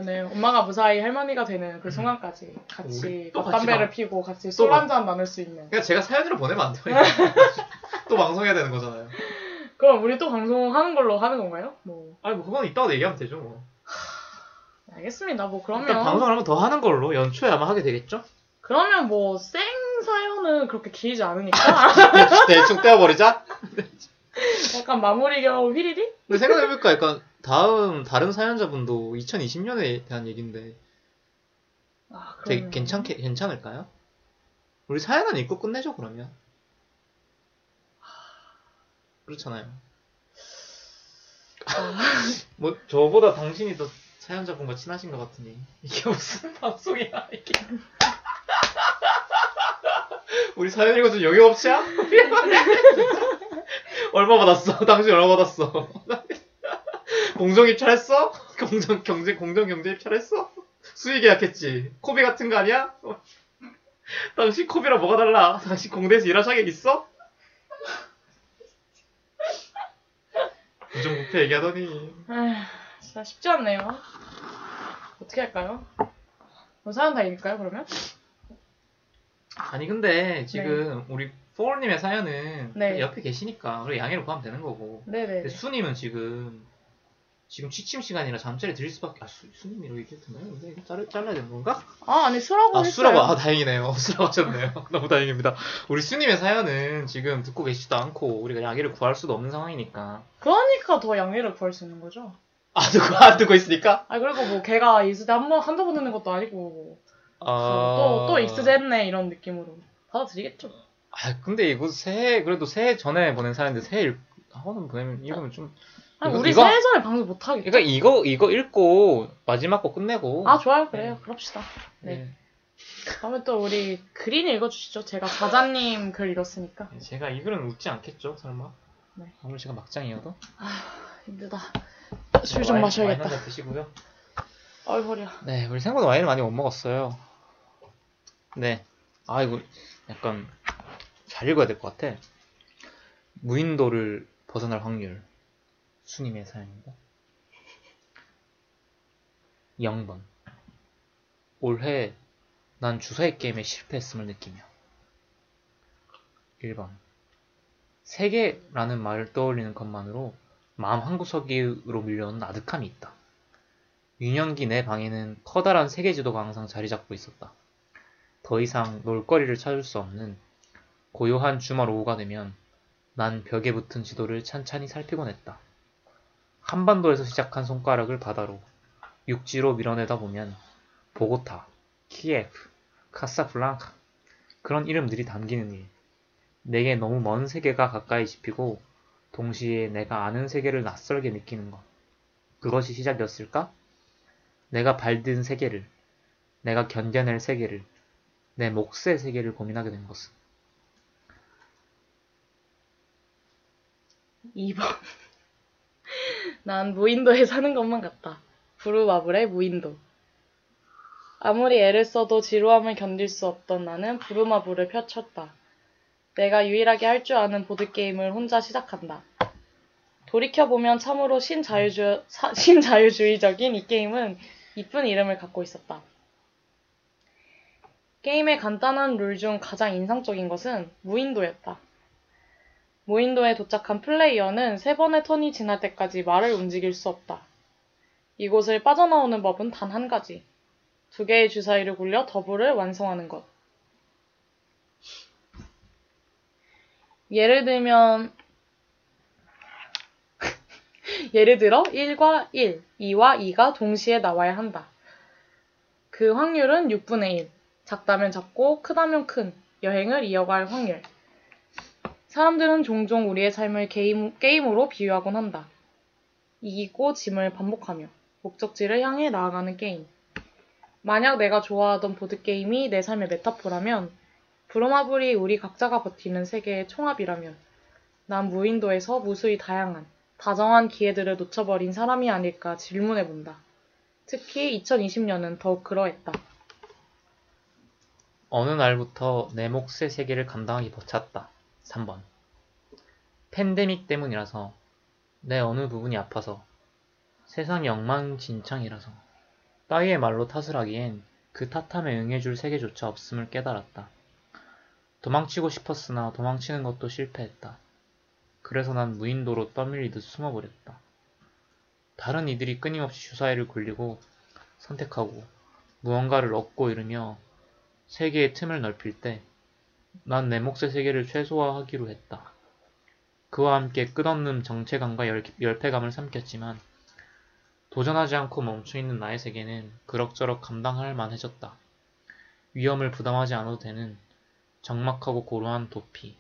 네, 엄마가 무사히 할머니가 되는 그 순간까지 같이 우리 또 같이 피고 같이 술또한잔 나눌 수 있는. 그러니까 제가 사연으로 보내면 안 돼요. <laughs> 또 방송해야 되는 거잖아요. 그럼 우리 또 방송하는 걸로 하는 건가요? 뭐 아니 뭐 그건 이따가 얘기하면 되죠. 뭐. 알겠습니다. 뭐 그러면 일단 방송을 한번 더 하는 걸로 연초에 아마 하게 되겠죠? 그러면 뭐 생 사연은 그렇게 길지 않으니까 대충 떼어버리자. 약간 마무리 겸 휘리리? 근데 생각해보니까 약간 다음 다른 사연자분도 2020년에 대한 얘기인데 아, 되게 괜찮게 괜찮을까요? 우리 사연은 읽고 끝내죠 그러면. 그렇잖아요. 아, 뭐 저보다 당신이 더 사연자분과 친하신 것 같으니 이게 무슨 <laughs> 방송이야 이게. 우리 사연 읽어준 영역업체야? <laughs> 얼마 받았어? <laughs> 당신 얼마 받았어? 공정 입찰했어? 공정 경제 공정 경제 입찰했어? 수의 계약했지. 코비 같은 거 아니야? 당신 코비랑 뭐가 달라? 당신 공대에서 일할 자격 있어? 부정부패 얘기하더니 에휴, 진짜 쉽지 않네요. 어떻게 할까요? 뭐 사연 다 읽을까요 그러면? 아니 근데 지금 우리 포월님의 사연은 네. 옆에 계시니까 우리 양해를 구하면 되는 거고 네네. 근데 수님은 지금 지금 취침 시간이라 잠자리 드릴 수밖에 아 수, 수님이라고 되나요? 근데 이거 자르, 잘라야 되는 건가? 아 아니 수라고 아 했어요. 수라고 아 다행이네요 <laughs> 수라고 하셨네요 <laughs> 너무 다행입니다 우리 수님의 사연은 지금 듣고 계시지도 않고 우리가 양해를 구할 수도 없는 상황이니까 그러니까 더 양해를 구할 수 있는 거죠. 아 듣고 안 듣고 있으니까 아 그리고 뭐 걔가 있을 때한번 한두 번 듣는 것도 아니고 아... 또또 익스했네 이런 느낌으로 받아들이겠죠. 아 근데 이거 새해 그래도 새해 전에 보낸 사연인데 새해 읽, 학원 보내면 읽으면 좀 아니, 이거- 우리 이거- 새해 전에 방송 못 하겠죠. 그러니까 이거 이거 읽고 마지막 거 끝내고 아 좋아요 그래요 그럽시다. 네. 네. 다음에 또 우리 그린 읽어주시죠. 제가 자자님 글 읽었으니까 네, 제가 이 글은 웃지 않겠죠 설마 네. 아무리 제가 막장이어도 힘들다. 술좀 와인- 마셔야겠다. 와인 한잔 드시고요 허리야. 네 우리 생각보다 와인을 많이 못 먹었어요 네 아 이거 약간 잘 읽어야 될 것 같아. 무인도를 벗어날 확률. 수님의 사연입니다. 0번. 올해 난 주사위 게임에 실패했음을 느끼며. 1번. 세계라는 말을 떠올리는 것만으로 마음 한구석으로 밀려오는 아득함이 있다. 유년기 내 방에는 커다란 세계 지도가 항상 자리 잡고 있었다. 더 이상 놀거리를 찾을 수 없는 고요한 주말 오후가 되면 난 벽에 붙은 지도를 찬찬히 살피곤 했다. 한반도에서 시작한 손가락을 바다로 육지로 밀어내다 보면 보고타, 키예프, 카사블랑카 그런 이름들이 담기는 일. 내게 너무 먼 세계가 가까이 집히고 동시에 내가 아는 세계를 낯설게 느끼는 것. 그것이 시작이었을까? 내가 발든 세계를, 내가 견뎌낼 세계를, 내 몫의 세계를 고민하게 된 것은 2번. <laughs> 난 무인도에 사는 것만 같다. 부루마블의 무인도. 아무리 애를 써도 지루함을 견딜 수 없던 나는 부루마블을 펼쳤다. 내가 유일하게 할 줄 아는 보드게임을 혼자 시작한다. 돌이켜보면 참으로 신자유주, 사- <laughs> 신자유주의적인 이 게임은 이쁜 이름을 갖고 있었다. 게임의 간단한 룰 중 가장 인상적인 것은 무인도였다. 무인도에 도착한 플레이어는 세 번의 턴이 지날 때까지 말을 움직일 수 없다. 이곳을 빠져나오는 법은 단 한 가지. 두 개의 주사위를 굴려 더블을 완성하는 것. 예를 들면, <laughs> 예를 들어 1과 1, 2와 2가 동시에 나와야 한다. 그 확률은 6분의 1. 작다면 작고 크다면 큰 여행을 이어갈 확률. 사람들은 종종 우리의 삶을 게임, 게임으로 비유하곤 한다. 이기고 짐을 반복하며 목적지를 향해 나아가는 게임. 만약 내가 좋아하던 보드게임이 내 삶의 메타포라면, 브로마블이 우리 각자가 버티는 세계의 총합이라면, 난 무인도에서 무수히 다양한, 다정한 기회들을 놓쳐버린 사람이 아닐까 질문해본다. 특히 2020년은 더욱 그러했다. 어느 날부터 내 몫의 세계를 감당하기 벅찼다. 3번. 팬데믹 때문이라서, 내 어느 부분이 아파서, 세상이 엉망진창이라서, 따위의 말로 탓을 하기엔 그 탓함에 응해줄 세계조차 없음을 깨달았다. 도망치고 싶었으나 도망치는 것도 실패했다. 그래서 난 무인도로 떠밀리듯 숨어버렸다. 다른 이들이 끊임없이 주사위를 굴리고 선택하고 무언가를 얻고 이르며 세계의 틈을 넓힐 때 난 내 몫의 세계를 최소화하기로 했다. 그와 함께 끝없는 정체감과 열, 열패감을 삼켰지만 도전하지 않고 멈춰있는 나의 세계는 그럭저럭 감당할 만해졌다. 위험을 부담하지 않아도 되는 적막하고 고루한 도피,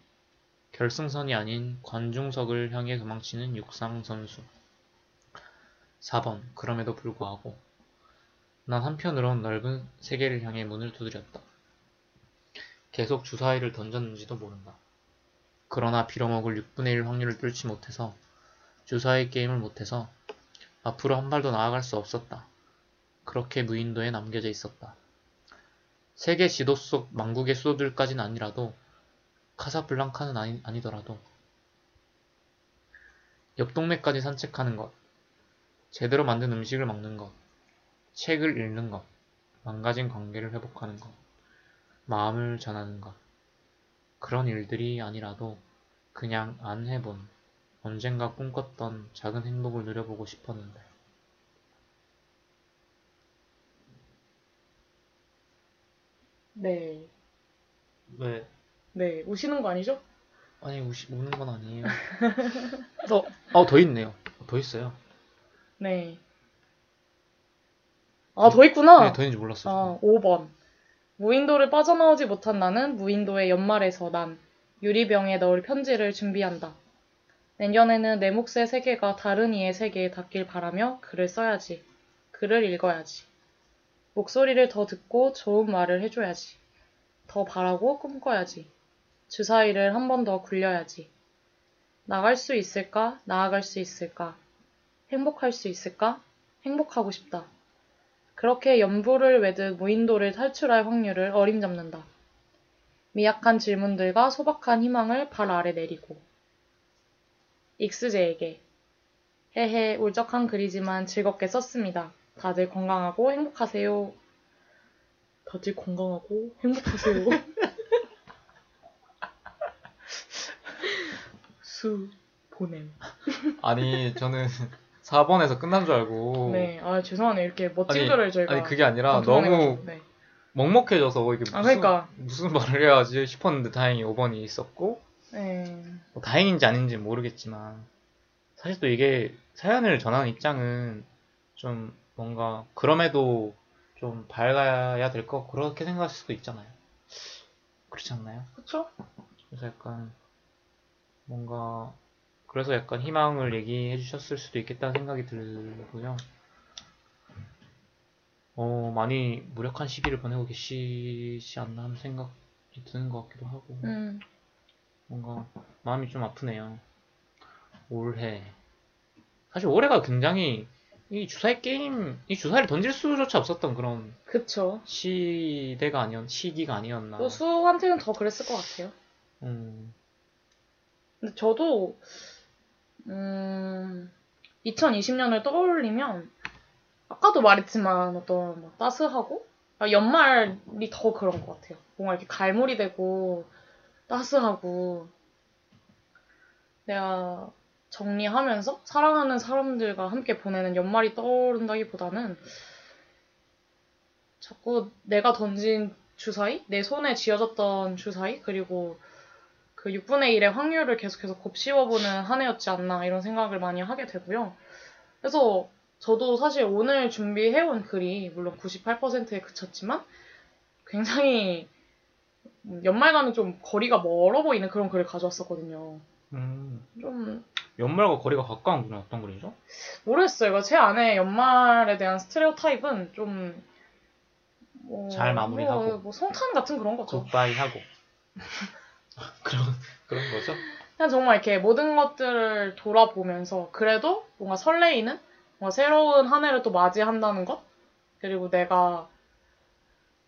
결승선이 아닌 관중석을 향해 도망치는 육상 선수. 4번. 그럼에도 불구하고 난 한편으론 넓은 세계를 향해 문을 두드렸다. 계속 주사위를 던졌는지도 모른다. 그러나 빌어먹을 6분의 1 확률을 뚫지 못해서 주사위 게임을 못해서 앞으로 한 발도 나아갈 수 없었다. 그렇게 무인도에 남겨져 있었다. 세계 지도 속 망국의 수도들까지는 아니라도 카사블랑카는 아니, 아니더라도 옆 동네까지 산책하는 것, 제대로 만든 음식을 먹는 것, 책을 읽는 것, 망가진 관계를 회복하는 것, 마음을 전하는 것. 그런 일들이 아니라도 그냥 안 해본 언젠가 꿈꿨던 작은 행복을 누려보고 싶었는데. 네. 왜? 네. 우시는 거 아니죠? 아니, 우시, 우는 건 아니에요. <laughs> 어, 어, 더 있네요. 더 있어요. 네. 아, 더 있구나. 네, 더 있는지 몰랐어요. 아, 5번. 무인도를 빠져나오지 못한 나는 무인도의 연말에서 난 유리병에 넣을 편지를 준비한다. 내년에는 내 몫의 세계가 다른 이의 세계에 닿길 바라며 글을 써야지. 글을 읽어야지. 목소리를 더 듣고 좋은 말을 해줘야지. 더 바라고 꿈꿔야지. 주사위를 한 번 더 굴려야지. 나갈 수 있을까? 나아갈 수 있을까? 행복할 수 있을까? 행복하고 싶다. 그렇게 연부를 외듯 무인도를 탈출할 확률을 어림잡는다. 미약한 질문들과 소박한 희망을 발 아래 내리고. 익스제에게. 헤헤, 울적한 글이지만 즐겁게 썼습니다. 다들 건강하고 행복하세요. 다들 건강하고 행복하세요. <laughs> 수, 보냄. 아니 저는 4번에서 끝난 줄 알고 네, 아, 죄송하네요. 이렇게 멋진 아니, 글을 저희가. 아니 그게 아니라. 너무 네. 먹먹해져서 이게 무슨, 아, 그러니까. 무슨 말을 해야 지 싶었는데 다행히 5번이 있었고 네. 뭐 다행인지 아닌지 모르겠지만 사실 또 이게 사연을 전하는 입장은 좀 뭔가 그럼에도 좀 밝아야 될것 그렇게 생각할 수도 있잖아요. 그렇지 않나요? 그쵸? 그래서 약간 뭔가 그래서 약간 희망을 얘기해 주셨을 수도 있겠다는 생각이 들고요. 어, 많이 무력한 시기를 보내고 계시지 않나 하는 생각이 드는 것 같기도 하고 음, 뭔가 마음이 좀 아프네요. 올해 사실 올해가 굉장히 이 주사위 게임 이 주사위를 던질 수조차 없었던 그런 그쵸. 시대가 아니었 시기가 아니었나. 또 수한테는 더 그랬을 것 같아요. 음, 근데 저도 음, 2020년을 떠올리면 아까도 말했지만 어떤 막 따스하고 아, 연말이 더 그런 것 같아요. 뭔가 이렇게 갈무리 되고 따스하고 내가 정리하면서 사랑하는 사람들과 함께 보내는 연말이 떠오른다기보다는 자꾸 내가 던진 주사위, 내 손에 쥐어졌던 주사위, 그리고 그 6분의 1의 확률을 계속해서 곱씹어보는 한 해였지 않나 이런 생각을 많이 하게 되고요. 그래서 저도 사실 오늘 준비해온 글이 물론 98%에 그쳤지만 굉장히 연말과는 좀 거리가 멀어 보이는 그런 글을 가져왔었거든요. 음, 좀 연말과 거리가 가까운 분은 어떤 글이죠? 모르겠어요. 제 안에 연말에 대한 스테레오 타입은 좀 뭐, 잘 마무리하고. 뭐, 뭐 성탄 같은 그런 거죠. 굿바이 하고 <laughs> <laughs> 그런 그런 거죠? 그냥 정말 이렇게 모든 것들을 돌아보면서 그래도 뭔가 설레이는 뭔가 새로운 한 해를 또 맞이한다는 것 그리고 내가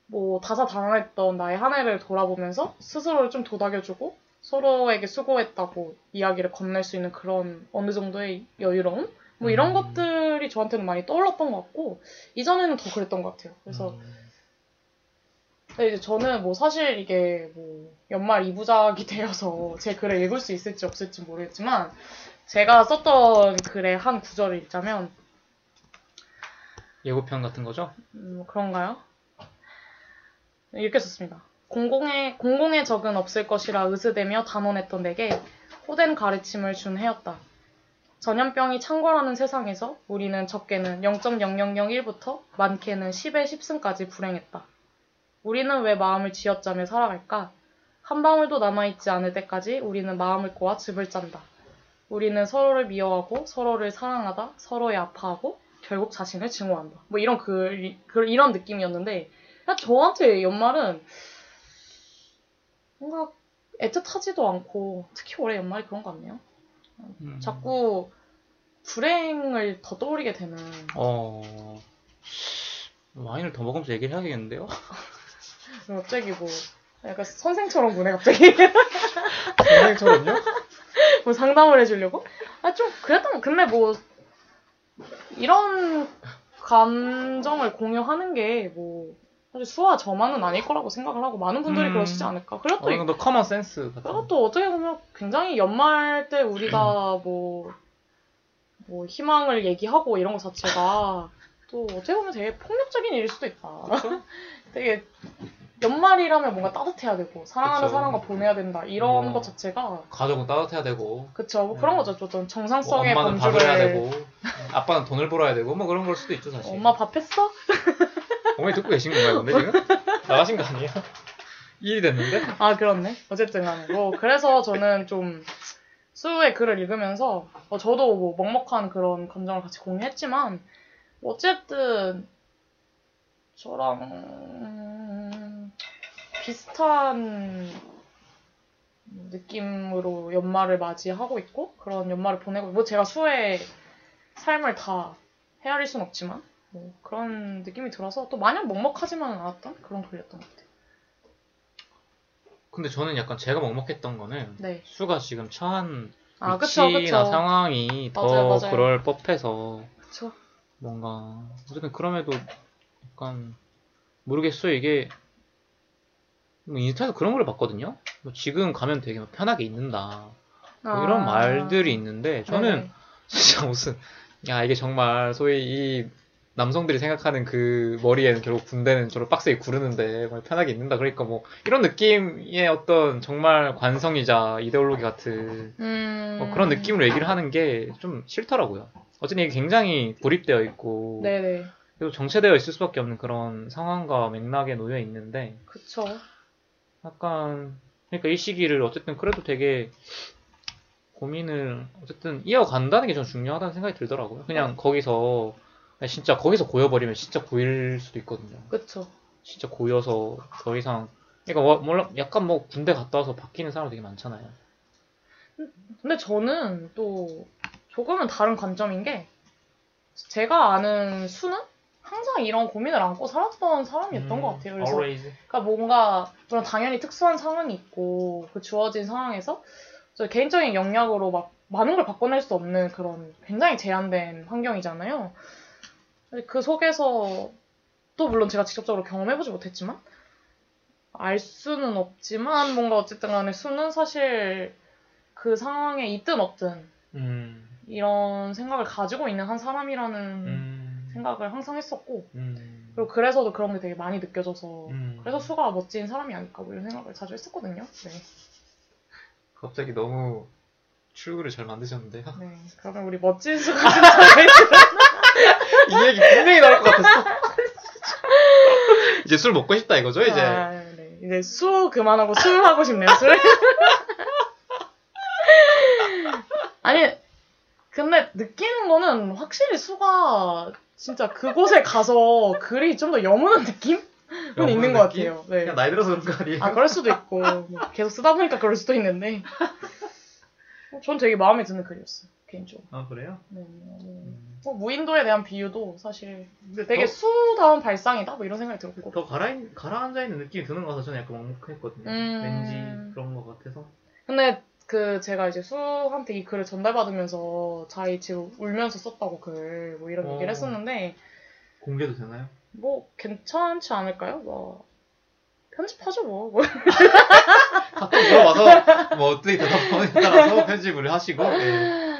뭐 다사다난했던 나의 한 해를 돌아보면서 스스로를 좀 도닥여주고 서로에게 수고했다고 이야기를 건넬 수 있는 그런 어느 정도의 여유로움 뭐 이런 음. 것들이 저한테는 많이 떠올랐던 것 같고 이전에는 더 그랬던 것 같아요. 그래서 음, 근데 이제 저는 뭐 사실 이게 뭐 연말 이부작이 되어서 제 글을 읽을 수 있을지 없을지 모르겠지만 제가 썼던 글의 한 구절을 읽자면 예고편 같은 거죠? 음, 뭐 그런가요? 이렇게 썼습니다. 공공의 공공의 적은 없을 것이라 의스대며 단언했던 내게 호된 가르침을 준 해였다. 전염병이 창궐하는 세상에서 우리는 적게는 0.0001부터 많게는 10의 10승까지 불행했다. 우리는 왜 마음을 쥐어짜며 살아갈까? 한 방울도 남아있지 않을 때까지 우리는 마음을 꼬아 즙을 짠다. 우리는 서로를 미워하고 서로를 사랑하다 서로의 아파하고 결국 자신을 증오한다. 뭐 이런 글, 글 이런 느낌이었는데 저한테 연말은 뭔가 애틋하지도 않고 특히 올해 연말이 그런 것 같네요. 음. 자꾸 불행을 더 떠올리게 되는 어 와인을 더 먹으면서 얘기를 해야겠는데요? <laughs> 갑자기 뭐 약간 선생처럼 보네 갑자기 <laughs> 선생처럼요? 뭐 상담을 해주려고 아 좀 그랬던 근데 뭐 이런 감정을 공유하는 게 뭐 사실 수와 저만은 아닐 거라고 생각을 하고 많은 분들이 음. 그러시지 않을까 그리고 또 어느 정도 common sense 같은 그리고 또 어떻게 보면 굉장히 연말 때 우리가 뭐, 뭐 희망을 얘기하고 이런 것 자체가 또 어떻게 보면 되게 폭력적인 일일 수도 있다. <laughs> 되게 연말이라면 뭔가 따뜻해야 되고 사랑하는 그쵸. 사람과 보내야 된다 이런 뭐. 것 자체가 가족은 따뜻해야 되고 그쵸 뭐 그런 음. 거죠. 어떤 뭐 정상성의 엄마는 범주를 밥을 해야 되고 아빠는 돈을 벌어야 되고 뭐 그런 걸 수도 있죠 사실 엄마 밥 했어? <laughs> 어머니 듣고 계신 건가요 근데 지금? <laughs> 나가신 거 아니에요? <laughs> 일이 됐는데? 아 그렇네. 어쨌든 간에 뭐 그래서 저는 좀 수의 글을 읽으면서 어, 저도 뭐 먹먹한 그런 감정을 같이 공유했지만 어쨌든 저랑 음, 비슷한 느낌으로 연말을 맞이하고 있고 그런 연말을 보내고 뭐 제가 수의 삶을 다 헤아릴 순 없지만 뭐 그런 느낌이 들어서 또 마냥 먹먹하지만은 않았던 그런 글이었던 것 같아요. 근데 저는 약간 제가 먹먹했던 거는 네. 수가 지금 처한 아 그쵸 위치나 그쵸. 상황이 더 맞아요, 맞아요. 그럴 법해서 그쵸. 뭔가 어쨌든 그럼에도 약간 모르겠어요 이게 뭐 인스타에서 그런 걸 봤거든요 뭐 지금 가면 되게 막 편하게 있는다 뭐 이런 아. 말들이 있는데 저는 네네. <laughs> 진짜 무슨 야 이게 정말 소위 이 남성들이 생각하는 그 머리에는 결국 군대는 저를 빡세게 구르는데 뭐 편하게 있는다 그러니까 뭐 이런 느낌의 어떤 정말 관성이자 이데올로기 같은 음... 뭐 그런 느낌으로 얘기를 하는 게 좀 싫더라고요. 어쨌든 이게 굉장히 고립되어 있고 네네. 그리고 정체되어 있을 수밖에 없는 그런 상황과 맥락에 놓여 있는데 그쵸. 약간 그러니까 이 시기를 어쨌든 그래도 되게 고민을 어쨌든 이어간다는 게 좀 중요하다는 생각이 들더라고요. 그냥 거기서 아니, 진짜 거기서 고여버리면 진짜 고일 수도 있거든요. 그쵸. 진짜 고여서 더 이상 그러니까 뭐- 몰라 약간 뭐 군대 갔다 와서 바뀌는 사람 되게 많잖아요. 근데 저는 또 조금은 다른 관점인 게 제가 아는 수는 항상 이런 고민을 안고 살았던 사람이었던 음, 것 같아요. 그래서 always. 그러니까 뭔가 물론 당연히 특수한 상황이 있고 그 주어진 상황에서 저 개인적인 역량으로 막 많은 걸 바꿔낼 수 없는 그런 굉장히 제한된 환경이잖아요. 그 속에서 또 물론 제가 직접적으로 경험해보지 못했지만 알 수는 없지만 뭔가 어쨌든 간에 수는 사실 그 상황에 있든 없든 음, 이런 생각을 가지고 있는 한 사람이라는 음, 생각을 항상 했었고 음, 그리고 그래서도 그런 게 되게 많이 느껴져서 음. 그래서 수가 멋진 사람이 아닐까 뭐 이런 생각을 자주 했었거든요. 네. 갑자기 너무 출구를 잘 만드셨는데요. <laughs> 네. 그러면 우리 멋진 수가. <laughs> 이 얘기 분명히 나올 것 같았어. 이제 술 먹고 싶다 이거죠 이제. 아, 네. 이제 수 그만하고 술 하고 싶네요. 술. <laughs> 아니 근데 느끼는 거는 확실히 수가 진짜 그곳에 가서 글이 좀 더 여무는 느낌은 여무는 있는 것 느낌? 같아요. 네. 그냥 나이 들어서 그런 거 아니에요? 아 그럴 수도 있고 뭐 계속 쓰다 보니까 그럴 수도 있는데 전 되게 마음에 드는 글이었어요 개인적으로. 아 그래요? 네, 뭐, 음. 뭐 무인도에 대한 비유도 사실 되게 더- 수다운 발상이다 뭐 이런 생각이 들었고 더 가라 가라앉아 있는 느낌이 드는 것 같아서 저는 약간 먹먹했거든요. 음. 왠지 그런 것 같아서. 근데 그 제가 이제 수한테 이 글을 전달받으면서 자이 지금 울면서 썼다고 글 뭐 이런 어. 얘기를 했었는데 공개도 되나요? 뭐 괜찮지 않을까요? 뭐 편집하죠 뭐. 뭐. 가끔 물어봐서 뭐 어떻게 대답하느냐에 따라서 편집을 하시고 네.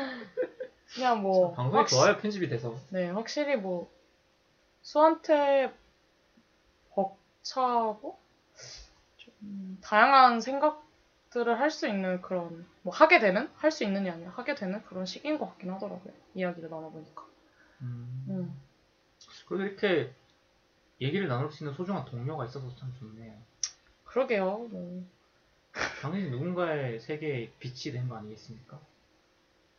그냥 뭐 방송이 확시- 좋아요 편집이 돼서. 네, 확실히 뭐 수한테 벅차고 좀 다양한 생각 들을 할 수 있는 그런 뭐 하게 되는 할 수 있는이 아니라 하게 되는 그런 시기인 것 같긴 하더라고요. 이야기를 나눠보니까. 음. 음. 그리고 이렇게 얘기를 나눌 수 있는 소중한 동료가 있어서 참 좋네요. 그러게요. 뭐 당연히 누군가의 세계에 빛이 된 거 아니겠습니까?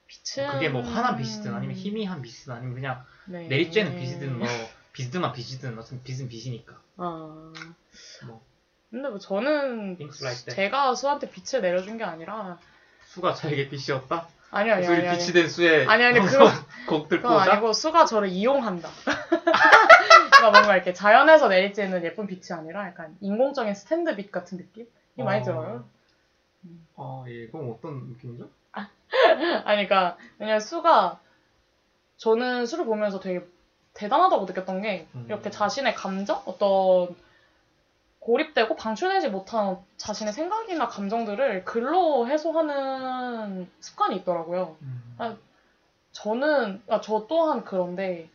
빛은 그게 뭐 환한 빛이든 아니면 희미한 빛이든 아니면 그냥 네. 내리쬐는 빛이든 뭐 비스듬한 빛이든 어쨌든 빛은 빛이니까. 아. 뭐 근데 뭐 저는. 제가 수한테 빛을 내려준 게 아니라 수가 자에게 빛이었다. 아니 아니 아니 아니. 빛이 된 수의 아니, 아니, 방송 그건- <laughs> 곡 듣고 그건 오자. 아니고 수가 저를 이용한다. <laughs> 그러니까 뭔가 이렇게 자연에서 내리쬐는 예쁜 빛이 아니라 약간 인공적인 스탠드 빛 같은 느낌이 많이 어. 들어요. 아, 예, 그럼 어떤 느낌이죠? <laughs> 아니 그러니까 왜냐면 수가 저는 수를 보면서 되게 대단하다고 느꼈던 게 음. 이렇게 자신의 감정 어떤 고립되고 방출되지 못한 자신의 생각이나 감정들을 글로 해소하는 습관이 있더라고요. 음. 아, 저는 아, 저 또한 그런데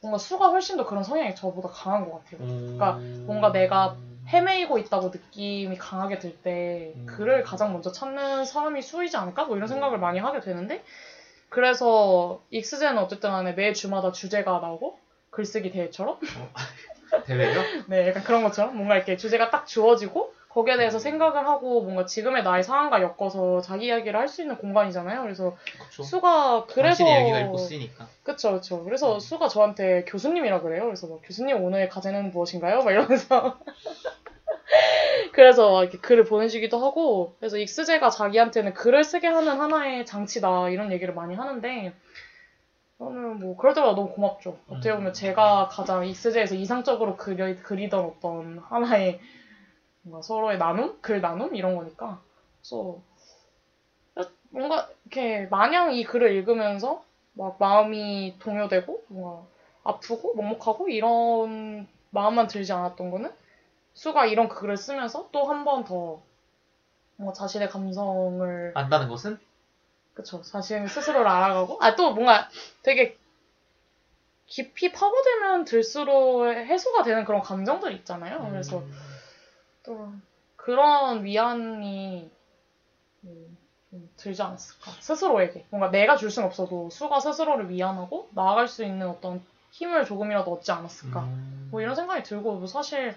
뭔가 수가 훨씬 더 그런 성향이 저보다 강한 것 같아요. 그러니까 뭔가 내가 헤매이고 있다고 느낌이 강하게 들때 음. 글을 가장 먼저 찾는 사람이 수이지 않을까? 뭐 이런 생각을 많이 하게 되는데 그래서 익스제는 어쨌든 간에 매 주마다 주제가 나오고 글쓰기 대회처럼 대회요? <laughs> 네 약간 그런 것처럼 뭔가 이렇게 주제가 딱 주어지고 거기에 대해서 생각을 하고 뭔가 지금의 나의 상황과 엮어서 자기 이야기를 할 수 있는 공간이잖아요. 그래서 그쵸. 수가 그래서 얘기가 읽고 쓰이니까. 그쵸, 그쵸. 그래서 수가 저한테 교수님이라 그래요. 그래서 막 교수님 오늘 과제는 무엇인가요? 막 이러면서. <laughs> 그래서 막 이렇게 글을 보내주기도 하고, 그래서 익스제가 자기한테는 글을 쓰게 하는 하나의 장치다, 이런 얘기를 많이 하는데, 저는 뭐, 그럴 때마다 너무 고맙죠. 어떻게 보면 음. 제가 가장 익스제에서 이상적으로 그리, 그리던 어떤 하나의 뭔가 서로의 나눔? 글 나눔? 이런 거니까. 그래서 뭔가 이렇게 마냥 이 글을 읽으면서 막 마음이 동요되고 뭔가 아프고 먹먹하고 이런 마음만 들지 않았던 거는 수가 이런 글을 쓰면서 또 한 번 더 뭔가 자신의 감성을 안다는 것은? 그쵸 자신 스스로를 알아가고 아 또 뭔가 되게 깊이 파고들면 들수록 해소가 되는 그런 감정들 있잖아요. 그래서 음. 또 그런 위안이 음, 좀 들지 않았을까 스스로에게 뭔가 내가 줄순 없어도 수가 스스로를 위안하고 나아갈 수 있는 어떤 힘을 조금이라도 얻지 않았을까 음. 뭐 이런 생각이 들고 뭐 사실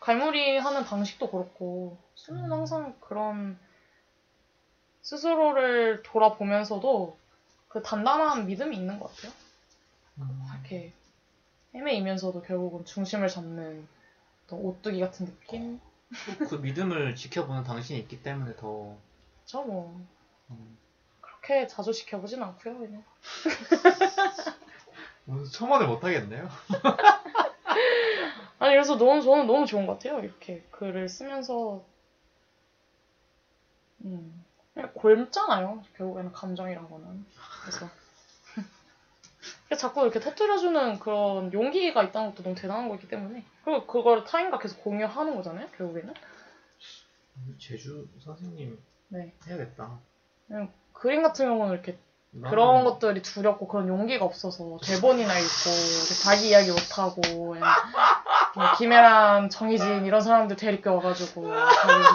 갈무리 하는 방식도 그렇고 수는 음. 항상 그런 스스로를 돌아보면서도 그 단단한 믿음이 있는 것 같아요. 음. 이렇게 헤매이면서도 결국은 중심을 잡는 어떤 오뚜기 같은 느낌? 그 믿음을 지켜보는 당신이 있기 때문에 더 그쵸 뭐 음, 그렇게 자주 지켜보진 않고요 그냥 <laughs> 오늘 첨언을 못 하겠네요. <laughs> 아니 그래서 너무 저는 너무 좋은 것 같아요 이렇게 글을 쓰면서 음 그냥 골잖아요. 결국에는 감정이란 거는. <laughs> 그래서. 자꾸 이렇게 터뜨려주는 그런 용기가 있다는 것도 너무 대단한 거기 때문에. 그리고 그걸 타인과 계속 공유하는 거잖아요 결국에는. 제주 선생님 네. 해야겠다. 그냥 그림 같은 경우는 이렇게 나는 그런 것들이 두렵고 그런 용기가 없어서 대본이나 읽고 자기 이야기 못하고 뭐 김혜란, 정희진 이런 사람들 데리고 와가지고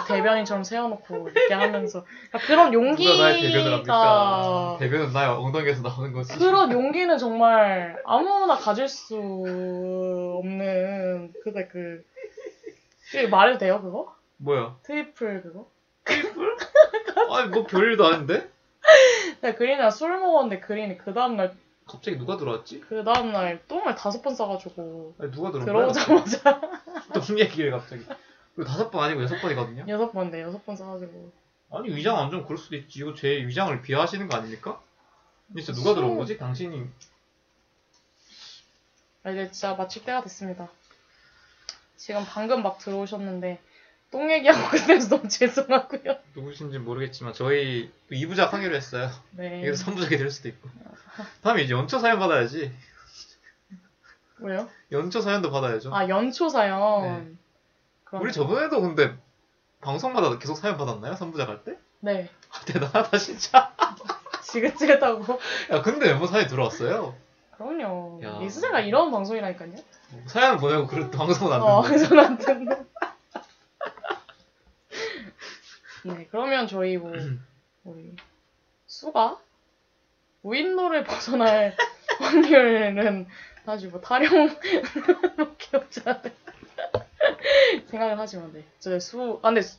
대변인처럼 세워놓고 이렇게 하면서 그러니까 그런 용기가 누가 나의 대변을 합니까? 대변은 나의 엉덩이에서 나오는 거지. 그런 용기는 정말 아무나 가질 수 없는 그게 그 이게 말해도 돼요 그거? 뭐야? 트리플 그거? 아니 뭐 별일도 아닌데? 내가 그린이랑 술 먹었는데 그린이 그 다음날 갑자기 누가 들어왔지? 그 다음날 똥을 다섯 번 싸가지고 아니 누가 들어온? 들어오자마자 <laughs> 똥 얘기를 갑자기. 이거 다섯 번 아니고 여섯 번이거든요. 여섯 번인데 여섯 번 싸가지고 아니 위장 완전 그럴 수도 있지. 이거 제 위장을 비하하시는 거 아닙니까? 진짜 누가 들어온 거지? 당신이 아, 이제 진짜 마칠 때가 됐습니다. 지금 방금 막 들어오셨는데 똥 얘기하고 끝내서 너무 죄송하고요. 누구신지 모르겠지만 저희 2부작 하기로 했어요. 네. 이게 3부작이 될 수도 있고. <laughs> 다음에 이제 연초 사연 받아야지. 왜요? 연초 사연도 받아야죠. 아 연초 사연. 네. 그럼 우리 저번에도 근데 방송마다 계속 사연 받았나요? 3부작 할 때? 네 아, 대단하다 진짜. <laughs> 지긋지긋하고 야 근데 멤버 사연 들어왔어요. 그럼요. 야. 이수제가 이런 방송이라니까요. 사연 보내고 그래도 방송은 안 어, 듣는. 그래서 안 듣는. 네 그러면 저희 뭐 <clears throat> 우리 수가 무인도를 벗어날 <laughs> 확률은 사실 뭐 타령밖에 않을까 <laughs> <laughs> 생각을 하지만 네. 저 수, 아, 근데, 수-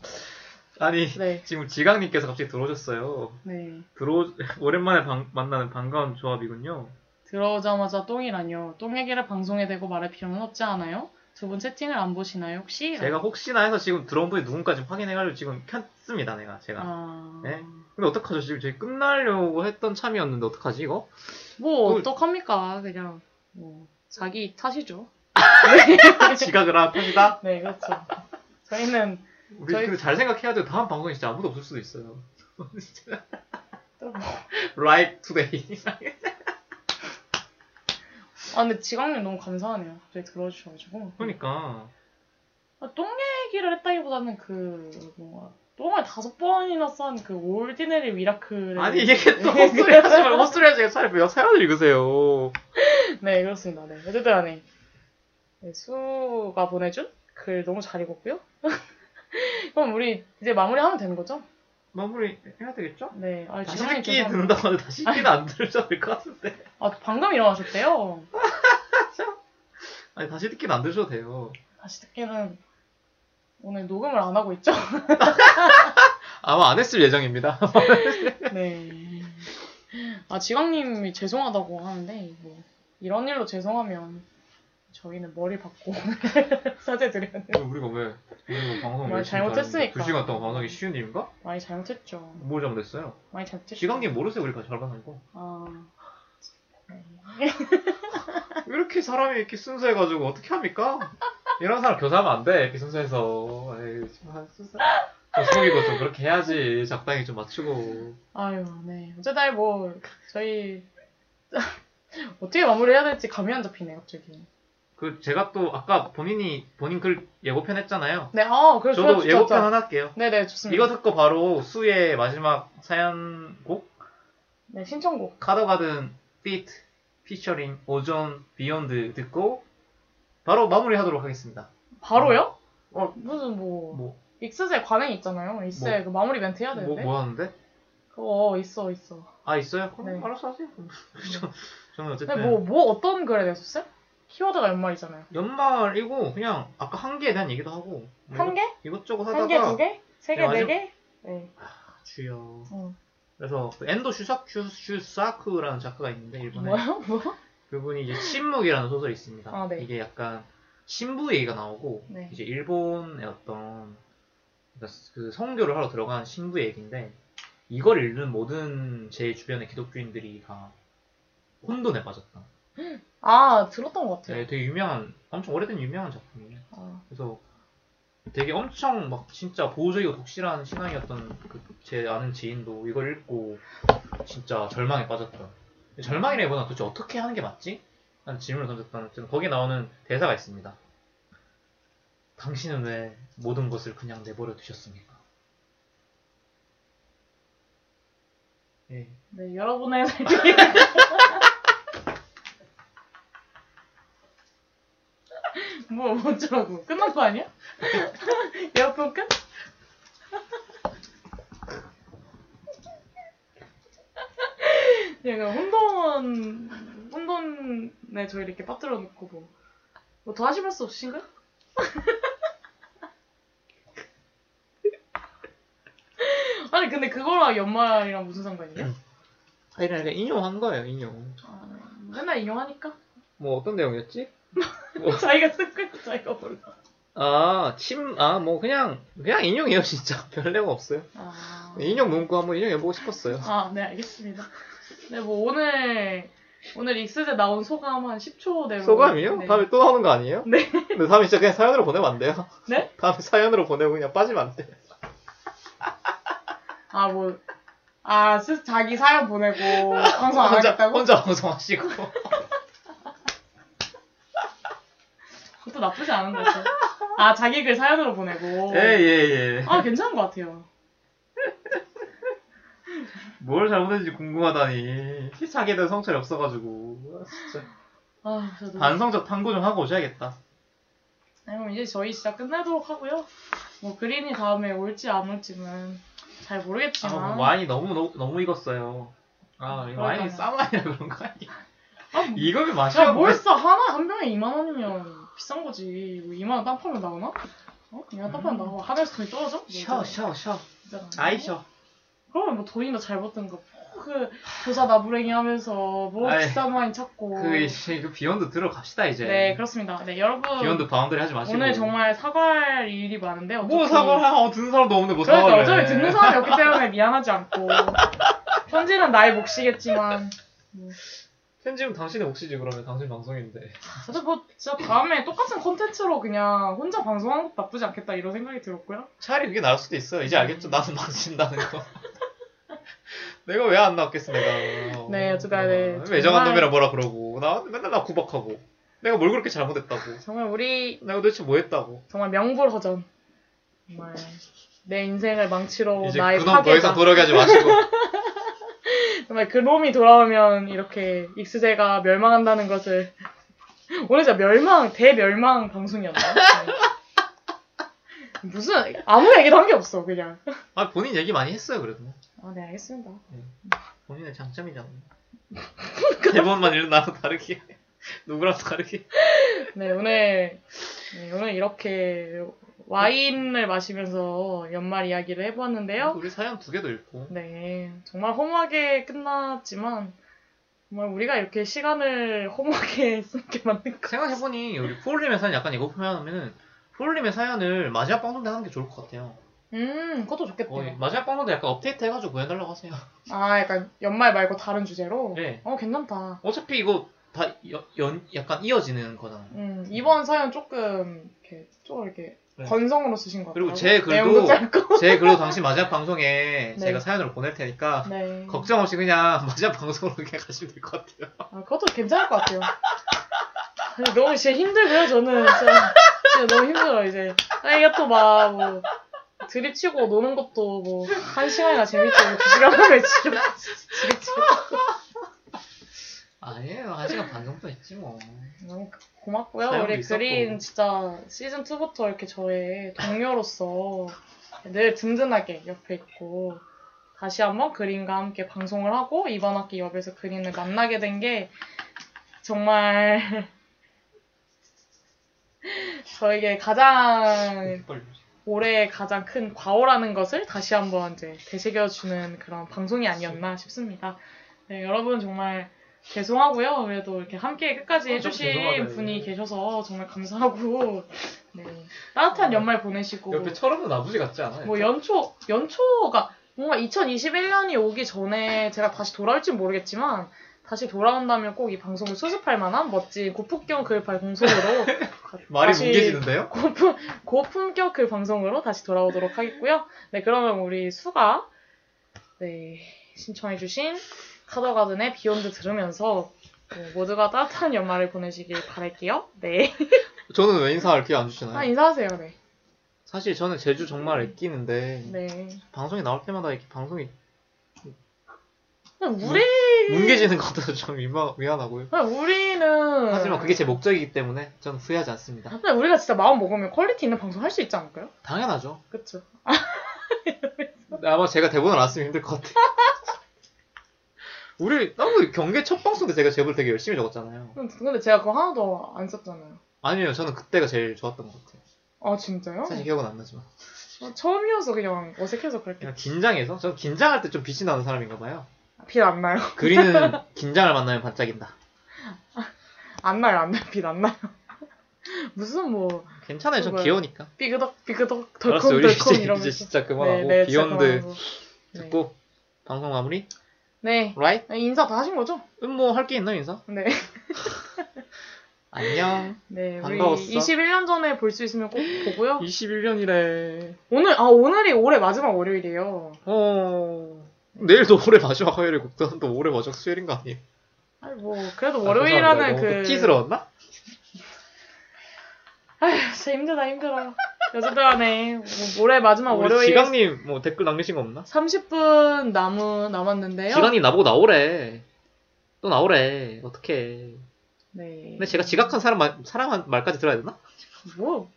아니 네, 지금 지강님께서 갑자기 들어오셨어요. 네. 들어 오랜만에 방- 만나는 반가운 조합이군요. 들어오자마자 똥이라뇨. 똥 얘기를 방송에 대고 말할 필요는 없지 않아요? 두 분 채팅을 안 보시나요, 혹시? 제가 혹시나 해서 지금 들어온 분이 누군가 좀 확인해가지고 지금 켰습니다, 내가 제가. 아... 네? 근데 어떡하죠? 지금 저희 끝나려고 했던 참이었는데 어떡하지 이거? 뭐, 그걸- 어떡합니까? 그냥, 뭐, 자기 탓이죠. <laughs> 지각을 한 탓이다? <laughs> 네, 그렇죠. 저희는, 우리 저희- 근데 잘 생각해야 돼요. 다음 방송에 진짜 아무도 없을 수도 있어요. <laughs> 또 뭐. Like today. 아, 근데 지광님 너무 감사하네요. 갑자기 들어주셔가지고. 그러니까 아, 똥 얘기를 했다기보다는 그, 뭔가, 똥을 다섯 번이나 싼 그 ordinary miracle. 아니 이게 또 <laughs> 헛소리 하지 말고 헛소리 하지 말고 차라리 왜 사연을 읽으세요. 네, 그렇습니다. 네. 어쨌든 간에. 네, 수가 보내준 글 너무 잘 읽었고요. <laughs> 그럼 우리 이제 마무리하면 되는 거죠? 마무리 해야 되겠죠? 네. 아, 다시 지광님 듣기 죄송합니다. 듣는다고 하는데 다시 듣기는 안 들으셔도 될 것 같은데. 아, 방금 일어나셨대요. <laughs> 아니 다시 듣기는 안 들으셔도 돼요. 다시 듣기는 오늘 녹음을 안 하고 있죠? <laughs> 아마 안 했을 예정입니다. <laughs> 네. 아, 지광님이 죄송하다고 하는데, 뭐, 이런 일로 죄송하면 저희는 머리 받고 사죄드려야 돼요. 우리가 왜 우리가 방송 말 열심히 잘못했으니까. 두 시간 동안 방송하기 쉬운 일인가? 많이 잘못했죠. 뭘 잘못했어요? 많이 잘못했죠. 지강님 모르세요 우리가 잘못한 거. 아, 네. <laughs> 왜 이렇게 사람이 이렇게 순수해가지고 어떻게 합니까? 이런 사람 교사하면 안 돼. 이렇게 순수해서. 에이, 좀 순수. 좀 속이고 좀 그렇게 해야지. 적당히 좀 맞추고. 아유, 네. 어쨌든 뭐, 저희, <laughs> 어떻게 마무리해야 될지 감이 안 잡히네, 갑자기. 그 제가 또 아까 본인이 본인 글 예고편 했잖아요. 네, 아, 그래, 저도 예고편 좋아. 하나 할게요. 네 네, 좋습니다. 이거 듣고 바로 수의 마지막 사연곡 네, 신청곡. 카더가든 feat featuring 오존 Beyond 듣고 바로 마무리하도록 하겠습니다. 바로요? 어. 무슨 뭐, 뭐, 익스제 관행이 있잖아요. 익스제 그 마무리 멘트 해야 뭐, 되는데. 뭐 하는데? 그거 있어, 있어. 아 있어요? 그럼 네. 알아서 하세요. <laughs> 저, 저는 어쨌든 근데 뭐, 뭐 어떤 글에 냈었어요? 키워드가 연말이잖아요. 연말이고 그냥 아까 한계에 대한 얘기도 하고 뭐 한 개? 이것, 저것 하다가 한 개, 두 개? 세 개, 네, 네. 개? 네. 주여 어. 그래서 그 엔도 슈사, 슈, 슈사쿠라는 작가가 있는데 일본에 뭐요? 뭐? 그분이 이제 침묵이라는 소설이 있습니다. 아, 네. 이게 약간 신부 얘기가 나오고 네. 이제 일본의 어떤 그러니까 그 성교를 하러 들어간 신부 얘기인데 이걸 읽는 모든 제 주변의 기독교인들이 다 혼돈에 빠졌다. <laughs> 아 들었던 것 같아요. 네, 되게 유명한 엄청 오래된 유명한 작품이에요. 아, 그래서 되게 엄청 막 진짜 보수적이고 독실한 신앙이었던 그 제 아는 지인도 이걸 읽고 진짜 절망에 빠졌다. 절망이라기보다 도대체 어떻게 하는 게 맞지? 라는 질문을 던졌다는 좀 거기에 나오는 대사가 있습니다. 당신은 왜 모든 것을 그냥 내버려 두셨습니까? 예. 네 여러분의 <laughs> 삶이 뭐 뭐더라고 끝난 거 아니야? <laughs> 에어컨 끝? <laughs> 얘가 혼돈 혼돈에 저 이렇게 빠뜨려 놓고 뭐, 뭐더 하실 말씀 없으신가요? <laughs> 아니 근데 그거랑 연말이랑 무슨 상관이에요? 아, 이런 약간 인용한 거예요, 인용. 아, 맨날 인용하니까 뭐 어떤 내용이었지? <laughs> 자기가 쓴거 자기가 몰라 아, 침, 아, 뭐 그냥, 그냥 인용이에요, 진짜. <laughs> 별 내용 없어요. 아, 인용 문구 한번 인용해보고 싶었어요. 아, 네, 알겠습니다. 네, 뭐, 오늘, 오늘 익스제 나온 소감 한 10초 내로. 소감이요? 네. 다음에 또 나오는 거 아니에요? 네. 근데 다음에 진짜 그냥 사연으로 보내면 안 돼요? 네? <laughs> 다음에 사연으로 보내고 그냥 빠지면 안 돼. 아, 뭐, 아, 스, 자기 사연 보내고, 방송 안 혼자, 하겠다고? 혼자 방송하시고. 그것도 나쁘지 않은 것 같아요. 아, 자기 글 사연으로 보내고. 예, 예, 예. 아, 괜찮은 것 같아요. 뭘 잘못했는지 궁금하다니. 자기에 대한 성찰이 없어가지고. 진짜. 아, 저도. 반성적 탐구 좀 하고 오셔야겠다. 네, 그럼 이제 저희 진짜 끝내도록 하고요. 뭐, 그린이 다음에 올지 안 올지는 잘 아, 모르겠지만. 와인이 너무, 너무, 너무 익었어요. 아, 이 와인이. 싼 와인이라 그런 거 아니야? 아, 뭐, 이거면 맛이 야, 뭘 써? 하나, 한 병에 2만원이면 비싼 거지. 뭐 2만 원 땅 파면 나오나? 어? 그냥 땅 파면 나와. 하늘에서 돈이 떨어져? 뭐 쉬어, 쉬어, 쉬어. 아이, 쉬어. 그러면 뭐 돈이나 잘 버든 거. 뭐 그, 조사 나부랭이 하면서, 뭐 아이, 비싼 와인 찾고. 그, 이제 그 Beyond 들어갑시다, 이제. 네, 그렇습니다. 네, 여러분. beyond boundary 하지 마시고. 오늘 정말 사과할 일이 많은데. 뭐 어차피- 사과를 하고 듣는 사람도 없는데 뭐 그러니까 사과를 어차피 해. 듣는 사람이 없기 때문에 미안하지 않고. <laughs> 편집은 나의 몫이겠지만. 편집은 당신의 몫이지 그러면 당신 방송인데. 사실 뭐, 진짜 다음에 똑같은 콘텐츠로 그냥 혼자 방송하는 것도 나쁘지 않겠다 이런 생각이 들었고요. 차라리 그게 나을 수도 있어요. 이제 알겠죠? 나는 망친다는 거. <laughs> 내가 왜 안 나왔겠어, 내가. 네, 어쨌든, 네, 외정한 정말- 놈이라 뭐라 그러고. 나 맨날 나 구박하고. 내가 뭘 그렇게 잘못했다고. 정말 우리 내가 도대체 뭐 했다고. 정말 명불허전. 정말 내 인생을 망치러 이제 나의 그놈 더. 이상 돌아가게 하지 마시고. <laughs> 정말 그 놈이 돌아오면 이렇게 익스제가 멸망한다는 것을 오늘 진짜 멸망 대멸망 방송이었나? 네. 무슨 아무 얘기도 한 게 없어 그냥. 아, 본인 얘기 많이 했어요, 그래도. 아네 알겠습니다. 본인의 장점이잖아. <laughs> 대본만 읽는 나랑 다르게. <laughs> 누구랑 다르게. 네 오늘 네, 오늘 이렇게 와인을 마시면서 연말 이야기를 해보았는데요. 우리 사연 두 개도 읽고. 네, 정말 허무하게 끝났지만 정말 우리가 이렇게 시간을 허무하게 쓰게 만든 거. 생각해보니, 우리 폴림의 사연 약간 이거 표현하면은, 폴림의 사연을 마지막 방송 때 하는 게 좋을 것 같아요. 음, 그것도 좋겠다. 거의 마지막 방송 때 약간 업데이트 해가지고 보내달라고 하세요. <laughs> 아, 약간 연말 말고 다른 주제로. 네. 어, 괜찮다. 어차피 이거 다 연, 연- 약간 이어지는 거잖아요. 음, 이번 사연 조금 이렇게 조금 이렇게 네. 건성으로 쓰신 것 같아요. 그리고 제 글도-. <laughs> 제 글도 당신 마지막 방송에 네. 제가 사연으로 보낼 테니까 네. 걱정 없이 그냥 <laughs> 마지막 방송으로 그냥 가시면 될 것 같아요. 아, 그것도 괜찮을 것 같아요. 너무 진짜 힘들고요, 저는. 진짜, 진짜 너무 힘들어요, 이제. 아, 이게 또 막, 뭐, 드립치고 노는 것도 뭐, 한 시간이나 재밌지. 두 시간 하면 지겹, 지겹지겠다. 아니에요. 반 정도 했지 뭐. 너무 고맙고요. 사연도 우리 있었고. 그린 진짜 시즌 2부터 이렇게 저의 동료로서 늘 든든하게 옆에 있고, 다시 한번 그린과 함께 방송을 하고, 이번 학기 옆에서 그린을 만나게 된 게, 정말, <laughs> 저에게 가장. 올해 가장 큰 과오라는 것을 다시 한번 이제 되새겨주는 그런 방송이 아니었나 싶습니다. 네, 여러분 정말 죄송하고요. 그래도 이렇게 함께 끝까지 아, 죄송하다, 해주신 이거. 분이 계셔서 정말 감사하고 네. 따뜻한 연말 보내시고 옆에 철없는 아버지 같지 않아요? 뭐 연초 연초가 뭔가 2021년이 오기 전에 제가 다시 돌아올진 모르겠지만 다시 돌아온다면 꼭 이 방송을 수습할 만한 멋진 고품격 글팔 공송으로 <laughs> 말이 뭉개지는데요? 고품, 고품격 그 방송으로 다시 돌아오도록 하겠고요. 네, 그러면 우리 수가 네, 신청해주신 카더가든의 비욘드 들으면서 뭐 모두가 따뜻한 연말을 보내시길 바랄게요. 네. <laughs> 저는 왜 인사할 기회 안 주시나요? 아, 인사하세요. 네. 사실 저는 제주 정말 아끼는데 네. 방송이 나올 때마다 이렇게 방송이 그냥 우리, 뭉개지는 것 같아서 좀 미안, 미안하고요. 우리는. 하지만 그게 제 목적이기 때문에 저는 후회하지 않습니다. 근데 우리가 진짜 마음 먹으면 quality 있는 방송 할 수 있지 않을까요? 당연하죠. 그쵸. 아마 제가 대본을 안 쓰면 힘들 것 같아요. <laughs> 우리 나도 경계 첫 방송 때 제가 제볼 되게 열심히 적었잖아요. 근데 제가 그거 하나도 안 썼잖아요. 아니요, 저는 그때가 제일 좋았던 것 같아요. 아, 진짜요? 사실 기억은 안 나지만. 어, 처음이어서 그냥 어색해서 그렇게. 그냥 긴장해서? 저는 긴장할 때 좀 빛이 나는 사람인가 봐요. 빛 안 나요. <laughs> 그린은 긴장을 만나면 반짝인다. 안 나요, 안 나요. 빛 안 나요. <laughs> 무슨 뭐, 괜찮아요, 전 그거요. 귀여우니까. 삐그덕, 삐그덕, 덜컹덜컹 이러면서. 이제 진짜 그만하고 네, 네, Beyond 그만하고. 네. 듣고 방송 마무리. 네. Right? 네, 인사 다 하신 거죠? 음, 뭐 할 게 있나 인사? 네. <laughs> 안녕. 네, 반가웠어. 21년 전에 볼 수 있으면 꼭 보고요. 21년이래. 오늘, 아, 오늘이 올해 마지막 월요일이에요. 어. 내일도 올해 마지막 화요일에 또 올해 마지막 수요일인 거 아니에요? 아니, 뭐, 그래도 아, 월요일이라는 그. 또 티스러웠나? 아휴, 진짜 힘들다, 힘들어. 여자들 안에 뭐, 올해 마지막 우리 월요일. 지강님 뭐 댓글 남기신 거 없나? 30분 남은, 남았는데요. 지강님 나보고 나오래. 또 나오래. 어떡해. 네. 근데 제가 지각한 사람 말, 사람 말까지 들어야 되나? 뭐,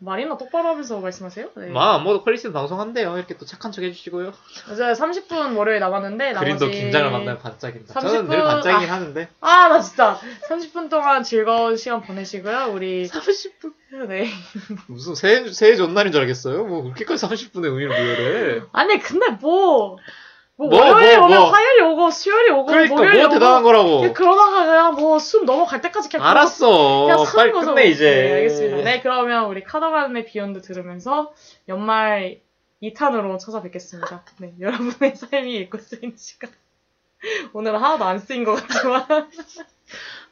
말이나 똑바로 하면서 말씀하세요? 네. 마, 안 먹어도 퀄리티는 방송한대요. 이렇게 또 착한 척 해주시고요. 이제 30분 월요일 남았는데, 나머지. 그린도 긴장을 만나면 반짝인다. 저는 30분 늘 반짝이긴 아. 하는데. 아, 나 진짜. 30분 동안 즐거운 시간 보내시고요. 우리. 30분? 네. 무슨 새해, 새해 전날인 줄 알겠어요? 뭐 그렇게까지 30분의 의미를 부여해. 아니, 근데 뭐. 뭐, 뭐, 월요일에 뭐, 오면 뭐. 화요일이 오고, 수요일이 오고, 그러니까 목요일이 뭐 오고. 대단한 거라고. 그러다가 그냥 뭐 숨 넘어갈 때까지 그냥. 알았어. 그냥 빨리 거죠. 끝내 이제. 네, 알겠습니다. 네, 그러면 우리 카더가든의 비욘드 들으면서 연말 2탄으로 찾아뵙겠습니다. 네, <laughs> 여러분의 삶이 읽고 쓰이는 시간. 오늘은 하나도 안 쓰인 것 같지만.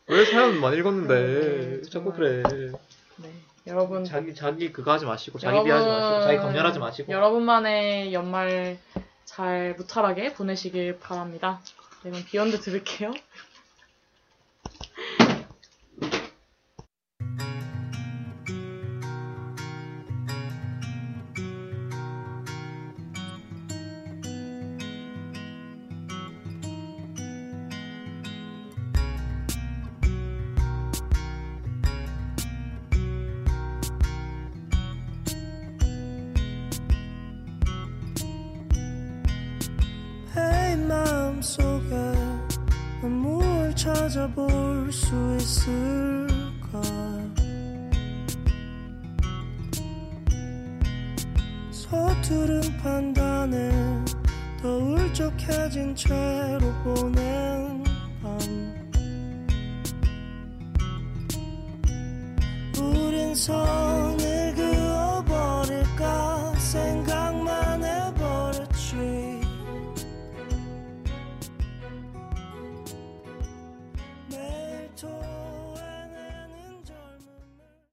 왜 사연 많이 네, 읽었는데 자꾸 정말. 그래. 네, 여러분. 자기 자기 그거 하지 마시고 자기 여러분, 비하지 마시고 자기 검열하지 마시고. 여러분만의 연말 잘 무탈하게 보내시길 바랍니다. 네, 그럼 비욘드 들을게요.